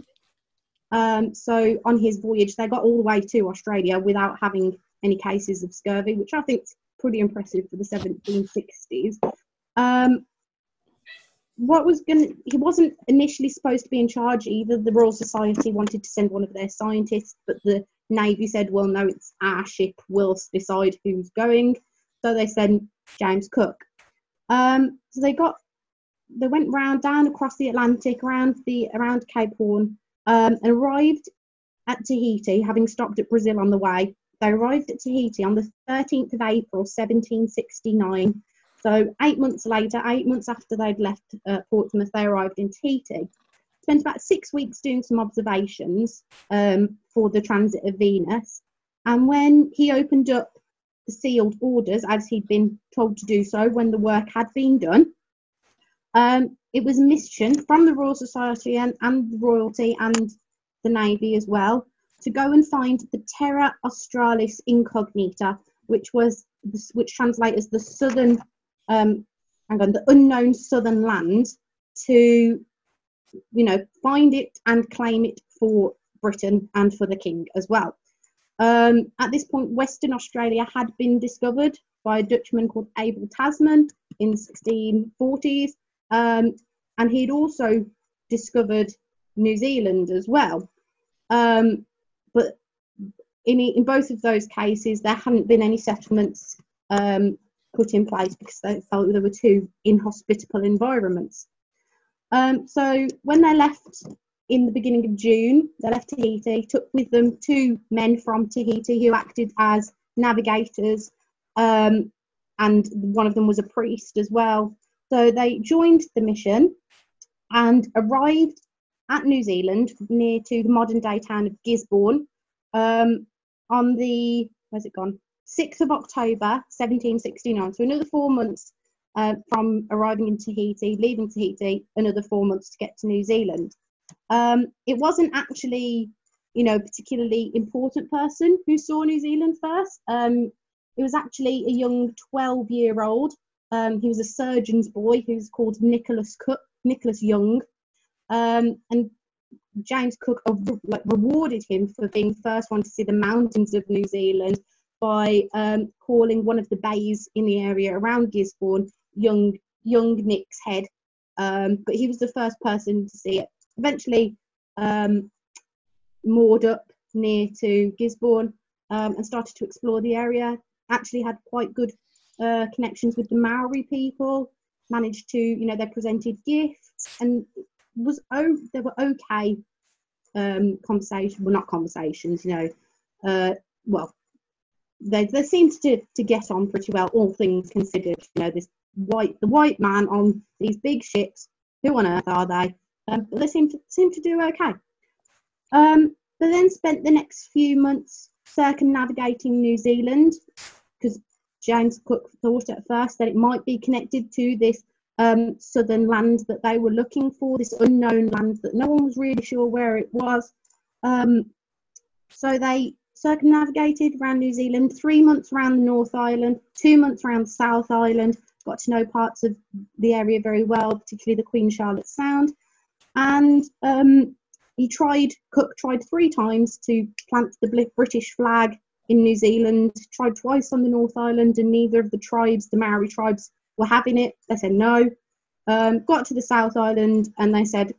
Um, so on his voyage, they got all the way to Australia without having any cases of scurvy, which I think is pretty impressive for the 1760s. Um, what was going he wasn't initially supposed to be in charge either. The Royal Society wanted to send one of their scientists, but the Navy said, well, no, it's our ship, we'll decide who's going. So they sent James Cook. Um, so they got, they went round down across the Atlantic, around the around Cape Horn, um, and arrived at Tahiti, having stopped at Brazil on the way. They arrived at Tahiti on the 13th of April, 1769. So eight months later, eight months after they'd left uh, Portsmouth, they arrived in Tahiti. Spent about six weeks doing some observations um, for the transit of Venus. And when he opened up the sealed orders, as he'd been told to do so when the work had been done, um, it was a mission from the Royal Society and, and the royalty and the Navy as well to go and find the Terra Australis Incognita, which was which translates as the southern, um, hang on, the unknown southern land, to you know find it and claim it for Britain and for the King as well. Um, at this point, Western Australia had been discovered by a Dutchman called Abel Tasman in the 1640s, um, and he'd also discovered New Zealand as well. Um, but in, in both of those cases, there hadn't been any settlements um, put in place because they felt there were two inhospitable environments. Um, so when they left in the beginning of June, they left Tahiti, took with them two men from Tahiti who acted as navigators, um, and one of them was a priest as well. So they joined the mission and arrived at New Zealand near to the modern day town of Gisborne um, on the, where's it gone? 6th of October 1769. So another four months uh, from arriving in Tahiti, leaving Tahiti, another four months to get to New Zealand. Um, it wasn't actually, you know, particularly important person who saw New Zealand first. Um, it was actually a young 12 year old. Um, he was a surgeon's boy who's called Nicholas Cook, Nicholas Young. Um, and James Cook like, rewarded him for being the first one to see the mountains of New Zealand by um, calling one of the bays in the area around Gisborne young young Nick's head. Um, but he was the first person to see it. Eventually, um, moored up near to Gisborne um, and started to explore the area. Actually, had quite good uh, connections with the Maori people. Managed to, you know, they presented gifts and was oh, they were okay um, conversation. Well, not conversations, you know. Uh, well, they they seemed to to get on pretty well, all things considered. You know, this white the white man on these big ships. Who on earth are they? Um, but they seem to seem to do okay. Um, they then spent the next few months circumnavigating New Zealand because James Cook thought at first that it might be connected to this um, southern land that they were looking for, this unknown land that no one was really sure where it was. Um, so they circumnavigated around New Zealand, three months around the North Island, two months around South Island, got to know parts of the area very well, particularly the Queen Charlotte Sound. And um, he tried, Cook tried three times to plant the British flag in New Zealand, tried twice on the North Island, and neither of the tribes, the Maori tribes, were having it. They said no. Um, got to the South Island, and they said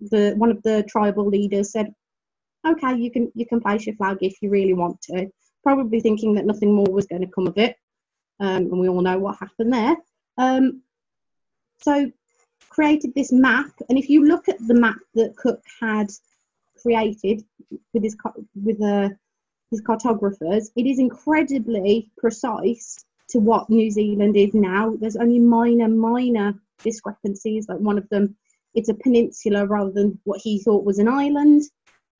the one of the tribal leaders said, "Okay, you can you can place your flag if you really want to." Probably thinking that nothing more was going to come of it, um, and we all know what happened there. Um, so created this map, and if you look at the map that Cook had created with his with uh, his cartographers, it is incredibly precise to what New Zealand is now. There's only minor, minor discrepancies. Like one of them, it's a peninsula rather than what he thought was an island.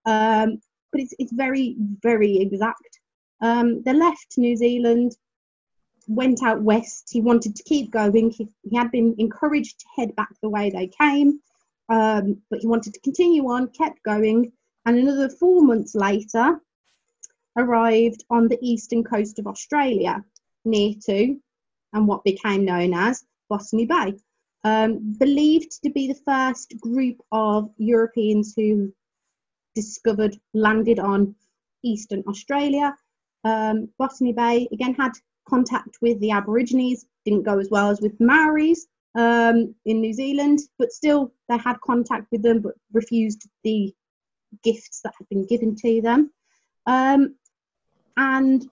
Um, but it's it's very, very exact. Um, they left New Zealand, went out west. He wanted to keep going. He, he had been encouraged to head back the way they came, um, but he wanted to continue on, kept going. And another four months later, arrived on the eastern coast of Australia, near to and what became known as Botany Bay. Um, believed to be the first group of Europeans who discovered, landed on eastern Australia. Um, Botany Bay again had contact with the Aborigines, didn't go as well as with Maoris um, in New Zealand, but still they had contact with them but refused the gifts that had been given to them. Um, and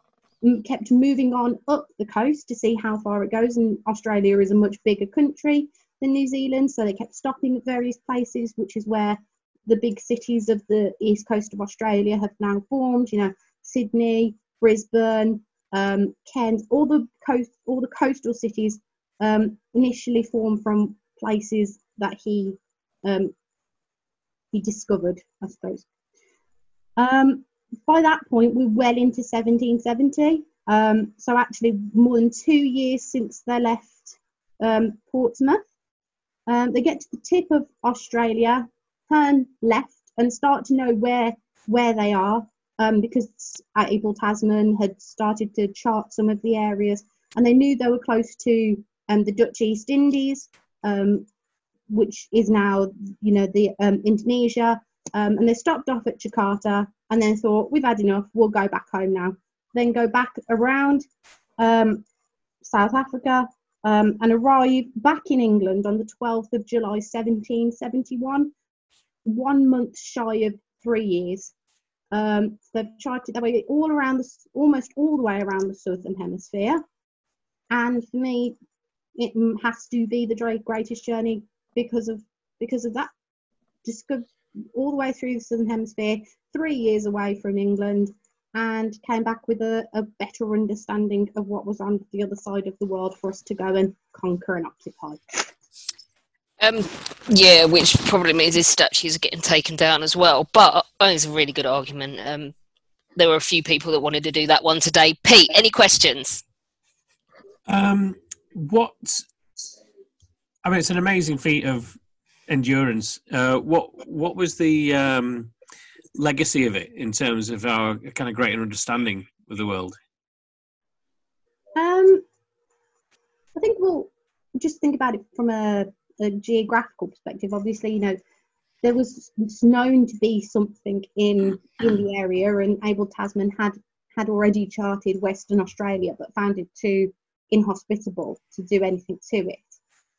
kept moving on up the coast to see how far it goes. And Australia is a much bigger country than New Zealand, so they kept stopping at various places, which is where the big cities of the east coast of Australia have now formed. You know, Sydney, Brisbane, um, Cairns, all the coast, all the coastal cities um, initially formed from places that he um, he discovered, I suppose. By that point, we're well into 1770. Um, so actually, more than two years since they left um, Portsmouth, um, they get to the tip of Australia, turn left, and start to know where where they are um, because Abel Tasman had started to chart some of the areas, and they knew they were close to um, the Dutch East Indies, um, which is now you know the Indonesia, um, and they stopped off at Jakarta and then thought we've had enough, we'll go back home now. Then go back around um, South Africa um, and arrive back in England on the 12th of July 1771, one month shy of three years. Um, they've charted their way all around, the, almost all the way around the southern hemisphere. And for me, it has to be the greatest journey because of because of that. Go all the way through the southern hemisphere, three years away from England, and came back with a, a better understanding of what was on the other side of the world for us to go and conquer and occupy. Um, yeah, which probably means his statues are getting taken down as well. But I think it's a really good argument. Um, there were a few people that wanted to do that one today. Pete, any questions? Um, what? I mean, it's an amazing feat of endurance. Uh, what What was the um, legacy of it in terms of our kind of greater understanding of the world? Um, I think we'll just think about it from a, a geographical perspective. Obviously, you know, there was known to be something in in the area, and Abel Tasman had had already charted Western Australia, but found it too inhospitable to do anything to it.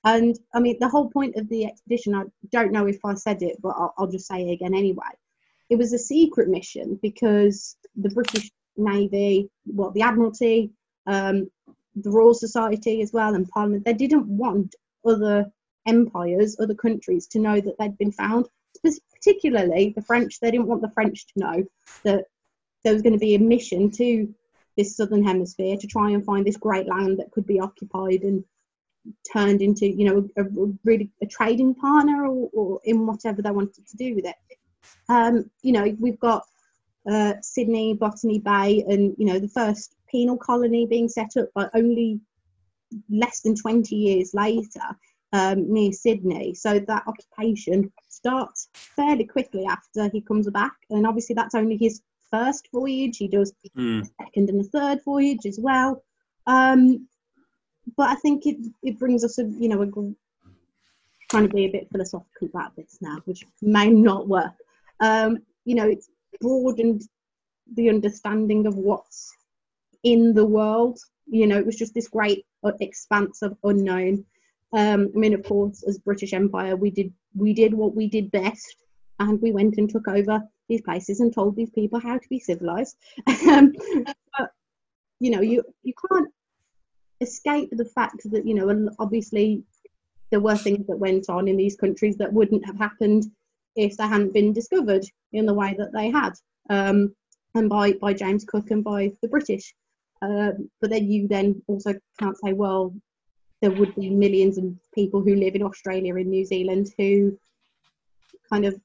And I mean, the whole point of the expedition, I don't know if I said it, but I'll, I'll just say it again anyway. It was a secret mission because the British Navy, well, the Admiralty, um, the Royal Society as well, and Parliament, they didn't want other empires, other countries to know that they'd been found. Particularly the French, they didn't want the French to know that there was going to be a mission to this southern hemisphere to try and find this great land that could be occupied and turned into, you know, a, a really a trading partner or, or in whatever they wanted to do with it. Um, you know, we've got uh, Sydney, Botany Bay, and you know the first penal colony being set up by only less than 20 years later um, near Sydney. So that occupation starts fairly quickly after he comes back, and obviously that's only his first voyage. He does Hmm. a second and a third voyage as well. Um, but I think it it brings us a you know a trying to be a bit philosophical about this now, which may not work. Um, you know, it's broadened the understanding of what's in the world. You know, it was just this great uh, expanse of unknown. Um, I mean, of course, as British Empire, we did we did what we did best, and we went and took over these places and told these people how to be civilized. um, but you know, you you can't escape the fact that you know, obviously, there were things that went on in these countries that wouldn't have happened if they hadn't been discovered in the way that they had, um, and by by James Cook and by the British. Um, but then you then also can't say, well, there would be millions of people who live in Australia and New Zealand who kind of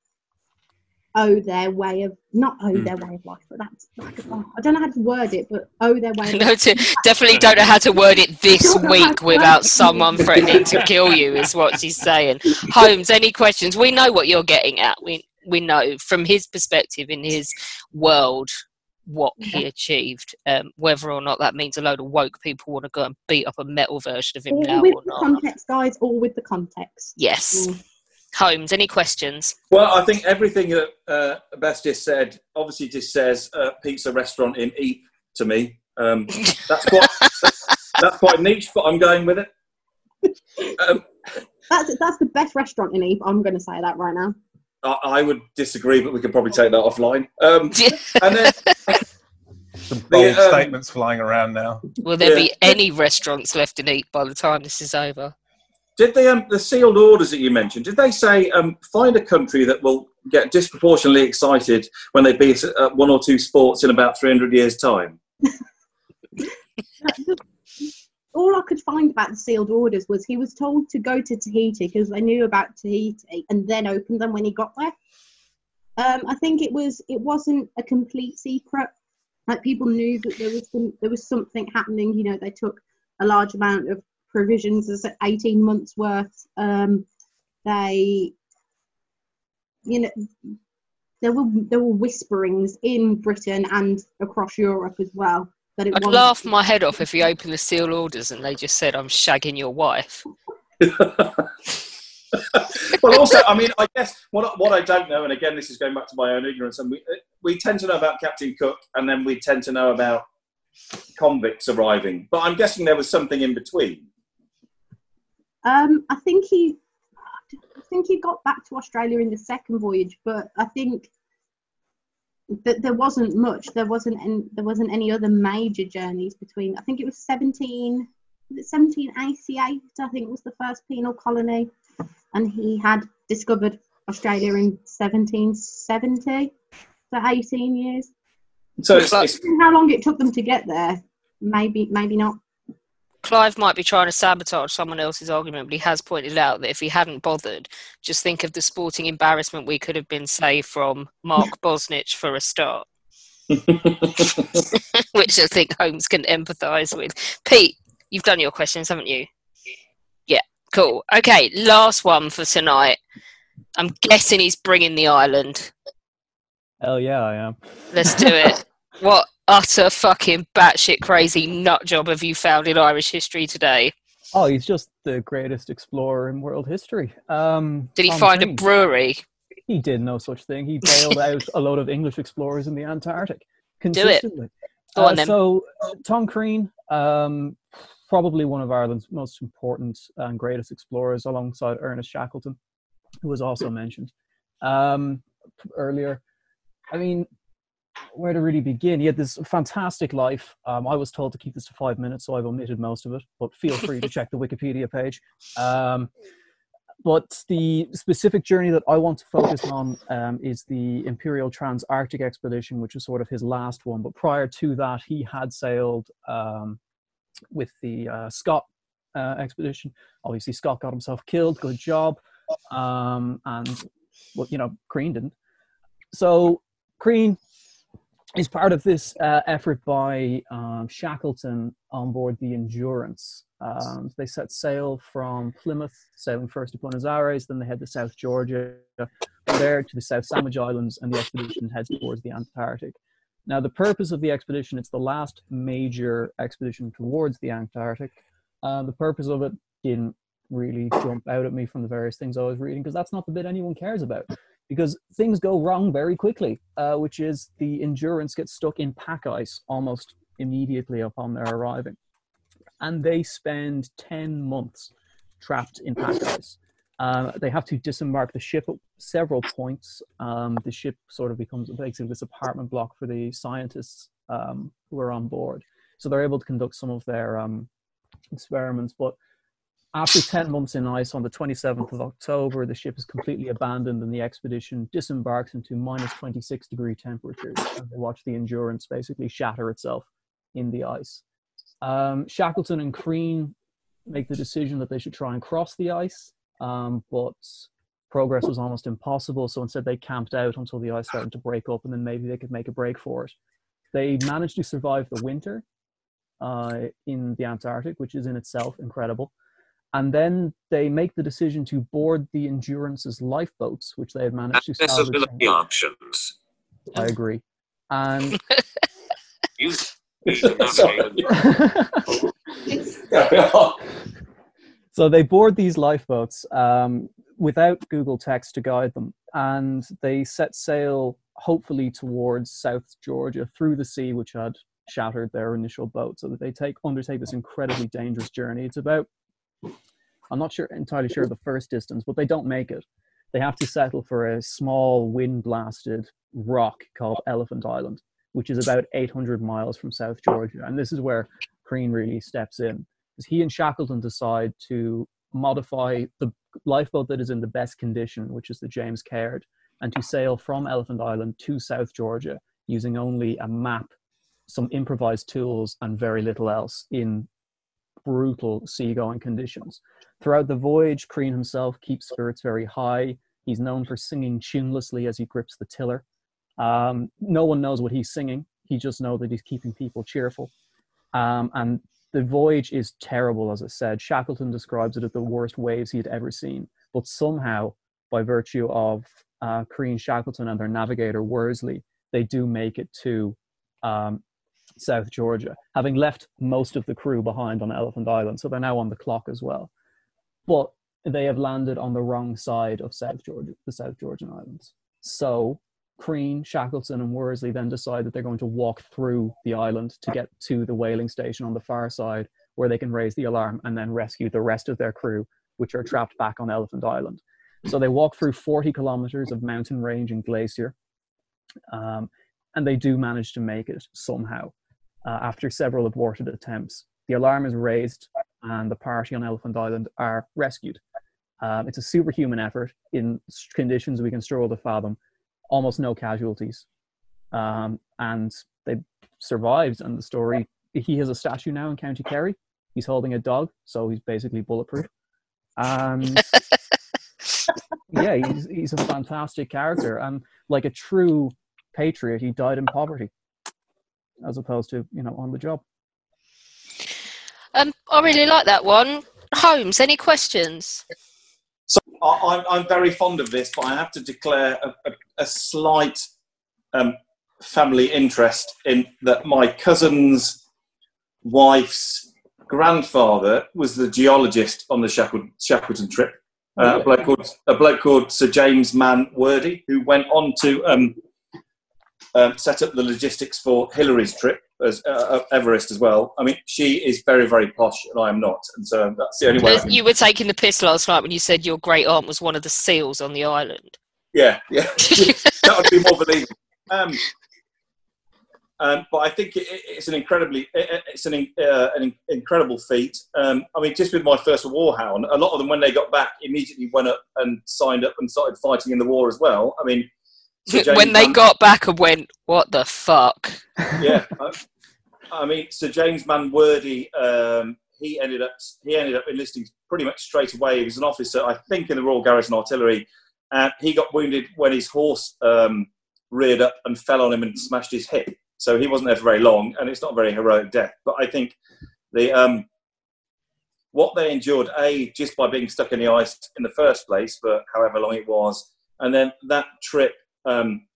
owe their way of not owe their way of life, but that's I don't know how to word it, but owe their way. Of No, to, definitely don't know how to word it this week without someone threatening to kill you. Is what she's saying. Holmes, any questions? We know what you're getting at. We we know from his perspective in his world what he achieved. Um, whether or not that means a load of woke people want to go and beat up a metal version of him all now with or the not. context, guys. All with the context. Yes. Mm. Holmes, any questions? Well, I think everything that uh, Bess just said obviously just says uh, pizza restaurant in Eep to me. Um, that's quite that's quite niche, but I'm going with it. Um, That's that's the best restaurant in Eve. I'm going to say that right now. I, I would disagree, but we could probably take that offline. Um, and then Some bold um, statements flying around now. Will there Yeah. be any restaurants left to eat by the time this is over? Did they um, the sealed orders that you mentioned? Did they say um, find a country that will get disproportionately excited when they beat uh, one or two sports in about 300 years' time? All I could find about the sealed orders was he was told to go to Tahiti because they knew about Tahiti and then open them when he got there. Um, I think it was it wasn't a complete secret. Like people knew that there was some, there was something happening. You know, they took a large amount of provisions, as eighteen months worth. Um, they, you know, there were there were whisperings in Britain and across Europe as well that it I'd was laugh my head off if you opened the seal orders and they just said, I'm shagging your wife. well, also, I mean, I guess what, what I don't know, and again, this is going back to my own ignorance, and we, we tend to know about Captain Cook, and then we tend to know about convicts arriving. But I'm guessing there was something in between. Um, I think he, I think he got back to Australia in the second voyage, but I think that there wasn't much. There wasn't any, there wasn't any other major journeys between. I think it was seventeen, was it seventeen eighty eight. I think was the first penal colony, and he had discovered Australia in seventeen seventy. for eighteen years. So it's, it's, how long it took them to get there? Maybe, maybe not. Clive might be trying to sabotage someone else's argument, but he has pointed out that if he hadn't bothered, just think of the sporting embarrassment we could have been saved from Mark Bosnich for a start. Which I think Holmes can empathise with. Pete, you've done your questions, haven't you? Yeah, cool. Okay, last one for tonight. I'm guessing he's bringing the island. Hell yeah, I am. Let's do it. what utter fucking batshit crazy nut job have you found in Irish history today? Oh, he's just the greatest explorer in world history. Um, Did he find a brewery? He did no such thing. He bailed out a load of English explorers in the Antarctic Do it. consistently. Go Uh, on then. So, uh, Tom Crean, um, probably one of Ireland's most important and greatest explorers, alongside Ernest Shackleton, who was also mentioned um, earlier. I mean, where to really begin? He had this fantastic life. Um, I was told to keep this to five minutes, so I've omitted most of it, but feel free to check the Wikipedia page. Um, but the specific journey that I want to focus on um, is the Imperial Trans-Antarctic Expedition, which was sort of his last one. But prior to that, he had sailed um, with the uh, Scott uh, expedition. Obviously, Scott got himself killed. Good job. Um, and well, you know, Crean didn't. So Crean is part of this uh, effort by um, Shackleton on board the Endurance. Um, they set sail from Plymouth, sailing first to Buenos Aires, then they head to South Georgia, there to the South Sandwich Islands, and the expedition heads towards the Antarctic. Now, the purpose of the expedition, it's the last major expedition towards the Antarctic. Uh, the purpose of it didn't really jump out at me from the various things I was reading because that's not the bit anyone cares about. Because things go wrong very quickly, uh, which is the endurance gets stuck in pack ice almost immediately upon their arriving. And they spend 10 months trapped in pack ice. Uh, they have to disembark the ship at several points. Um, the ship sort of becomes basically this apartment block for the scientists um, who are on board. So they're able to conduct some of their um, experiments. But after 10 months in ice, on the 27th of October, the ship is completely abandoned and the expedition disembarks into minus 26 degree temperatures. And they watch the Endurance basically shatter itself in the ice. Um, Shackleton and Crean make the decision that they should try and cross the ice, um, but progress was almost impossible. So instead, they camped out until the ice started to break up, and then maybe they could make a break for it. They managed to survive the winter uh, in the Antarctic, which is in itself incredible. And then they make the decision to board the Endurance's lifeboats, which they had managed to salvage. Accessibility options. I agree. And Use so they board these lifeboats um, without Google Text to guide them, and they set sail hopefully towards South Georgia through the sea, which had shattered their initial boat. So that they take undertake this incredibly dangerous journey. It's about I'm not sure entirely sure of the first distance, but they don't make it. They have to settle for a small wind blasted rock called Elephant Island, which is about 800 miles from South Georgia. And this is where Crean really steps in. Because he and Shackleton decide to modify the lifeboat that is in the best condition, which is the James Caird, and to sail from Elephant Island to South Georgia using only a map, some improvised tools, and very little else in brutal seagoing conditions. Throughout the voyage, Crean himself keeps spirits very high. He's known for singing tunelessly as he grips the tiller. Um, no one knows what he's singing. He just knows that he's keeping people cheerful. Um, and the voyage is terrible, as I said. Shackleton describes it as the worst waves he had ever seen. But somehow, by virtue of uh, Crean Shackleton and their navigator Worsley, they do make it to um, South Georgia, having left most of the crew behind on Elephant Island. So they're now on the clock as well. But they have landed on the wrong side of South Georgia, the South Georgian Islands. So Crean, Shackleton, and Worsley then decide that they're going to walk through the island to get to the whaling station on the far side where they can raise the alarm and then rescue the rest of their crew, which are trapped back on Elephant Island. So they walk through 40 kilometers of mountain range and glacier, um, and they do manage to make it somehow uh, after several aborted attempts. The alarm is raised, and the party on Elephant Island are rescued. Um, it's a superhuman effort in conditions we can struggle to fathom, almost no casualties. Um, and they survived, and the story he has a statue now in County Kerry. He's holding a dog, so he's basically bulletproof. And yeah, he's, he's a fantastic character. And like a true patriot, he died in poverty as opposed to, you know, on the job. Um, I really like that one. Holmes, any questions? So I, I'm, I'm very fond of this, but I have to declare a, a, a slight um, family interest in that my cousin's wife's grandfather was the geologist on the Shackleton Shackleton trip. Uh, a, bloke called, a bloke called Sir James Mann Wordie, who went on to um, um, set up the logistics for Hillary's trip as uh, uh, Everest as well. I mean, she is very, very posh, and I am not, and so that's the only way. You were taking the piss last night when you said your great aunt was one of the seals on the island. Yeah, yeah, that would be more believable. Um, um, but I think it, it's an incredibly, it's an, uh, an incredible feat. Um, I mean, just with my first warhound, a lot of them when they got back immediately went up and signed up and started fighting in the war as well. I mean, so when they got back and went, "What the fuck?" Yeah, I, I mean, Sir James Mann Wordie, um, he ended up he ended up enlisting pretty much straight away. He was an officer, I think, in the Royal Garrison Artillery, and he got wounded when his horse um, reared up and fell on him and smashed his hip. So he wasn't there for very long, and it's not a very heroic death. But I think the um, what they endured, a just by being stuck in the ice in the first place for however long it was, and then that trip um,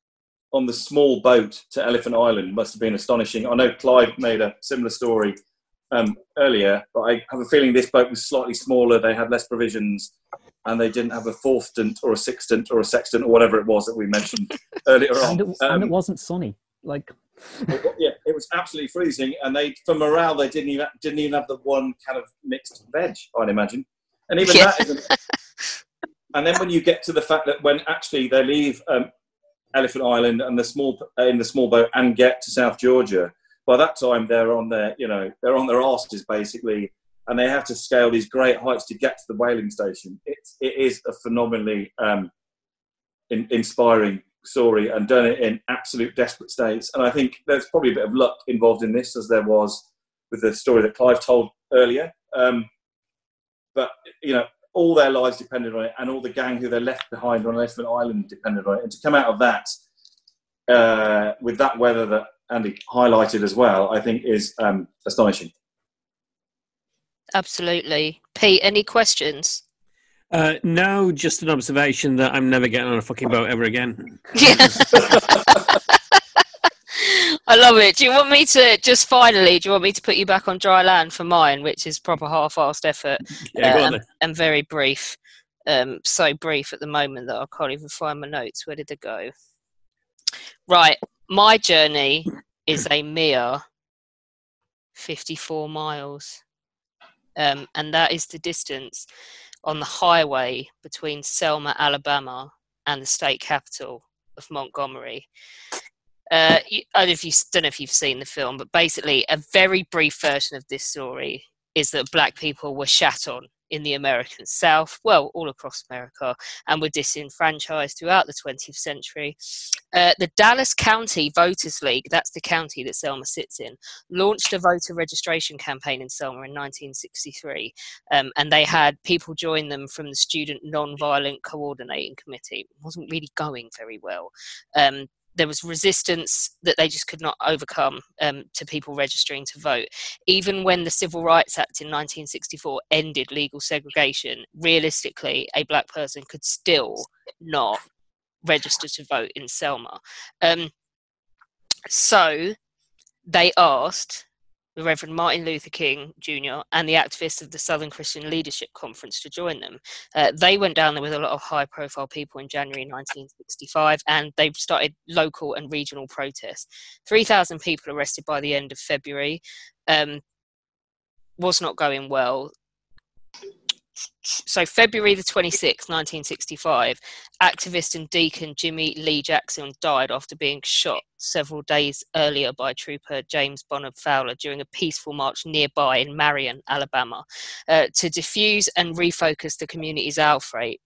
on the small boat to Elephant Island must have been astonishing. I know Clive made a similar story um, earlier, but I have a feeling this boat was slightly smaller. They had less provisions, and they didn't have a fourthstant or a sextant or a sextant or whatever it was that we mentioned earlier and, on. it, and it Um, wasn't sunny. Like yeah, it was absolutely freezing, and they for morale they didn't even didn't even have the one kind of mixed veg. I'd imagine, and even Yeah. that isn't. And then when you get to the fact that when actually they leave um, Elephant Island and the small in the small boat and get to South Georgia, by that time they're on their you know they're on their asses basically, and they have to scale these great heights to get to the whaling station. It's it is a phenomenally um, in, inspiring story and done it in absolute desperate states. And I think there's probably a bit of luck involved in this, as there was with the story that Clive told earlier. Um, but you know, all their lives depended on it, and all the gang who they left behind on Elephant Island depended on it. And to come out of that uh, with that weather that Andy highlighted as well, I think is um, astonishing. Absolutely. Pete, any questions? Uh, no, just an observation that I'm never getting on a fucking boat ever again. I love it. Do you want me to just finally? Do you want me to put you back on dry land for mine, which is proper half-assed effort Yeah, and, and very brief. Um, so brief at the moment that I can't even find my notes. Where did they go? Right, my journey is a mere fifty-four miles, um, and that is the distance on the highway between Selma, Alabama, and the state capital of Montgomery. Uh, you, I don't know if you don't know if you've seen the film, but basically, a very brief version of this story is that black people were shat on in the American South, well, all across America, and were disenfranchised throughout the 20th century. Uh, the Dallas County Voters League, that's the county that Selma sits in, launched a voter registration campaign in Selma in 1963, um, and they had people join them from the Student Nonviolent Coordinating Committee. It wasn't really going very well. Um, there was resistance that they just could not overcome um, to people registering to vote. Even when the Civil Rights Act in 1964 ended legal segregation, realistically, a black person could still not register to vote in Selma. Um, so they asked the Reverend Martin Luther King Jr. and the activists of the Southern Christian Leadership Conference to join them. Uh, they went down there with a lot of high profile people in January 1965 and they started local and regional protests. 3,000 people arrested by the end of February. Um, was not going well. So, February the 26th, 1965, activist and deacon Jimmy Lee Jackson died after being shot several days earlier by trooper James Bonard Fowler during a peaceful march nearby in Marion, Alabama. Uh, to diffuse and refocus the community's outrage,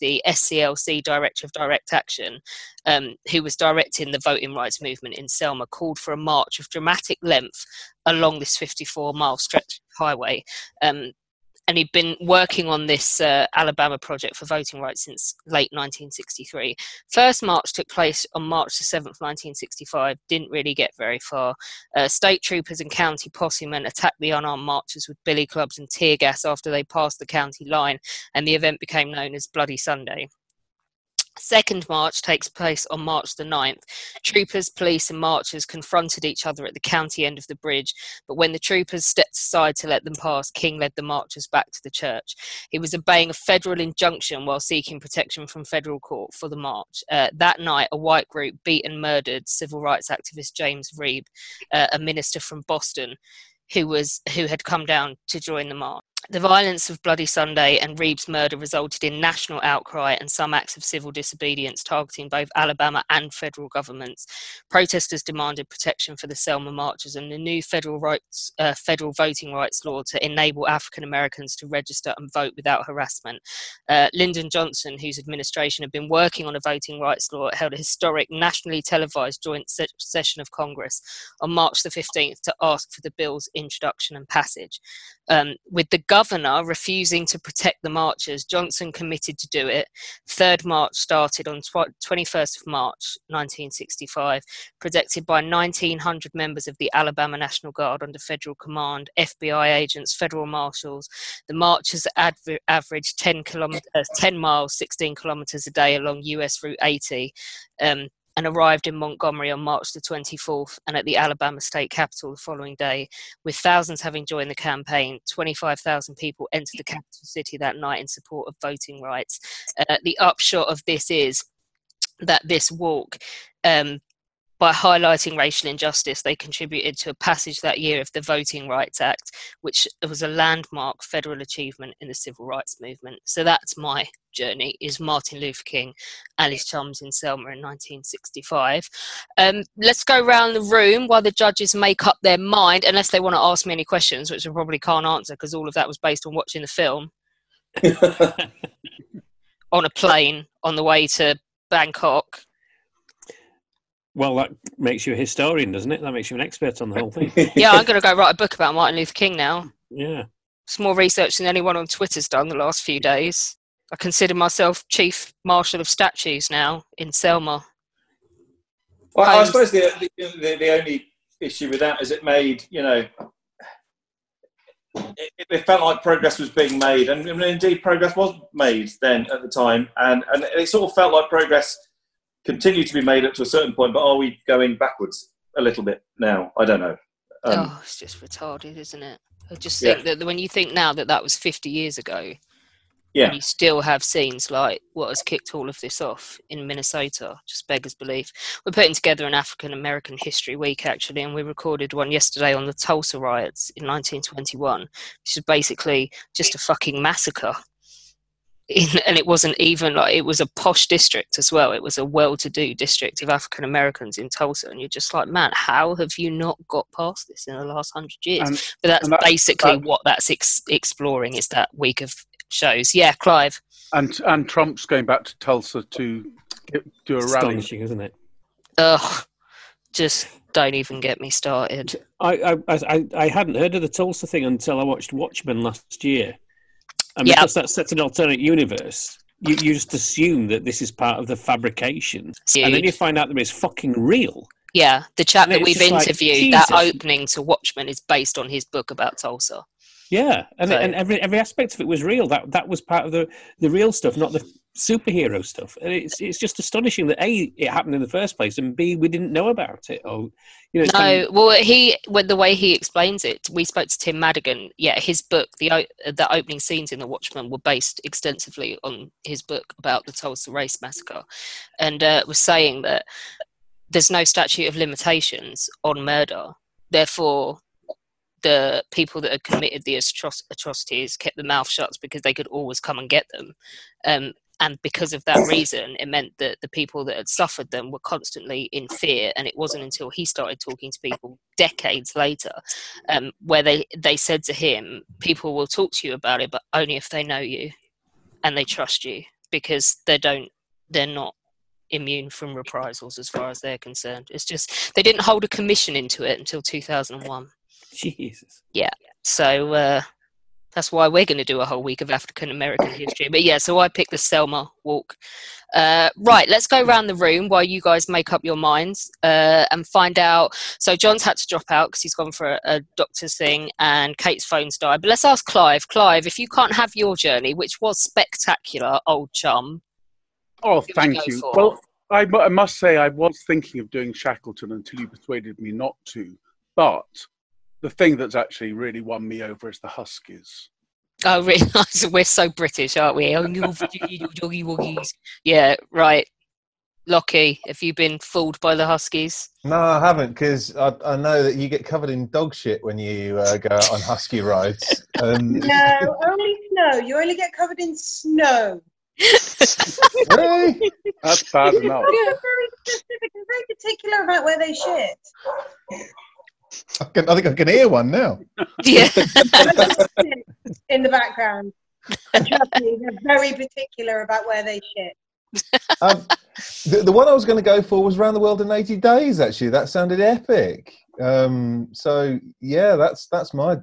the SCLC Director of Direct Action, um, who was directing the voting rights movement in Selma, called for a march of dramatic length along this 54 mile stretch highway. Um, and he'd been working on this uh, Alabama project for voting rights since late 1963. First march took place on March the 7th, 1965. Didn't really get very far. Uh, state troopers and county possemen attacked the unarmed marchers with billy clubs and tear gas after they passed the county line, and the event became known as Bloody Sunday. Second march takes place on March the 9th. Troopers, police, and marchers confronted each other at the county end of the bridge, but when the troopers stepped aside to let them pass, King led the marchers back to the church. He was obeying a federal injunction while seeking protection from federal court for the march. Uh, that night, a white group beat and murdered civil rights activist James Reeb, uh, a minister from Boston, who was who had come down to join the march. The violence of Bloody Sunday and Reeb's murder resulted in national outcry and some acts of civil disobedience targeting both Alabama and federal governments. Protesters demanded protection for the Selma marchers and the new federal rights, uh, federal voting rights law to enable African Americans to register and vote without harassment. Uh, Lyndon Johnson, whose administration had been working on a voting rights law, held a historic nationally televised joint se- session of Congress on March the 15th to ask for the bill's introduction and passage. Um, with the governor refusing to protect the marchers, Johnson committed to do it. Third march started on tw- 21st of March 1965, protected by 1,900 members of the Alabama National Guard under federal command, FBI agents, federal marshals. The marchers averaged 10, kilometers, 10 miles, 16 kilometers a day along US Route 80. Um, and arrived in Montgomery on March the 24th and at the Alabama state capitol the following day. With thousands having joined the campaign, 25,000 people entered the capital city that night in support of voting rights. Uh, the upshot of this is that this walk um, by highlighting racial injustice, they contributed to a passage that year of the Voting Rights Act, which was a landmark federal achievement in the civil rights movement. So that's my journey, is Martin Luther King, Alice Chums in Selma in 1965. Um, let's go around the room while the judges make up their mind, unless they want to ask me any questions, which I probably can't answer because all of that was based on watching the film. on a plane on the way to Bangkok. Well, that makes you a historian, doesn't it? That makes you an expert on the whole thing. yeah, I'm going to go write a book about Martin Luther King now. Yeah. It's more research than anyone on Twitter's done the last few days. I consider myself chief marshal of statues now in Selma. Well, I Homes- suppose the, the, the, the only issue with that is it made, you know, it, it felt like progress was being made, and, and indeed progress was made then at the time, and, and it sort of felt like progress continued to be made up to a certain point, but are we going backwards a little bit now? I don't know. Um, oh, it's just retarded, isn't it? I just Yeah. think that when you think now that that was 50 years ago, Yeah. you still have scenes like what has kicked all of this off in Minnesota, just beggars belief. We're putting together an African American History Week actually, and we recorded one yesterday on the Tulsa riots in 1921, which is basically just a fucking massacre. In, and it wasn't even like it was a posh district as well. It was a well-to-do district of African Americans in Tulsa, and you're just like, man, how have you not got past this in the last hundred years? And- but that's and that- basically that- what that's ex- exploring is that week of shows. Yeah, Clive. And and Trump's going back to Tulsa to get, do a rally. Astonishing, isn't it? Ugh, just don't even get me started. I, I, I, I hadn't heard of the Tulsa thing until I watched Watchmen last year. And Yeah. because that's in an alternate universe, you, you just assume that this is part of the fabrication. And then you find out that it's fucking real. Yeah, the chap And that we've just like, interviewed, that opening to Watchmen is based on his book about Tulsa. Yeah, and So- and every every aspect of it was real. That that was part of the the real stuff, not the superhero stuff. And it's it's just astonishing that a it happened in the first place, and b we didn't know about it. Or you know, No, kind of- well, he with the way he explains it, we spoke to Tim Madigan. Yeah, his book, the the opening scenes in The Watchmen were based extensively on his book about the Tulsa Race Massacre, and uh, was saying that there's no statute of limitations on murder. Therefore, the people that had committed the atro- atrocities kept their mouth shut because they could always come and get them. Um, and because of that reason, it meant that the people that had suffered them were constantly in fear. And it wasn't until he started talking to people decades later, um, where they, they said to him, People will talk to you about it, but only if they know you and they trust you because they don't, they're not immune from reprisals as far as they're concerned. It's just, they didn't hold a commission into it until 2001. Jesus. Yeah. So uh, that's why we're going to do a whole week of African American history. But yeah, so I picked the Selma walk. Uh, right, let's go around the room while you guys make up your minds uh, and find out. So John's had to drop out because he's gone for a, a doctor's thing, and Kate's phone's died. But let's ask Clive. Clive, if you can't have your journey, which was spectacular, old chum. Oh, thank you. Well, I, I must say I was thinking of doing Shackleton until you persuaded me not to. But the thing that's actually really won me over is the Huskies. Oh, really? We're so British, aren't we? Oh, you doggy woggies. Yeah, right. Lockie, have you been fooled by the Huskies? No, I haven't because I, I know that you get covered in dog shit when you uh, go out on husky rides. Um, No, only snow. You only get covered in snow. really? That's bad enough. They're very specific and very particular about where they shit. I, can, I think I can hear one now. Yeah. in the background. And trust me, they're very particular about where they shit. Um, the, the one I was going to go for was Around the World in 80 Days, actually. That sounded epic. Um, so, yeah, that's that's my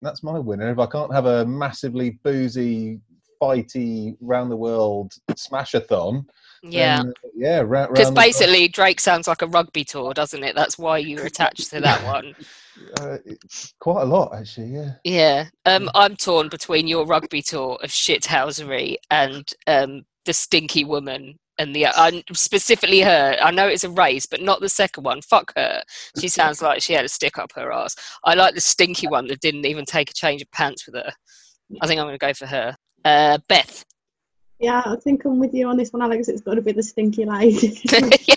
that's my winner. If I can't have a massively boozy, fighty, round the world smash-a-thon, Yeah. uh, yeah, Because basically, Drake sounds like a rugby tour, doesn't it? That's why you were attached to that one. uh, quite a lot, actually, yeah. Yeah. Um, I'm torn between your rugby tour of shithousery and um, the stinky woman And the I specifically her. I know it's a race, but not the second one. Fuck her. She sounds like she had a stick up her ass. I like the stinky one that didn't even take a change of pants with her. I think I'm going to go for her. Uh, Beth. Yeah, I think I'm with you on this one, Alex. It's got to be the stinky lady.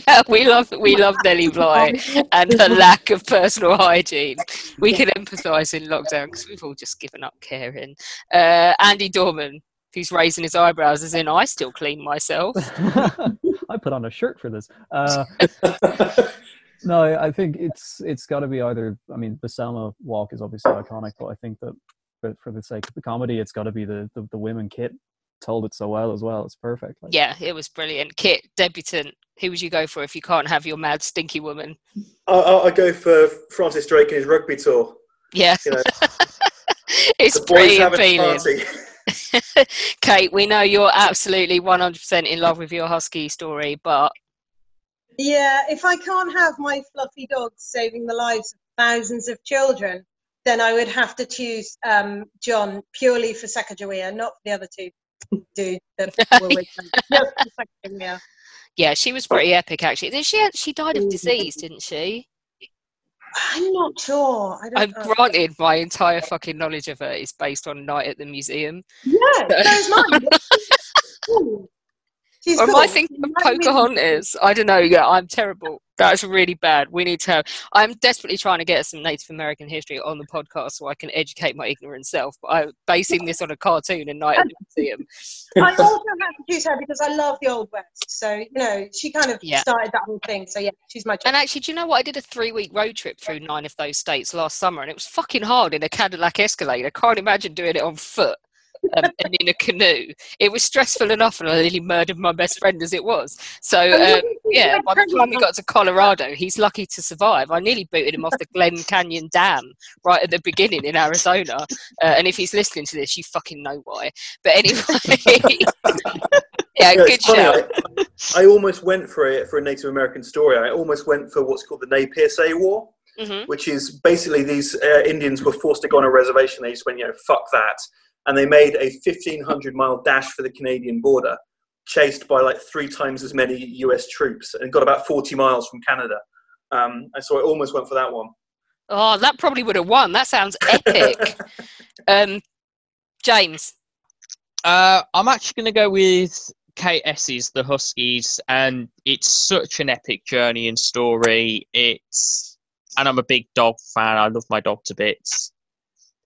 yeah, we love we love Nellie Bly and her lack of personal hygiene. We can empathise in lockdown because we've all just given up caring. Uh, Andy Dorman, who's raising his eyebrows, as in I still clean myself. I put on a shirt for this. Uh, no, I think it's it's got to be either. I mean, the Selma walk is obviously iconic, but I think that for, for the sake of the comedy, it's got to be the, the the women kit told it so well as well. It's perfect. Like, Yeah, it was brilliant. Kit, debutant. Who would you go for if you can't have your mad stinky woman? I, I, I go for Francis Drake and his rugby tour. Yeah, You know, it's the boys pretty a appealing. party. Kate, we know you're absolutely 100% in love with your husky story, but Yeah, if I can't have my fluffy dogs saving the lives of thousands of children, then I would have to choose um, John purely for Sacagawea, not for the other two dudes that were with him. Just for Sacagawea. yeah, she was pretty epic actually. Then she she died of disease, didn't she? I'm not sure. I know. granted my entire fucking knowledge of her is based on Night at the Museum. Yeah, so is mine. She's or am. I thinking of Pocahontas? I don't know. Yeah, I'm terrible. That's really bad. We need to have. I'm desperately trying to get some Native American history on the podcast so I can educate my ignorant self. But I'm basing this on a cartoon and Night at the Museum. I also have to choose her because I love the Old West. So, you know, she kind of Yeah. started that whole thing. So, yeah, she's my choice. And actually, do you know what? I did a three week road trip through nine of those states last summer, and it was fucking hard in a Cadillac Escalade. I can't imagine doing it on foot um, and in a canoe. It was stressful enough, and I nearly murdered my best friend as it was. So, um, yeah, by the time we got to Colorado, he's lucky to survive. I nearly booted him off the Glen Canyon Dam right at the beginning in Arizona. Uh, and if he's listening to this, you fucking know why. But anyway, yeah, Yeah, good it's funny, show. I, I almost went for it for a Native American story. I almost went for what's called the Nez Perce War, Mhm. which is basically these uh, Indians were forced to go on a reservation. They just went, you know, fuck that, and they made a 1500 mile dash for the Canadian border, chased by like three times as many U.S. troops, and got about 40 miles from Canada. Um, and so I almost went for that one. Oh, that probably would have won. That sounds epic. um, James. Uh, I'm actually going to go with KS's The Huskies, and it's such an epic journey and story. It's, and I'm a big dog fan. I love my dog to bits.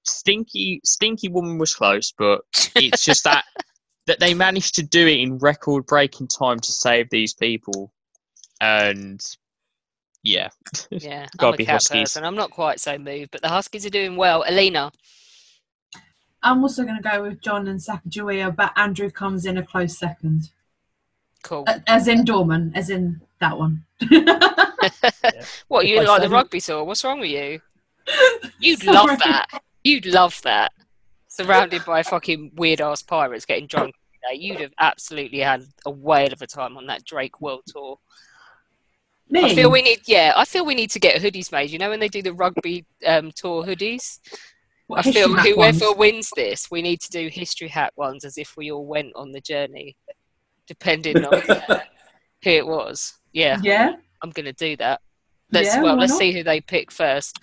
Stinky, Stinky Woman was close, but it's just that that they managed to do it in record-breaking time to save these people, and yeah, Yeah, I'm gotta a be cat Huskies. person. I'm not quite so moved, but the Huskies are doing well. Alina. I'm also going to go with John and Sacagawea, but Andrew comes in a close second. Cool. Uh, As in Dorman, as in that one. What you like the rugby tour? What's wrong with you? You'd Sorry. love that. You'd love that. Surrounded by fucking weird ass pirates getting drunk. You'd have absolutely had a whale of a time on that Drake World Tour. I feel we need, yeah, I feel we need to get hoodies made. You know when they do the rugby um, tour hoodies. What, I feel whoever ones? wins this, we need to do history hat ones as if we all went on the journey, depending on uh, who it was. Yeah, Yeah. I'm gonna do that. Let's Yeah, well, let's not? see who they pick first.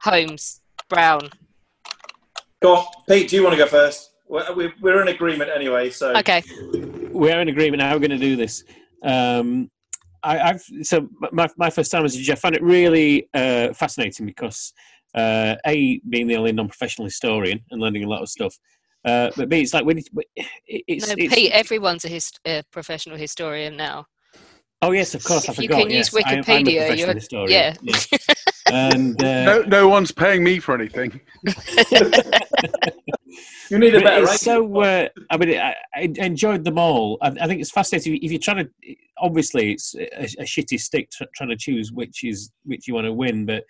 Holmes, Brown. Go on, Pete. Do you want to go first? We're, we're- we're in agreement anyway. So Okay. we're in agreement now. We're going to do this. Um, I, I've so my my first time as a judge, I found it really uh, fascinating because uh, a being the only non-professional historian and learning a lot of stuff, uh, but b it's like when it's, it's, no, it's Pete. Everyone's a hist- uh, professional historian now. Oh yes, of course, I If you forgot. can use yes, I am- I'm a Wikipedia, professional you're- historian. yeah. and uh, No, no one's paying me for anything. you need a better it's so uh, I mean, I, I enjoyed them all. I, I think it's fascinating. If you're trying to, obviously, it's a, a shitty stick tr- trying to choose which is which you want to win, but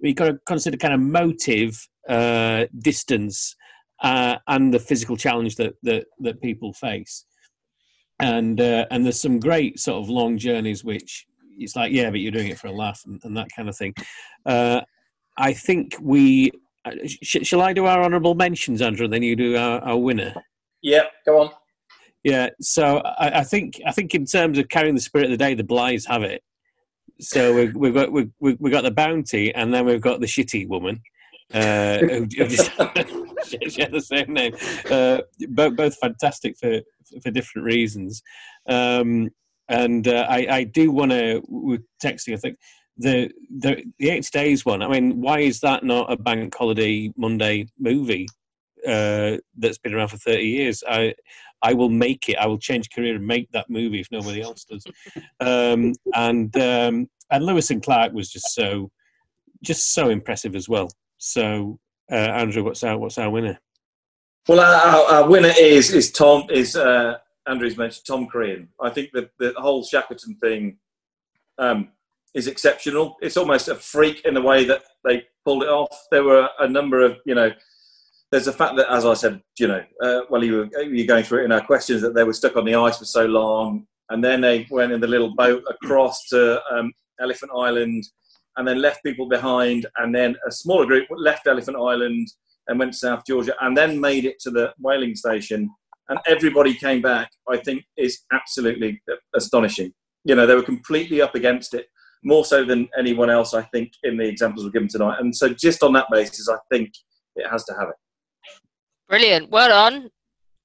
you've got to consider kind of motive, uh, distance, uh, and the physical challenge that that, that people face. And uh, and there's some great sort of long journeys, which it's like, yeah, but you're doing it for a laugh and, and that kind of thing. Uh, I think we. Uh, sh- shall I do our honourable mentions, Andrew, and then you do our, our winner? Yeah, go on. Yeah, so I, I think I think in terms of carrying the spirit of the day, the Blighs have it. So we've, we've got we've, we've got the bounty, and then we've got the shitty woman, uh, who, who just share the same name. Uh, both both fantastic for for different reasons. Um, and uh, I, I do want to with texting. I think the the the eight days one. I mean, why is that not a bank holiday Monday movie uh, that's been around for thirty years? I I will make it. I will change career and make that movie if nobody else does. Um, and um, and Lewis and Clark was just so just so impressive as well. So uh, Andrew, what's our what's our winner? Well, our, our winner is is Tom is uh, Andrew's mentioned Tom Crean. I think the the whole Shackleton thing um, is exceptional. It's almost a freak in the way that they pulled it off. There were a number of you know. There's the fact that, as I said, you know, uh, well, you were you going through it in our questions that they were stuck on the ice for so long, and then they went in the little boat across to um, Elephant Island, and then left people behind, and then a smaller group left Elephant Island and went to South Georgia, and then made it to the whaling station, and everybody came back. I think is absolutely astonishing. You know, they were completely up against it, more so than anyone else. I think in the examples we're given tonight, and so just on that basis, I think it has to have it. Brilliant. Well done,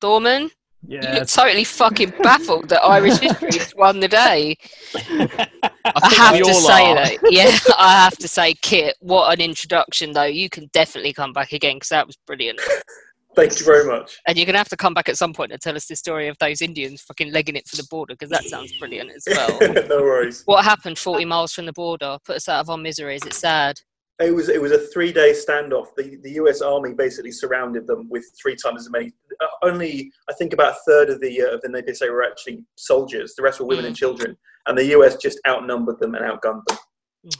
Dorman. You Yeah. look totally fucking baffled that Irish history just won the day. I, think have to say are. though, yeah, I have to say, Kit, what an introduction though. You can definitely come back again because that was brilliant. Thank you very much. And you're gonna have to come back at some point and tell us the story of those Indians fucking legging it for the border because that sounds brilliant as well. no worries. what happened 40 miles from the border? Put us out of our misery. Is it sad? It was it was a three day standoff. The the U.S. Army basically surrounded them with three times as many. Uh, only I think about a third of the uh, of the Nez Perce were actually soldiers. The rest were women and children, and the U.S. just outnumbered them and outgunned them.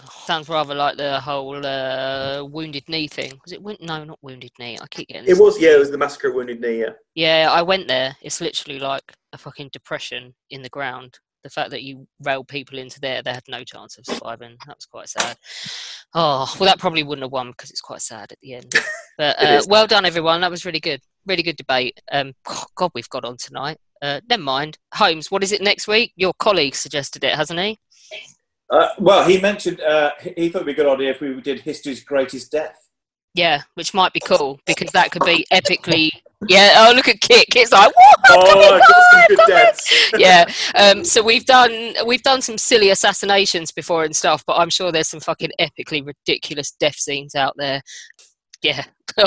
Sounds rather like the whole uh, wounded knee thing. Was it? Win- no, not wounded knee. I keep getting. It was yeah, it was the massacre Wounded Knee. Yeah. Yeah, I went there. It's literally like a fucking depression in the ground. The fact that you railed people into there, they had no chance of surviving. That was quite sad. Oh, well, that probably wouldn't have won because it's quite sad at the end. But uh, well done, everyone. That was really good. Really good debate. Um, God, we've got on tonight. Uh, never mind. Holmes, what is it next week? Your colleague suggested it, hasn't he? Uh, well, he mentioned uh, he he thought it'd be a good idea if we did history's greatest death. Yeah, which might be cool because that could be epically. Yeah. Oh, look at Kit. Kit's like, what? Oh, I got some good deaths. yeah. Um, so we've done we've done some silly assassinations before and stuff, but I'm sure there's some fucking epically ridiculous death scenes out there. Yeah.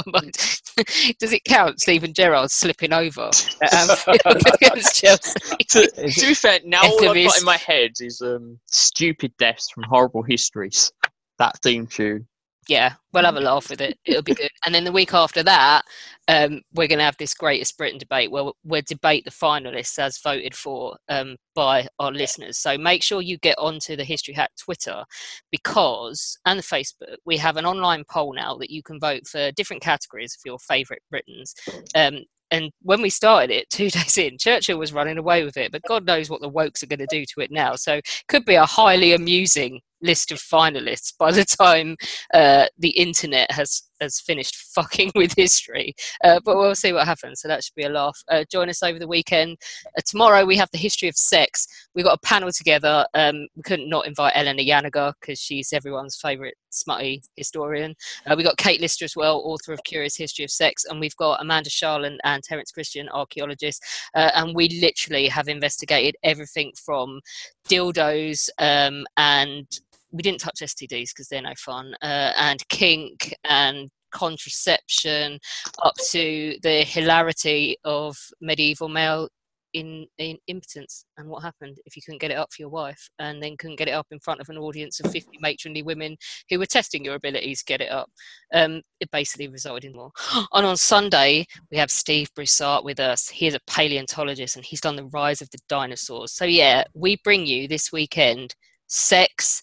Does it count? Steven Gerrard slipping over at Anfield against Chelsea. to, to be fair, now all I've got in my head is um, stupid deaths from horrible histories. That theme tune. Yeah, we'll have a laugh with it. It'll be good. And then the week after that, um, we're going to have this greatest Britain debate where we'll debate the finalists as voted for um, by our listeners. So make sure you get onto the History Hack Twitter because, and the Facebook, we have an online poll now that you can vote for different categories of your favourite Britons. Um, and when we started it two days in, Churchill was running away with it, but God knows what the wokes are going to do to it now. So it could be a highly amusing list of finalists by the time uh, the internet has has finished fucking with history. Uh, but we'll see what happens. So that should be a laugh. Uh, join us over the weekend. Uh, tomorrow we have the history of sex. We've got a panel together. Um, we couldn't not invite Eleanor Janega because she's everyone's favourite smutty historian. Uh, we got Kate Lister as well, author of Curious History of Sex, and we've got Amanda Charland and Terence Christian, archaeologists. Uh, and we literally have investigated everything from dildos um, and we didn't touch STDs because they're no fun, uh, and kink and contraception, up to the hilarity of medieval male in, in impotence and what happened if you couldn't get it up for your wife and then couldn't get it up in front of an audience of 50 matronly women who were testing your abilities to get it up. Um, it basically resulted in more. And on Sunday, we have Steve Brusatte with us. He is a paleontologist and he's done the rise of the dinosaurs. So, yeah, we bring you this weekend sex